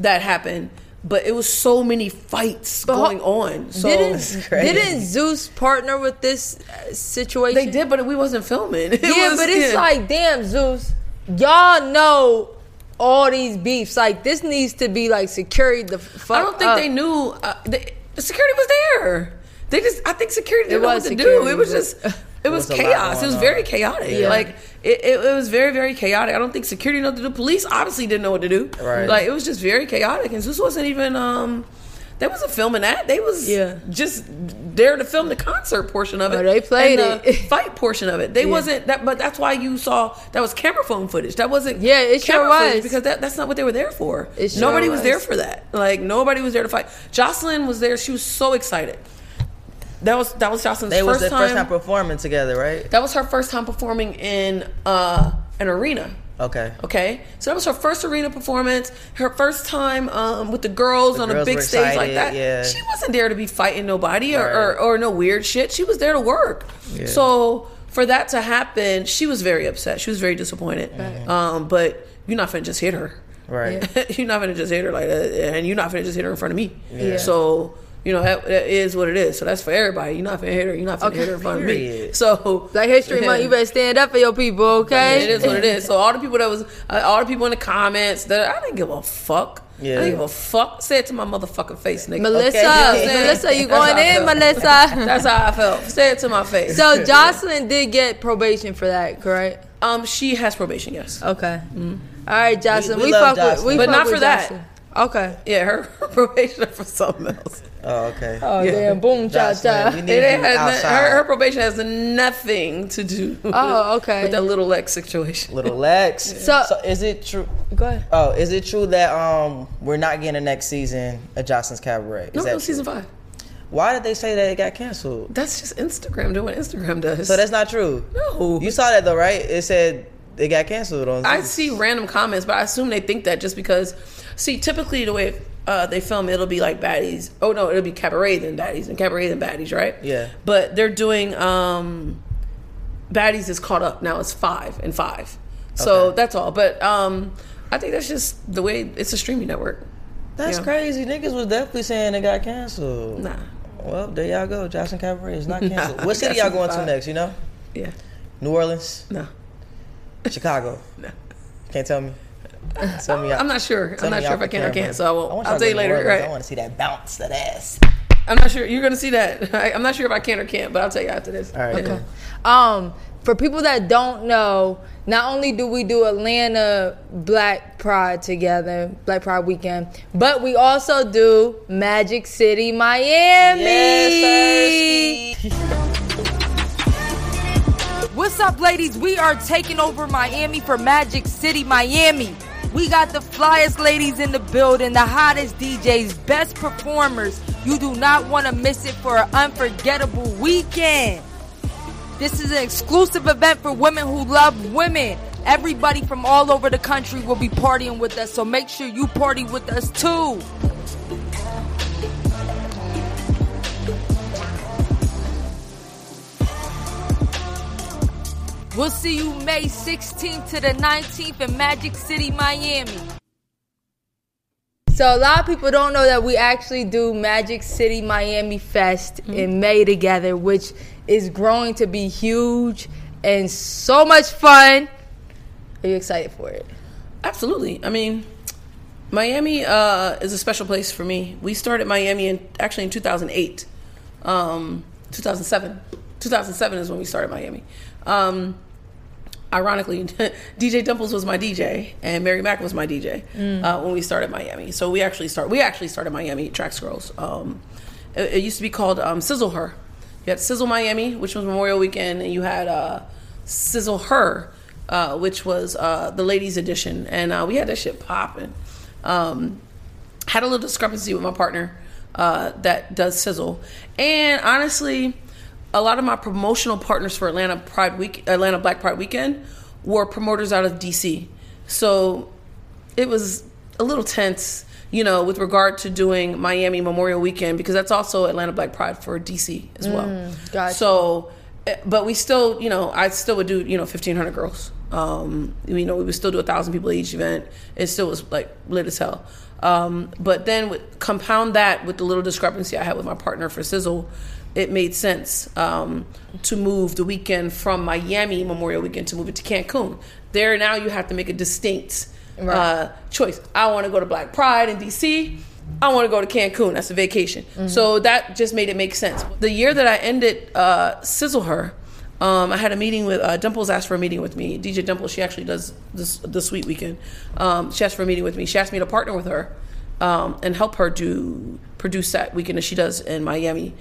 that happened, but it was so many fights But going on. So didn't didn't Zeus partner with this uh, situation? they did, but we wasn't filming. It Yeah, was- but it's yeah. like, damn, Zeus, y'all know all these beefs? Like this needs to be like security. The fuck I don't think up. they knew. Uh, they, the security was there. They just. I think security didn't know was what to do. It was just. It was, was chaos. It was on. very chaotic. Yeah. Like it, it, it was very very chaotic. I don't think security knew what to do. Police obviously didn't know what to do. Right. Like it was just very chaotic. And this wasn't even. um They wasn't filming that. They was Yeah. just there to film the concert portion of it. Oh, they played and the it. fight portion of it. They wasn't that. But that's why you saw that was camera phone footage. That wasn't. Yeah, it sure camera footage was. because that, that's not what they were there for. It sure Nobody was there for that. Like nobody was there to fight. Joseline was there. She was so excited. That was that was Joseline's They was first their time. first time performing together, right? that was her first time performing in uh, an arena. Okay. Okay, so that was her first arena performance. Her first time um, with the girls The on a big were stage like that. yeah. She wasn't there to be fighting nobody or, Right. or, or no weird shit. She was there to work. Yeah. So for that to happen, she was very upset. She was very disappointed. Um, but you're not finna just hit her. Right. you're not gonna just hit her like that, and you're not gonna just hit her in front of me. Yeah. So you know that, that is what it is. So that's for everybody. You're not gonna hit her. You're not gonna Okay, hit her in front of me. So Black History Month. You better stand up for your people, okay? it is what it is. So all the people that was, uh, all the people in the comments that I didn't give a fuck. Yeah. I didn't give a fuck. Say it to my motherfucking face, nigga. Melissa, Okay. Melissa, you going in, felt. Melissa? That's how I felt. Say it to my face. so Joseline did get probation for that, correct? um, she has probation. Yes. Okay. All right, Joseline. We- We, we love fuck with, Joseline. we But fuck not with for that. Joseline. Okay. Yeah, her probation for something else. Oh, okay. Oh damn! Boom, cha cha. It you has, her, her probation has nothing to do. Oh, okay. With that little Lex situation. Little Lex. So- is it true? Go ahead. Oh, is it true that um we're not getting a next season of Joseline's Cabaret? Is No, that no, true? season five. Why did they say that it got canceled? That's just Instagram doing what Instagram does. So that's not true. no. You saw that though, right? It said it got canceled on. I see random comments, but I assume they think that just because. See, typically the way uh, they film, it'll be like baddies. Oh no, it'll be cabaret then baddies and cabaret then baddies, right? Yeah. But they're doing um, baddies is caught up now. It's five and five, so Okay. that's all. But um, I think that's just the way it's a streaming network. That's Yeah. crazy. Niggas was definitely saying it got canceled. Nah, Well, there y'all go. Joseline Cabaret is not canceled. Nah, what city y'all going to next? You know, yeah, New Orleans, no, Chicago. no. Can't tell me. Tell me. I'm not sure. tell I'm not sure if I can or can't. So I won't. want I'll tell you go to New later. Orleans. I want to see that bounce, that ass. I'm not sure. You're gonna see that. I, I'm not sure if I can or can't, but I'll tell you after this. All right. Okay. cool. Um, for people that don't know, not only do we do Atlanta Black Pride together, Black Pride weekend, but we also do Magic City, Miami. Yes, sir. What's up, ladies? We are taking over Miami for Magic City, Miami. We got the flyest ladies in the building, the hottest DJs, best performers. You do not want to miss it for an unforgettable weekend. This is an exclusive event for women who love women. Everybody from all over the country will be partying with us, so make sure you party with us too. We'll see you May 16th to the 19th in Magic City, Miami. So a lot of people don't know that we actually do Magic City Miami Fest in May together, which is growing to be huge and so much fun. Are you excited for it? Absolutely. I mean, Miami uh, is a special place for me. We started Miami in actually in 2008, um, 2007. 2007 is when we started Miami. Um, ironically, DJ Dimples was my DJ and Mary Mack was my DJ uh, when we started Miami. So we actually start we actually started Miami Traxx Girls. Um, it, it used to be called um, Sizzle Her. You had Sizzle Miami, which was Memorial Weekend, and you had uh, Sizzle Her, uh, which was uh, the ladies edition, and uh, we had that shit popping. Um, had a little discrepancy with my partner uh, that does sizzle, and honestly, a lot of my promotional partners for Atlanta Pride Week, Atlanta Black Pride Weekend, were promoters out of DC. So it was a little tense, you know, with regard to doing Miami Memorial Weekend because that's also Atlanta Black Pride for DC as well. gotcha. So, eh, but we still, you know, I still would do, you know, fifteen hundred girls. Um, you know, we would still do a thousand people at each event. It still was like lit as hell. Um, but then with, compound that with the little discrepancy I had with my partner for Sizzle, it made sense um, to move the weekend from Miami Memorial Weekend to move it to Cancun. There now you have to make a distinct Right. uh, choice. I want to go to Black Pride in DC. I want to go to Cancun. That's a vacation. So that just made it make sense. The year that I ended uh, Sizzle Her, um, I had a meeting with uh, Dimples asked for a meeting with me. DJ Dimples, she actually does this the Sweet Weekend. Um, she asked for a meeting with me. She asked me to partner with her um, and help her do produce that weekend as she does in Miami.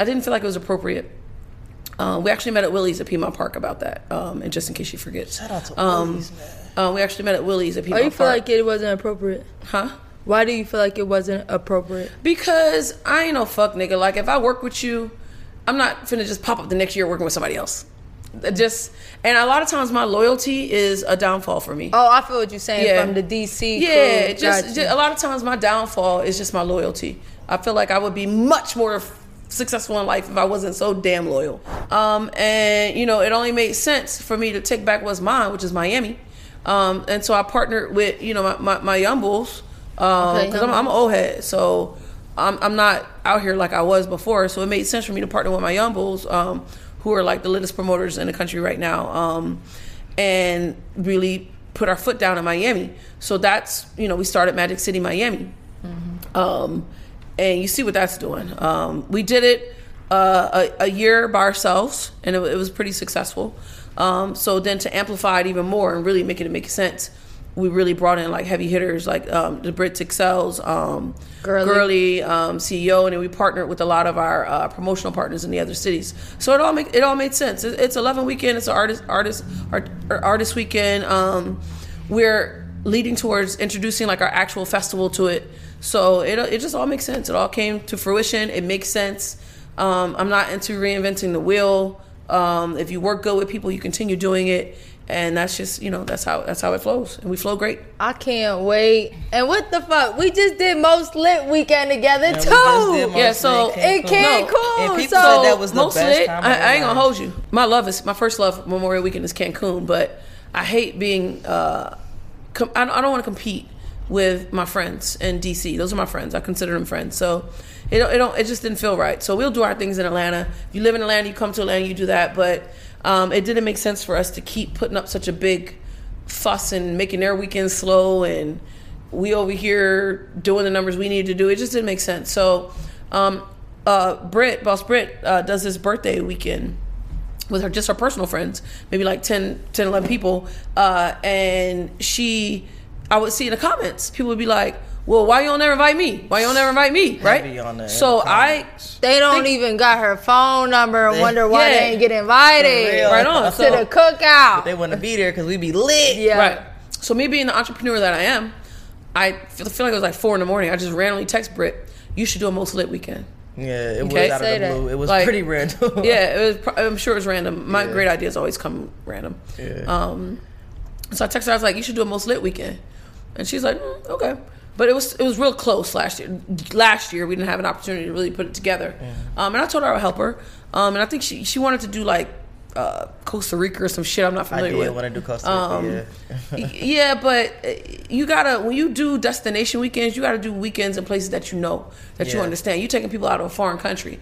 I didn't feel like it was appropriate. Uh, we actually met at Willie's at Piedmont Park about that. Um, and just in case you forget, Shout out to um, Willie's, man. uh, we actually met at Willie's at Piedmont Park. Why Piedmont you feel Park. like it wasn't appropriate? huh? Why do you feel like it wasn't appropriate? Because I ain't no fuck nigga. Like if I work with you, I'm not finna just pop up the next year working with somebody else. Just and a lot of times my loyalty is a downfall for me. Oh, I feel what you're saying Yeah. from the DC. yeah, crew. just, just a lot of times my downfall is just my loyalty. I feel like I would be much more f- successful in life if I wasn't so damn loyal. Um, and you know, it only made sense for me to take back what's mine, which is Miami. Um, and so I partnered with you know my my, my young bulls because Okay, I'm, I'm an old head, so I'm I'm not out here like I was before. So it made sense for me to partner with my young bulls, um, who are like the latest promoters in the country right now, um, and really put our foot down in Miami. So that's you know we started Magic City Miami, um, and you see what that's doing. Um, we did it uh, a, a year by ourselves, and it, it was pretty successful. Um, so then to amplify it even more and really make it make sense, we really brought in like heavy hitters like um, the Brits Excels, um, Girly. Girly um, CEO, and then we partnered with a lot of our uh, promotional partners in the other cities. So it all make it all made sense. It, it's 11 weekend. It's an artist artist art, artist weekend. Um, we're leading towards introducing like our actual festival to it. So it it just all makes sense. It all came to fruition. It makes sense. Um, I'm not into reinventing the wheel. Um, if you work good with people, you continue doing it, and that's just you know that's how that's how it flows, and we flow great. I can't wait. And what the fuck? We just did most lit weekend together And we too. just Yeah, so- It can't No. cool. And people so said that was the Most best lit, time I, of their I ain't gonna hold you. My love is my first love. Memorial Weekend is Cancun, but I hate being. Uh, com- I don't, I don't want to compete with my friends in DC. Those are my friends. I consider them friends. So it don't, it don't. It just didn't feel right. So we'll do our things in Atlanta. If you live in Atlanta, you come to Atlanta, you do that. But um, it didn't make sense for us to keep putting up such a big fuss and making their weekends slow and we over here doing the numbers we need to do. It just didn't make sense. So, um, uh, Britt, Boss Britt, uh, does this birthday weekend with her, just her personal friends, maybe like 10, 10 11 people. Uh, and she, I would see in the comments, people would be like, well, why you don't ever invite me? Why you don't ever invite me? Right? Heavy on the- in so I, they don't Think- even got her phone number and They- wonder why Yeah. they ain't get invited right on. to So, the cookout. They want to be there because we be lit. yeah. Right. So me being the entrepreneur that I am, I feel, feel like it was like four in the morning. I just randomly text Britt, you should do a most lit weekend. Yeah, it Okay. was out Say of the that. blue. It was Like, pretty random. yeah, it was. I'm sure it was random. My Yeah. great ideas always come random. Yeah. Um, so I texted her. I was like, "You should do a most lit weekend," and she's like, mm, "Okay." But it was it was real close last year. Last year we didn't have an opportunity to really put it together. Um, and I told her I would help her. Um, and I think she she wanted to do like uh, Costa Rica or some shit I'm not familiar did with. want to do Costa Rica. Um, yeah. Yeah, but uh, you gotta when you do destination weekends, you gotta do weekends in places that you know that you understand. You're taking people out of a foreign country,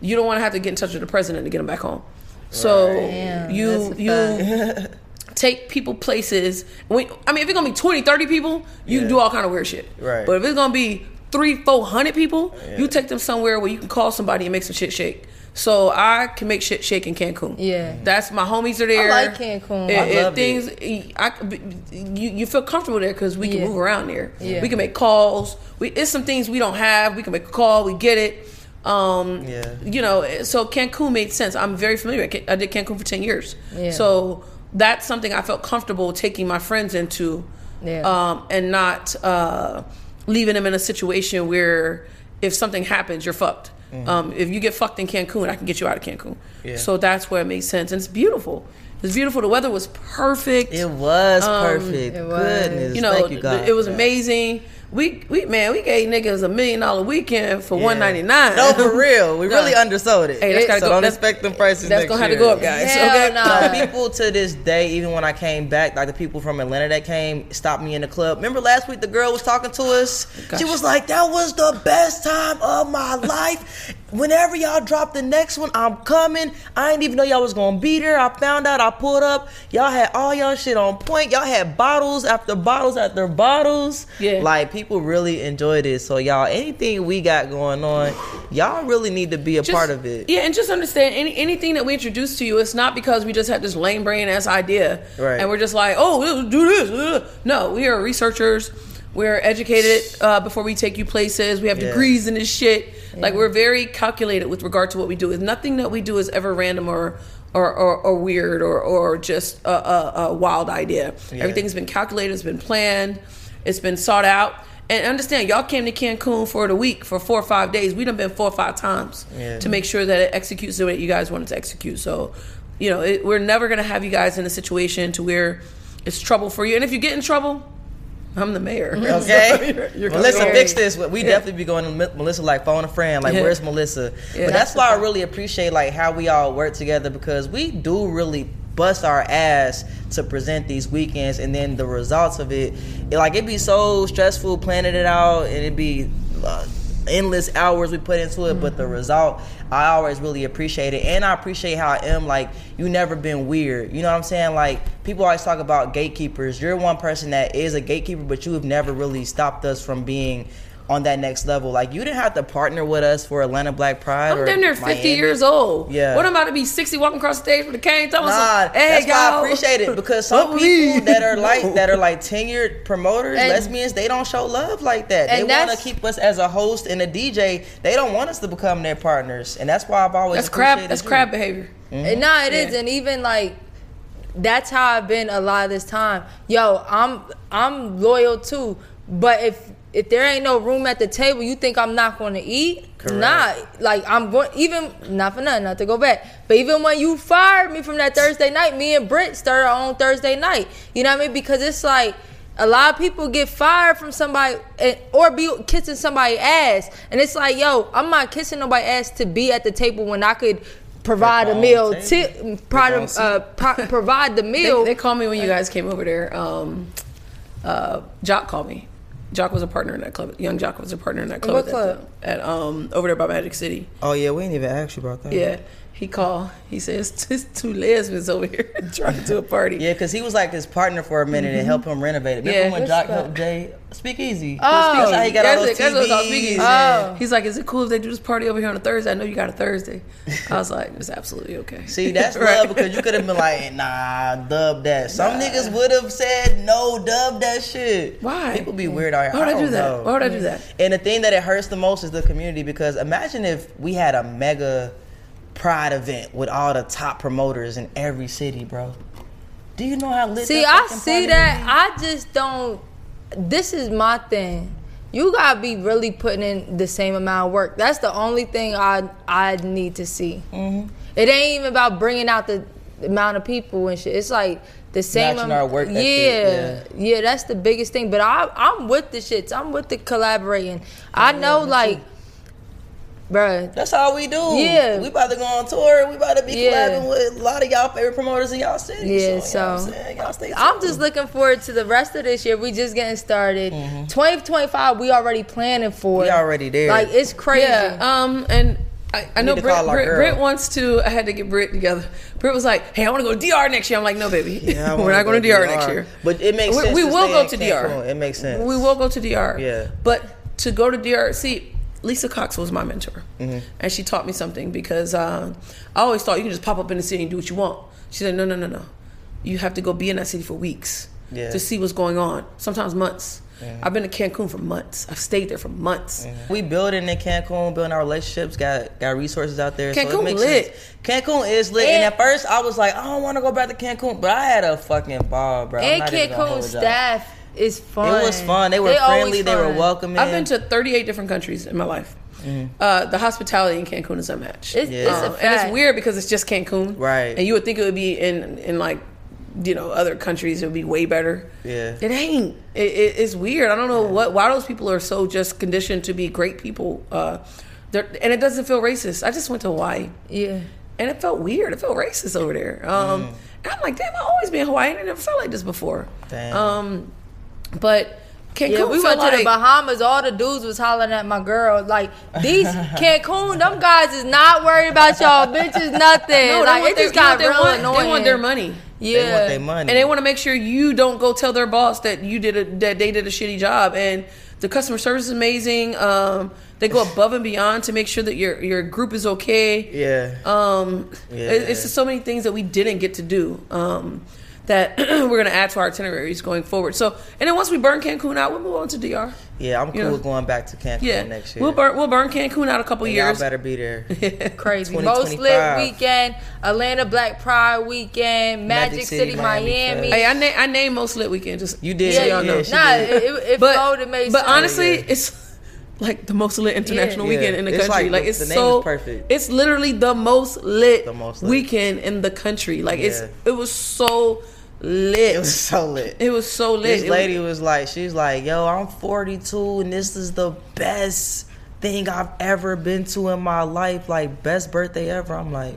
you don't want to have to get in touch with the president to get them back home. So Damn, you you take people places. When, I mean, if it's gonna be 20, 30 people, you can do all kind of weird shit. Right. But if it's gonna be three, four hundred people, you take them somewhere where you can call somebody and make some shit shake. So I can make shit shake in Cancun. Yeah. that's my homies are there. I like Cancun. If, I if loved things, I, you you feel comfortable there because we can Yeah. move around there. Yeah. We can make calls. We it's some things we don't have. We can make a call. We get it. Um, Yeah. You know, so Cancun made sense. I'm very familiar. I did Cancun for ten years. Yeah. So that's something I felt comfortable taking my friends into, Yeah. um, and not uh, leaving them in a situation where if something happens, you're fucked. Um, if you get fucked in Cancun, I can get you out of Cancun. Yeah. So that's where it makes sense, and it's beautiful. It's beautiful. The weather was perfect. It was Um, perfect. it was. Goodness. you know, Thank you, God. it was amazing. We we man, we gave niggas a million dollar weekend for Yeah. one ninety nine. No, for real. We No. really undersold it. Hey, that's gotta so go- don't that's- expect them prices That's next gonna have to go up, guys. Hell okay. no. No, people to this day, even when I came back, like the people from Atlanta that came, stopped me in the club. Remember last week the girl was talking to us? She was like, That was the best time of my life. Whenever y'all drop the next one, I'm coming. I didn't even know y'all was gonna be there. I found out. I pulled up. Y'all had all y'all shit on point. Y'all had bottles after bottles after bottles. Yeah. Like people really enjoyed it. So y'all, anything we got going on, y'all really need to be a Just- part of it. Yeah, and just understand any, anything that we introduce to you, it's not because we just had this lame brain ass idea, Right. And we're just like, oh, we'll do this. No, we are researchers. We're educated uh, before we take you places. We have Yeah. degrees in this shit. Like we're very calculated with regard to what we do. Is nothing that we do is ever random or or, or, or weird or, or just a, a, a wild idea. Everything's been calculated. It's been planned. It's been sought out. And understand, y'all came to Cancun for the week for four or five days. We done been four or five times Yeah. to make sure that it executes the way you guys want it to execute. So, you know, it, we're never gonna have you guys in a situation to where it's trouble for you. And if you get in trouble, I'm the mayor. Okay, You're- you're Melissa, fix this. We definitely be going to Melissa like phone a friend. Like, Yeah. where's Melissa? Yeah. but that's why I really appreciate like how we all work together because we do really bust our ass to present these weekends, and then the results of it, it like it'd be so stressful planning it out, and it'd be. Uh, endless hours we put into it but the result i always really appreciate it. And i appreciate how i am like you never been weird. You know what i'm saying? Like people always talk about gatekeepers. You're one person that is a gatekeeper but you have never really stopped us from being on that next level like you didn't have to partner with us for atlanta black pride I'm or damn near 50 Miami. years old. Yeah. What I'm about to be 60 walking across the stage with a cane? Tell Nah, us, hey, that's why I y'all. appreciate it because some people that are like that are like tenured promoters, And- lesbians, they don't show love like that. They want to keep us as a host and a DJ. They don't want us to become their partners, and that's why I've always That's crab. appreciated That's you. crab behavior. Mm-hmm. And nah, it is, Yeah. and even like that's how I've been a lot of this time. Yo, I'm I'm loyal too, but if if there ain't no room at the table, you think I'm not going to eat? Nah, like I'm going. Even not for nothing, not to go back, but even when you fired me from that Thursday night, me and Britt started our own Thursday night. You know what I mean? Because it's like. A lot of people get fired from somebody and, or be kissing somebody ass, and it's like, yo, I'm not kissing nobody ass to be at the table when I could provide a meal, own ti- prod- Make my own uh, pro- provide the They, meal. they called me when you guys came over there. Um, uh, Joc called me. Joc was a partner in that club. Young Joc was a partner in that club. What at, club? the- at um over there by Magic City. Oh yeah, we ain't even asked you about that. Yeah, he called. He says it's two lesbians over here trying to do a party. Yeah, because he was like his partner for a minute and mm-hmm. helped him renovate it. Remember Yeah. when What's Joc helped Jay speak easy? Oh. that's how he got all those it. That's what called, Speakeasy. Oh. He's like, is it cool if they do this party over here on a Thursday? I know you got a Thursday. I was like, it's absolutely okay. See, that's Right. love because you could have been like, nah, dub that. Some niggas would have said, no, dub that shit. Why? People be weird. Why would I, do don't that? know. Why would I do mm. that? And the thing that it hurts the most is the community because imagine if we had a mega pride event with all the top promoters in every city, bro. Do you know how lit see, I see that. I just don't. This is my thing. You gotta be really putting in the same amount of work. That's the only thing I I need to see. Mm-hmm. It ain't even about bringing out the amount of people and shit. It's like the same. Matching am- our work ethic, yeah, yeah, That's the biggest thing. But I I'm with the shits. I'm with the collaborating. I know, like, too. Bruh. That's all we do. Yeah. We about to go on tour. We about to be Yeah. collabing with a lot of y'all favorite promoters in y'all city. Yeah, so, you know so- what I'm saying? Y'all stay I'm just looking forward to the rest of this year. We just getting started. Mm-hmm. 2025, we already planning for. It. We already there. Like it's crazy. Yeah, um, and I, I know need to Britt, call our Britt. Britt wants to. I had to get Britt together. Britt was like, "Hey, I want to go to DR next year." I'm like, "No, baby, Yeah, we're not going to DR, next year." But it makes We- sense. we will go in to DR. Cancun. It makes sense. We will go to DR. Yeah. But to go to DR, see, Lisa Cox was my mentor, Mm-hmm. and she taught me something because um, I always thought you can just pop up in the city and do what you want. She said, "No, no, no, no. You have to go be in that city for weeks Yeah. to see what's going on. Sometimes months. I've been to Cancun for months. I've stayed there for months. We building in Cancun, building our relationships, got got resources out there. so Cancun it makes lit. sense. Cancun is lit. And, And- at first I was like, I don't want to go back to Cancun, but I had a fucking ball, bro. And not even gonna Cancun staff is fun. It was fun. They were always friendly. They were welcoming. I've been to 38 different countries in my life. Uh, the hospitality in Cancun is unmatched. It's, Yeah. it's a Um, fact. and it's weird because it's just Cancun, Right. And you would think it would be in in like you know other countries it would be way better. Yeah. it ain't. It, it, it's weird. I don't know what why those people are so just conditioned to be great people. Uh, and it doesn't feel racist. I just went to Hawaii Yeah. and it felt weird. It felt racist over there. Um, and I'm like, damn, I've always been in Hawaii. and I never felt like this before. Damn. Um, but Cancun Yeah, we feel went to the Bahamas. All the dudes was hollering at my girl. Like these Cancun, them guys is not worried about y'all bitches. Nothing. No, they like want it their, just got you real they want, annoying. They want their money. Yeah. They want their money. and they want to make sure you don't go tell their boss that you did a, that they did a shitty job and the customer service is amazing um, they go above and beyond to make sure that your your group is okay Yeah. um, Yeah. it- it's just so many things that we didn't get to do um, that we're going to add to our itineraries going forward so and then once we burn cancun out we'll move on to dr yeah, I'm cool know. with going back to Cancun yeah next year. we'll burn we'll burn cancun out a couple And y'all better be there. Crazy. Most lit weekend, Atlanta Black Pride weekend, Magic, Magic City, City, Miami Miami. Hey i name i named most lit weekend just You did. so yeah, y'all know. yeah, she nah, did. it, it, it but flowed. It made but sense. honestly, Yeah. it's like the most lit international Yeah. weekend in the It's country. like Like, the- it's the name so is perfect. It's literally the most lit, The most lit. weekend in the country. Like it's Yeah. it was so lit. It was so lit. It was so lit. This It lady was like, she's like, yo, I'm 42 and this is the best thing I've ever been to in my life. Like, best birthday ever. I'm like,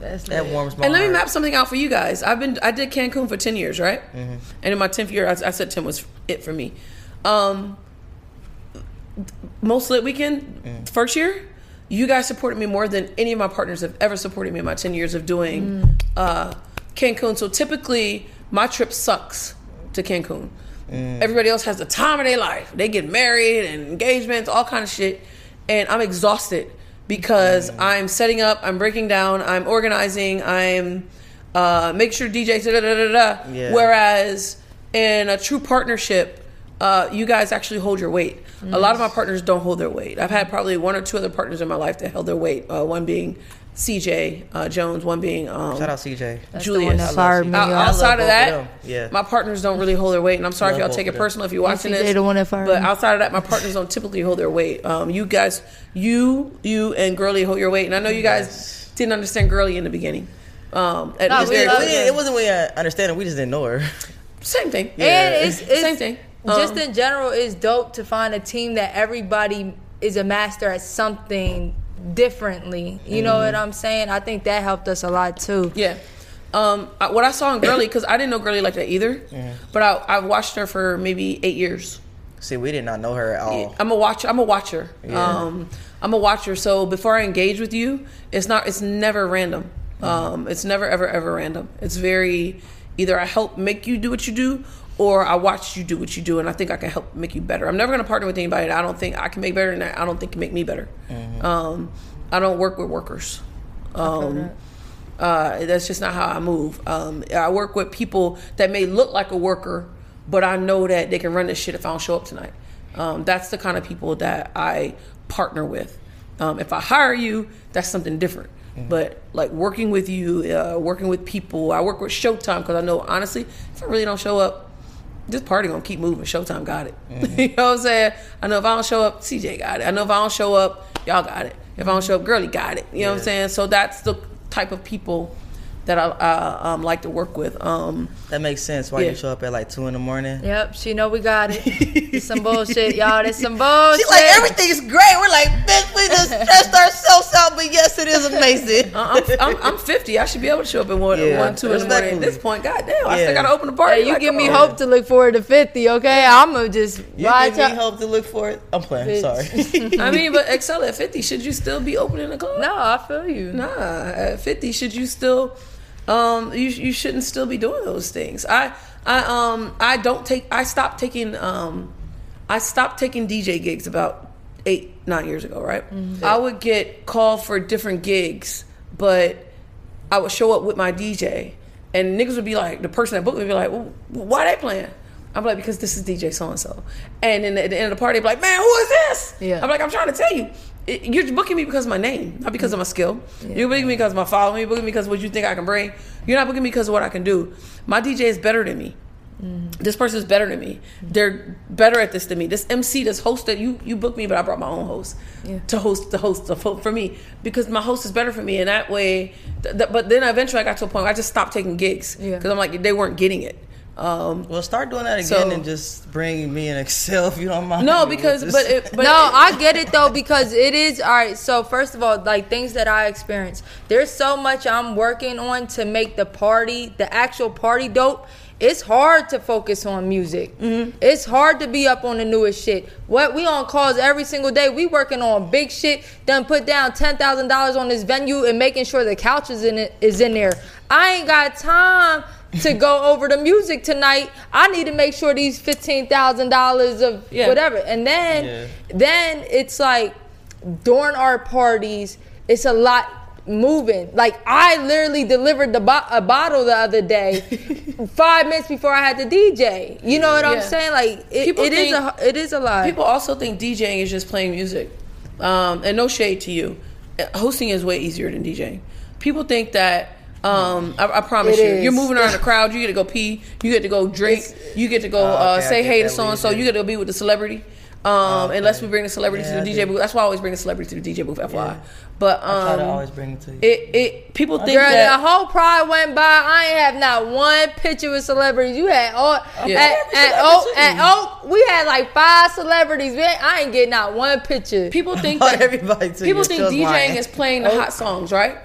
That's that warms my and let me map something out for you guys. I've been I did Cancun for ten years, right? Mm-hmm. And in my tenth year, I, I said ten was it for me. Um, most lit weekend Mm. first year, you guys supported me more than any of my partners have ever supported me in my ten years of doing Mm. uh, Cancun. So typically, my trip sucks to Cancun. Mm. Everybody else has the time of their life. They get married and engagements, all kind of shit, and I'm exhausted because Mm. I'm setting up, I'm breaking down, I'm organizing, I'm uh, make sure DJs da da da da da. Yeah. Whereas in a true partnership, uh, you guys actually hold your weight. A lot of my partners don't hold their weight. I've had probably one or two other partners in my life that held their weight. Uh, one being CJ uh, Jones, one being um, Shout out CJ. That's Julius. the one I that love fired me. I outside of that. Yeah. my partners don't really hold their weight, and I'm sorry Love if y'all take it personal if you're watching CJ this. the one that fired but me. outside of that, my partners don't typically hold their weight. Um, you guys, you, you, and Girly hold your weight, and I know you guys Yes. didn't understand Girly in the beginning. Um, at No, least we very- We it. wasn't we uh, understanding. We just didn't know her. same thing. And it's, it's Same thing. Just Um, in general, it's dope to find a team that everybody is a master at something differently. You know Mm-hmm. what I'm saying? I think that helped us a lot too. Yeah. Um, I, what I saw in Girly, because I didn't know Girly like that either, yeah. but I, I watched her for maybe eight years. See, we did not know her at all. I'm a watcher. I'm a watcher. Yeah. Um, I'm a watcher. So before I engage with you, it's not. It's never random. Um, it's never ever ever random. It's very either I help make you do what you do, or I watch you do what you do, and I think I can help make you better. I'm never going to partner with anybody that I don't think I can make better, and that I don't think can make me better. Um, I don't work with workers. Um, uh, that's just not how I move. Um, I work with people that may look like a worker, but I know that they can run this shit if I don't show up tonight. Um, that's the kind of people that I partner with. Um, if I hire you, that's something different. But like working with you, uh, working with people, I work with Showtime because I know honestly, if I really don't show up, this party gonna keep moving. Showtime got it. you know what I'm saying? I know if I don't show up, CJ got it. I know if I don't show up, y'all got it. If I don't show up, Girly got it. You know what I'm saying? So that's the type of people that I uh, um, like to work with. Um, That makes sense. Why Yeah. you show up at like two in the morning? Yep, she know we got it. It's some bullshit, y'all. That's some bullshit. She's like, everything's great. We're like, bitch, we just stressed ourselves out, but yes, it is amazing. I'm, I'm, I'm 50. I should be able to show up at one, Yeah, one two in the morning. At this point, goddamn, I still gotta open the party. Hey, you Like, give me on. hope to look forward to 50, okay? I'm gonna just You ride give me hope to look for it. I'm playing. Bitch. Sorry. I mean, but Excel at 50, should you still be opening the club? No, I feel you. Nah, at 50, should you still? Um, you you shouldn't still be doing those things. I I um I don't take. I stopped taking um, I stopped taking DJ gigs about eight nine years ago. Right, I would get called for different gigs, but I would show up with my DJ, and niggas would be like, the person that booked me would be like, well, why they playing? I'm like, because this is DJ so and so. And then at the end of the party, be like, man, who is this? Yeah. I'm like, I'm trying to tell you. It- You're booking me because of my name, not because of my skill. You're booking me because of my following. You're booking me because of what you think I can bring. You're not booking me because of what I can do. My DJ is better than me. Mm-hmm. This person is better than me. They're better at this than me. This MC, this host that you you booked me, but I brought my own host Yeah. to host the host for me because my host is better for me, and that way. Th- th- but then eventually, I got to a point where I just stopped taking gigs Yeah. because I'm like they weren't getting it. Um, well, start doing that again So- and just bring me an Excel if you don't mind. no, because but it, but no, I get it though because it is all right. So first of all, like things that I experience, there's so much I'm working on to make the party, the actual party, dope. it's hard to focus on music. It's hard to be up on the newest shit. What we on calls every single day. We working on big shit. Done put down ten thousand dollars on this venue and making sure the couch is in it is in there. I ain't got time to go over the music tonight. I need to make sure these fifteen thousand dollars of Yeah. whatever. And then then it's like during our parties, it's a lot moving. Like I literally delivered the bo- a bottle the other day, five minutes before I had to DJ. You know what I'm saying? Like it, it is think- a it is a lot. People also think DJing is just playing music. Um, and no shade to you. Hosting is way easier than DJing. People think that um, I, I promise It you, is. you're moving around the crowd. You get to go pee. You get to go drink. You get to go Oh, uh, okay, I say hey to that so and so. you You get to be with the celebrity. Um, Unless we bring the celebrity Yeah, to the DJ booth. That's why I always bring the celebrity to the DJ booth. FYI. But um, I try to always bring it to you. it it people think Girl, that the whole pride went by. I ain't have not one picture with celebrities. You had all Yeah. at, at Oak. At Oak, we had like five celebrities. We I ain't getting not one picture. people think Oh, that everybody people You're think DJing lying. is playing the hot songs, right?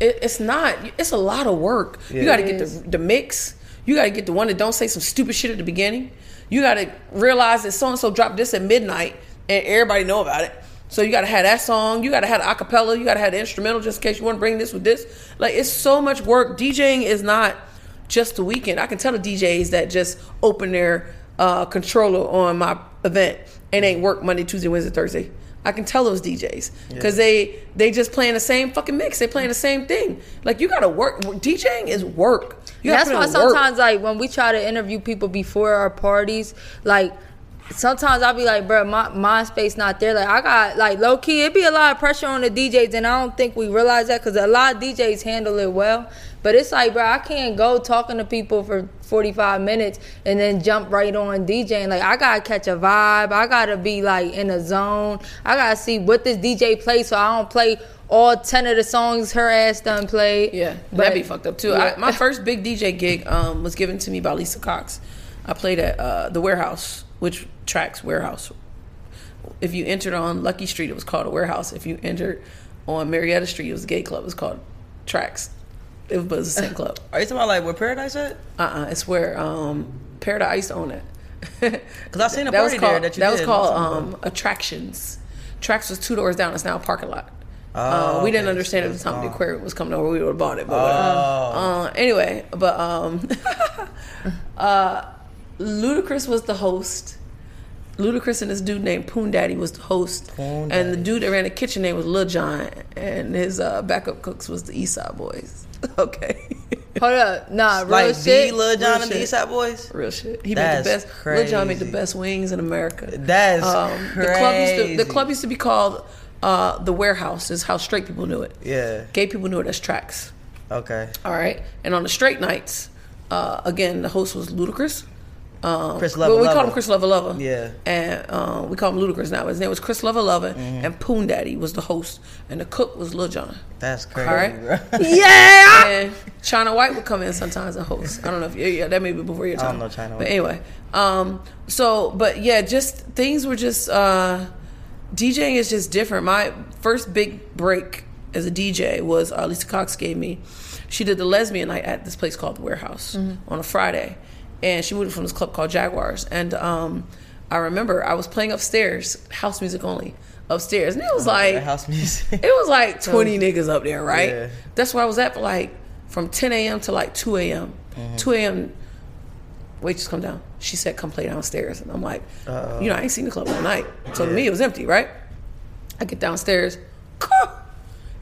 It, it's not. It's a lot of work. you got to get is. the the mix. You got to get the one that don't say some stupid shit at the beginning. You got to realize that so and so dropped this at midnight, and everybody know about it. So you got to have that song. You got to have the acapella. You got to have the instrumental just in case you want to bring this with this. Like it's so much work. DJing is not just the weekend. I can tell the DJs that just open their uh, controller on my event and ain't work Monday, Tuesday, Wednesday, Thursday. I can tell those DJs because they they just playing the same fucking mix. They playing the same thing. Like you got to work. DJing is work. You gotta That's why in work. sometimes, like, when we try to interview people before our parties, like, sometimes I'll be like, bro, my my space not there. Like, I got like low key, it be a lot of pressure on the DJs, and I don't think we realize that because a lot of DJs handle it well. But it's like, bro, I can't go talking to people for 45 minutes and then jump right on DJing. Like, I gotta catch a vibe. I gotta be like in a zone. I gotta see what this DJ plays, so I don't play all 10 of the songs her ass done played. Yeah, But- that'd be fucked up too. Yeah. I, my first big DJ gig um, was given to me by Lisa Cox. I played at uh, the Warehouse, which Traxx Warehouse. If you entered on Lucky Street, it was called a Warehouse. If you entered on Marietta Street, it was a gay club. It was called Traxx. It was the same club. Are you talking about like where Paradise at? Uh, uh it's where um, Paradise owned it. Because I've seen a that was party called there that you that was called um, Attractions. Traxx was two doors down. It's now a parking lot. Oh, uh, we didn't okay, understand at the time the aquarium was coming over. We would have bought it, but Oh. Uh, anyway, but um, uh, Ludacris was the host. Ludacris and this dude named Poon Daddy was the host, Poon and the dude that ran the kitchen name was Lil Jon, and his uh, backup cooks was the East Side Boyz. okay, Hold up, nah, real like shit. the Lil Jon Real and the shit. East Side Boyz. real shit. He That's made the best. Crazy. Lil Jon made the best wings in America. That's Um, crazy. the club used to the club used to be called uh, the Warehouse. Is how straight people knew it. Yeah. Gay people knew it as Traxx. Okay. All right, and on the straight nights, uh, again the host was Ludacris. Um, Chris Lover we called him Chris Lova Lova. Yeah. and uh, we call him Ludacris now. His name was Chris Lova Lova, and Poon Daddy was the host, and the cook was Lil Jon. That's crazy. All right. bro. Yeah. And China White would come in sometimes and host. I don't know if yeah, yeah that may be before your time. I don't know China But anyway, um, so but yeah, just things were just uh, DJing is just different. My first big break as a DJ was uh, Lisa Cox gave me. She did the lesbian night at this place called the Warehouse Mm-hmm. on a Friday, and she moved from this club called Jaguars. And um, I remember I was playing upstairs, house music only, upstairs, and it was like house music. it was like 20 niggas up there, right? Yeah. That's where I was at for like from 10 a.m. to like 2 a.m. Mm-hmm. 2 a.m. Waitress come down. She said, "Come play downstairs." And I'm like, you know, I ain't seen the club all night, so to me it was empty, right? I get downstairs.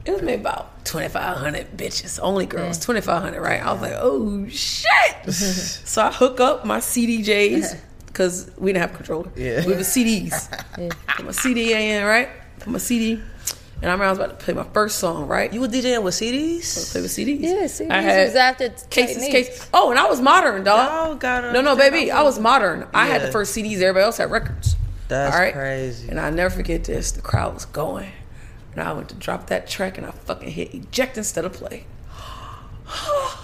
It was maybe about 2,500 bitches, only girls, mm. 2,500, right? I was like, oh shit! so I hook up my CDJs because we didn't have a controller. Yeah. We were CDs. Put my CD in, right? Put my CD. And I remember I was about to play my first song, right? You were DJing with CDs? play with CDs. Yeah, CDs I had was after cases, Technics. cases. Oh, and I was modern, dog. Y'all gotta no, no, baby, I I was modern. I had the first CDs. Everybody else had records. That's All right? crazy. And I never forget this. The crowd was going, and I went to drop that track, and I fucking hit eject instead of play.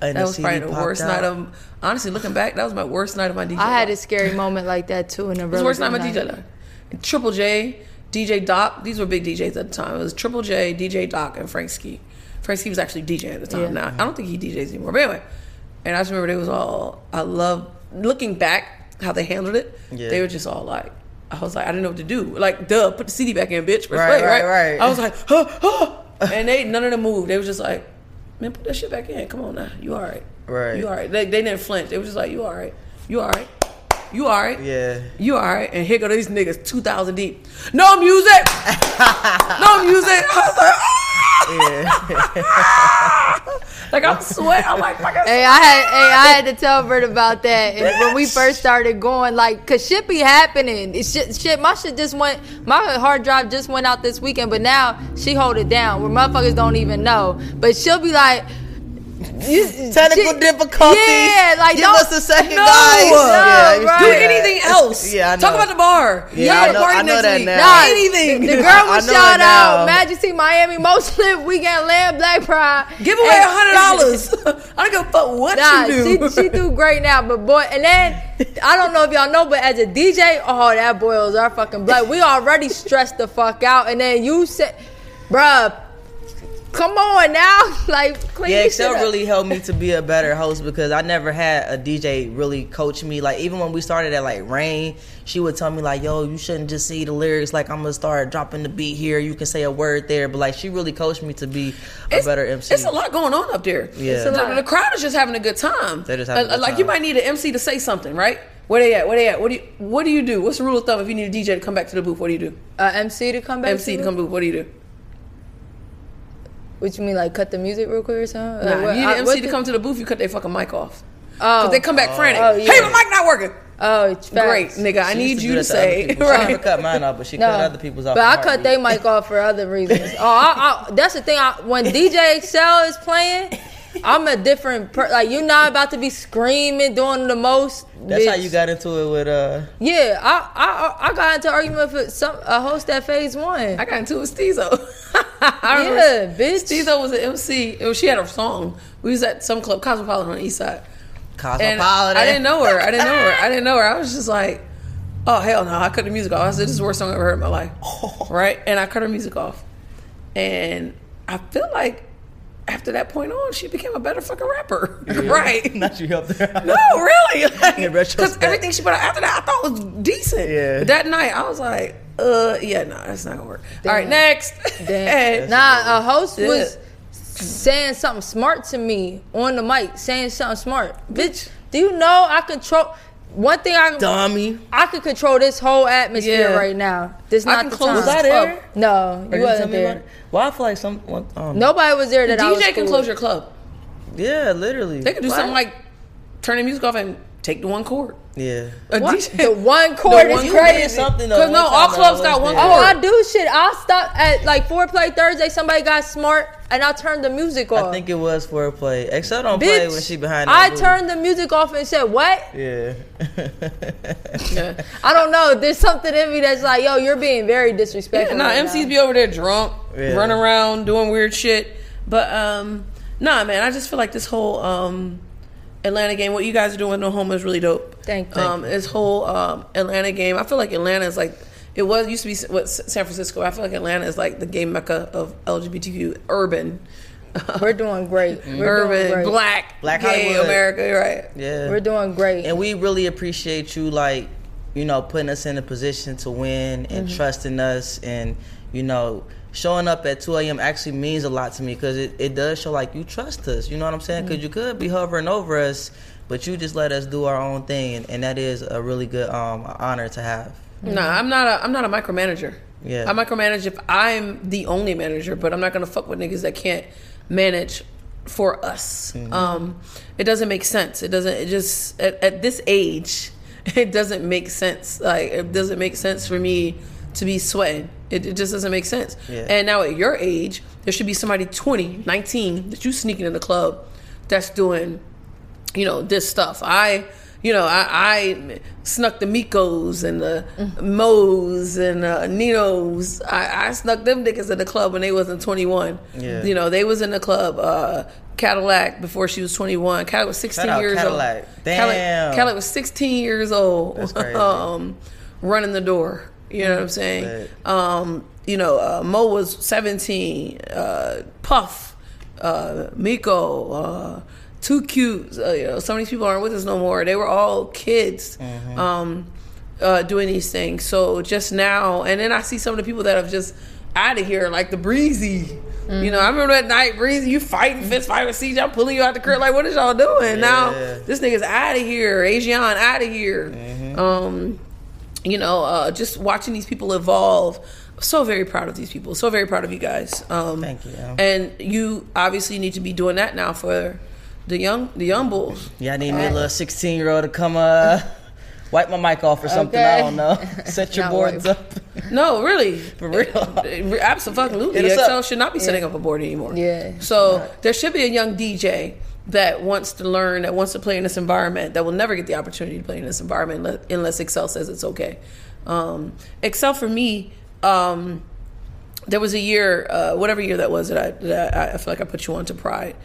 And That was probably the worst out. night of. Honestly, looking back, that was my worst night of my DJ. I had a scary moment like that too in a It was really the worst night of good my DJ life. And Triple J, DJ Doc. These were big DJs at the time. It was Triple J, DJ Doc, and Frank Ski. Frank Ski was actually DJ at the time. Yeah. Now I don't think he DJs anymore. But anyway, And I just remember they was all. I love looking back how they handled it. Yeah. They were just all like. I was like, I didn't know what to do. Like, duh, put the CD back in, bitch. Press Right, play, right, right. I was like, huh, huh. and they none of them moved. They was just like, man, put that shit back in. Come on now, you all right? Right. You all right? They, they didn't flinch. They was just like, you all right? You all right? You all right? Yeah. You all right? And here go these niggas, two thousand deep. No music. no music. I was like, ah! like I'm sweating. I'm like, fucking. Hey, I had hey, I had to tell Bert about that and when we first started going. Like, cause shit be happening. It's shit, shit. My shit just went. My hard drive just went out this weekend, but now she hold it down where motherfuckers don't even know. But she'll be like. You, Technical she- difficulties. Yeah, like Give us a second, No. guys. No, we right. Do anything else. Yeah, I Talk about the bar. Yeah, Yeah, I the know- I know that week. now. Nah, anything. The, girl was know shout out Magic City Miami Most Lit Weekend Land Black Pride. Give away a hundred dollars. I don't give a fuck what Nah, you do. she, she do great now, but boy, and then I don't know if y'all know, but as a DJ, oh, that boils our fucking blood. We already stressed the fuck out, and then you said, bruh, come on now, like clean Yeah, Excel up. really helped me to be a better host because I never had a DJ really coach me. Like even when we started at like Rain, she would tell me like, "Yo, you shouldn't just see the lyrics. Like I'm gonna start dropping the beat here. You can say a word there." But like she really coached me to be a it's, better MC. It's a lot going on up there. Yeah. The, the crowd is just having a good time. They're just having a Uh, good like time. you might need an MC to say something, right? Where they at? Where they at? What do you What do you do? What's the rule of thumb if you need a DJ to come back to the booth? What do you do? uh, MC to come back. MC to come booth. What do you do? What you mean, like cut the music real quick or something? Like, Nah, what- you need I- an MC to the- come to the booth. You cut their fucking mic off. Oh, Cause they come back oh, frantic. Oh, yeah. Hey, my mic not working. oh, it's Great, facts. nigga. I need used you do to that other say people. She never right. cut mine off, but she No, cut other people's off. But I cut their mic off for other reasons. Oh, I, I, that's the thing. I, when DJ Excel is playing, I'm a different. Per, like you're not about to be screaming, doing the most. That's how you got into it with uh. Yeah, I, I I got into an argument with some a host at Phase One. I got into it with Steezo. I remember yeah, bitch. Steezo was an MC. It was, she had a song. We was at some club, Cosmopolitan on the East Side. And Cosmopolitan. I didn't know her. I didn't know her. I didn't know her. I was just like, oh hell no! I cut the music off. I said, this is the worst song I ever heard in my life. Right? And I cut her music off. And I feel like after that point on, she became a better fucking rapper. right? Not you helped her. No, really. Because retrospect. everything she put out after that, I thought was decent. Yeah. But that night, I was like, uh, yeah, no, that's not gonna work. All right, next. Damn. Nah, a host Yeah. was saying something smart to me on the mic, saying something smart. Bitch, do you know I control? One thing I Dummy. I could control this whole atmosphere Yeah. right now. This I not can the close time. Was I Club. there? No, Or you did tell wasn't me there. it? Well, I feel like some. one- Um, no. Nobody was there that I was DJ can cool close your club. Yeah, literally. They could do something like turn the music off and take the one court. Yeah. A What? DJ The one court The is one You crazy. something. Because no, all clubs got one court. Oh, I do shit. I'll stop at like foreplay Thursday. Somebody got smart and I turned the music off. I think it was for a play. Excel don't play when she behind. I booth. turned the music off and said, "What?" Yeah. Yeah. I don't know. There's something in me that's like, "Yo, you're being very Yeah, disrespectful." nah, right MCs now. be over there drunk, Yeah. running around doing weird shit. But um, nah, man, I just feel like this whole um, Atlanta game, what you guys are doing with Oklahoma is really dope. Thank you. Um, this whole um, Atlanta game, I feel like Atlanta is like it was used to be what San Francisco. I feel like Atlanta is like the gay mecca of LGBTQ urban, We're doing great. We're doing urban great. black Black gay Hollywood. America, right? Yeah. We're doing great. and we really appreciate you like you know putting us in a position to win and Mm-hmm. trusting us and you know showing up at 2 a.m actually means a lot to me because it, it does show like you trust us you know what i'm saying Mm-hmm. because you could be hovering over us but you just let us do our own thing and, and that is a really good um honor to have No, I'm not a I'm not a micromanager. Yeah. I micromanage if I'm the only manager, but I'm not gonna fuck with niggas that can't manage for us. Mm-hmm. Um, it doesn't make sense. It doesn't. It just at, at this age, it doesn't make sense. Like it doesn't make sense for me to be sweating. It, it just doesn't make sense. Yeah. And now at your age, there should be somebody 20, 19 that you sneaking in the club that's doing you know this stuff. I you know I, I snuck the Mikos and the Mo's and uh, Ninos. I, I snuck them niggas in the club when they wasn't twenty one. Yeah. You know they was in the club. Uh, Cadillac before she was twenty one. Cadillac was sixteen Shout years Cadillac. old. Damn. Cadillac, Cadillac was sixteen years old. That's crazy. um, running the door. You know what I'm saying? Um, you know, uh, Mo was 17. Uh, Puff, uh, Miko, uh, too cute. Uh, you know, some of these people aren't with us no more. They were all kids. Um, uh, doing these things. So just now, and then I see some of the people that have just out of here, like the breezy. You know, I remember that night, breezy. You fighting, fist fighting with CJ. I'm pulling you out the crib. Like, what is y'all doing now? This nigga's out of here. Asian out of here. Um, you know, uh, just watching these people evolve. So very proud of these people. So very proud of you guys. Um, Thank you. And you obviously need to be doing that now for the young, the young bulls. Yeah, I need me a little 16 year old to come uh wipe my mic off or something. I don't know. Set your Not boards wipe. up. No, really, For real. absolutely. Hit us Excel up. should not be setting up a board anymore. Yeah. So there should be a young DJ that wants to learn, that wants to play in this environment, that will never get the opportunity to play in this environment unless- Excel says it's okay. Um, Excel for me, um, there was a year, uh, whatever year that was, that I, that I, I feel like I put you on to Pride.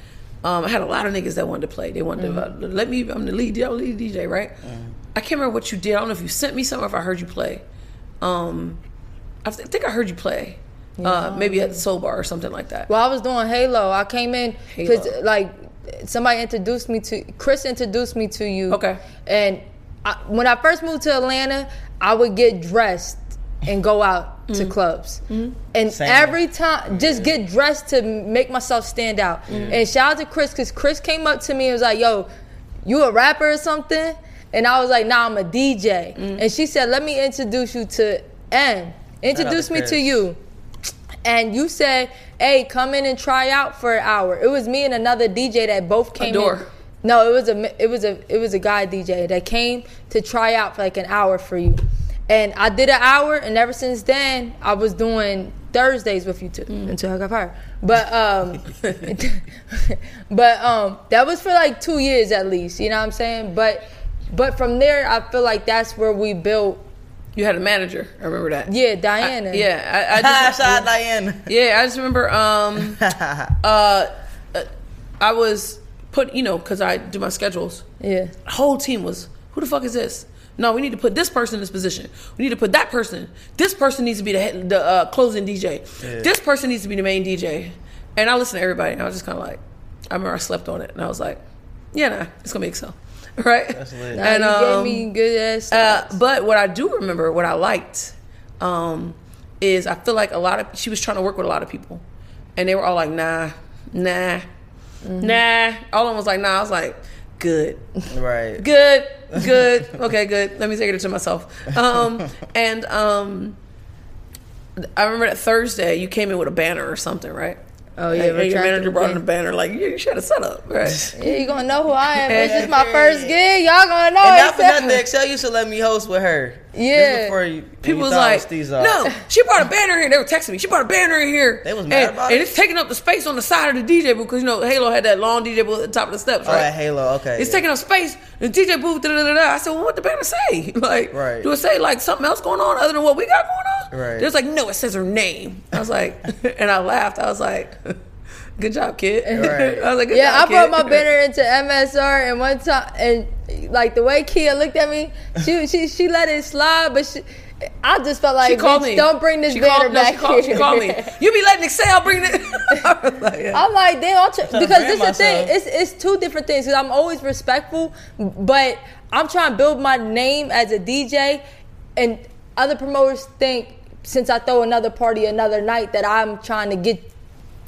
Um, I had a lot of niggas that wanted to play. They wanted to uh, let me. I'm the lead. I'm the lead DJ, right? I can't remember what you did. I don't know if you sent me something or if I heard you play. Um, I th- think I heard you play. Uh, maybe at the Soul Bar or something like that. Well, I was doing Halo. I came in because like somebody introduced me to Chris introduced me to you. Okay. And I, when I first moved to Atlanta, I would get dressed and go out to Mm-hmm. clubs. And Same. every time, just get dressed to make myself stand out. And shout out to Chris because Chris came up to me and was like, "Yo, you a rapper or something?" And I was like, "Nah, I'm a DJ." Mm. And she said, "Let me introduce you to N. Introduce me to you." and you said, "Hey, come in and try out for an hour." It was me and another DJ that both came Adore. in. No, it was a it was a it was a guy DJ that came to try out for like an hour for you, and I did an hour, and ever since then I was doing Thursdays with you too until I got fired. But um, but um, that was for like two years at least. You know what I'm saying? But but from there, I feel like that's where we built. You had a manager. I remember that. Yeah, Diana. Yeah, I, I just, Shout out Diana. Yeah, I just remember um uh, uh I was put, you know, cuz I do my schedules. Yeah. Whole team was, who the fuck is this? No, we need to put this person in this position. We need to put that person. This person needs to be the head, the uh, closing DJ. This person needs to be the main DJ. And I listened to everybody, and I was just kind of like, I remember I slept on it, and I was like, yeah, nah, it's gonna be Excel, right? That's lit. Nah, And you um, gave me good ass. uh, but what I do remember, what I liked, um, is I feel like a lot of she was trying to work with a lot of people, and they were all like, nah, nah, nah. All of them was like, nah. I was like, good, Right. good, good. Okay, good. Let me take it to myself. Um, and um, I remember that Thursday you came in with a banner or something, right? Oh, yeah, And your manager brought in a banner. like you, should have set up, right? Yeah, you gonna know who I am. This is my first gig. Y'all gonna know. And not for nothing, Excel used to let me host with her. Yeah. Before you, People was like, no, she brought a banner here. They were texting me. She brought a banner in here. They was mad and, about and it? it's taking up the space on the side of the DJ booth because you know Halo had that long DJ booth at the top of the steps, Oh, right? Halo, okay. It's yeah. taking up space. The DJ booth, da da da da. I said, well, what the banner say? Like, Right. do it say like something else going on other than what we got going on? Right. They was like, no, it says her name. I was like, and I laughed. I was like, good job, kid. Right. I was like, good Yeah, I job, brought my banner into MSR and one time and like the way Kia looked at me, she she she let it slide, but she I just felt like She called bitch, me. don't bring this she banner called, no, back she called, here. She called me. You be letting Excel bring it. I was like, yeah. I'm like, damn, I'm tr- because this is the thing. It's it's two different things. Because I'm always respectful, but I'm trying to build my name as a DJ, and other promoters think since I throw another party another night that I'm trying to get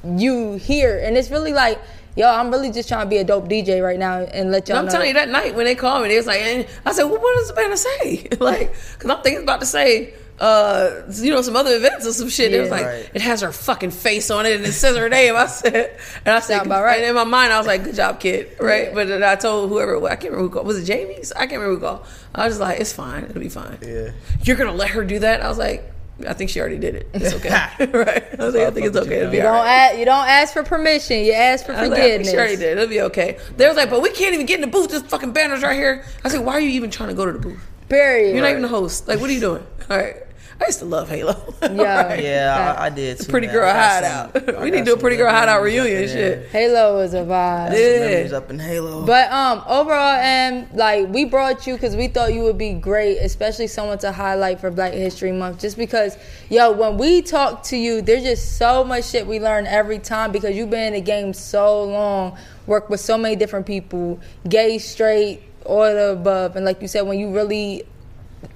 you here, and it's really like, yo, I'm really just trying to be a dope DJ right now and let y'all I'm know. telling you, that night when they called me, they was like, and I said, well, what does the banner say? like, because I'm thinking about to say, uh, you know, some other events or some shit. It was like, Right. it has her fucking face on it and it says her name. I said, and I said, Sound about right. and in my mind, I was like, good job, kid. Right. Yeah. But then I told whoever, I can't remember who called. Was it Jamie's? I can't remember who called. I was just like, it's fine. It'll be fine. Yeah. You're going to let her do that? I was like, I think she already did it. It's okay. right. I was like, I think it's okay. It'll be you all don't right. ask, you don't ask for permission. You ask for I was like, I think forgiveness. she already did. It'll be okay. They was like, but we can't even get in the booth. This fucking banner's right here. I said, why are you even trying to go to the booth? Period. You're not even the host. Like, what are you doing? All right. I used to love Halo. Yeah. Yeah, I, I did too. Pretty man. girl hideout. some- we need to do a pretty girl hideout memories up reunion in shit. Halo is a vibe. Some Yeah. memories up in Halo. But um, overall, and like we brought you because we thought you would be great, especially someone to highlight for Black History Month. Just because, yo, when we talk to you, there's just so much shit we learn every time because you've been in the game so long, worked with so many different people, gay, straight, all the above, and like you said, when you really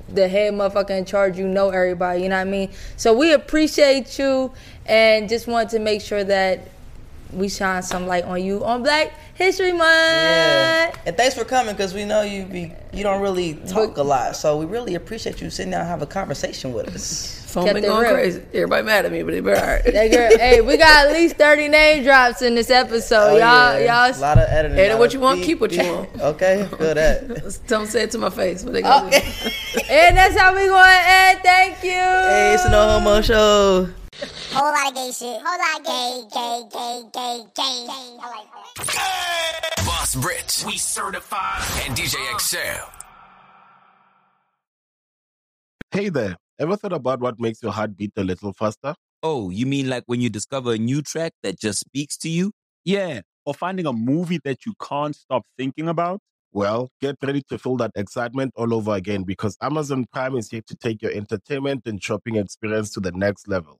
the head motherfucker in charge, you know everybody, you know what I mean? So we appreciate you and just wanted to make sure that we shine some light on you on Black History Month. Yeah. And thanks for coming because we know you be you don't really talk a lot. So we really appreciate you sitting down and have a conversation with us. Phone Kept been going real. crazy. Everybody mad at me, but they be all right. That girl, hey, we got at least 30 name drops in this episode. Oh, y'all, yeah. y'all. a lot of editing. Edit what of you want, beep. keep what you want. Okay, feel that. Don't say it to my face. What they gonna do? And that's how we going to end. Thank you. hey, it's a no homo show. Whole lot of gay shit. Whole lot of gay, gay, gay, gay, gay. I like that. Boss Brit. We certified. And DJ uh-huh. Excel. Hey there, ever thought about what makes your heart beat a little faster? Oh, you mean like when you discover a new track that just speaks to you? Yeah, or finding a movie that you can't stop thinking about. Well, get ready to feel that excitement all over again because Amazon Prime is here to take your entertainment and shopping experience to the next level.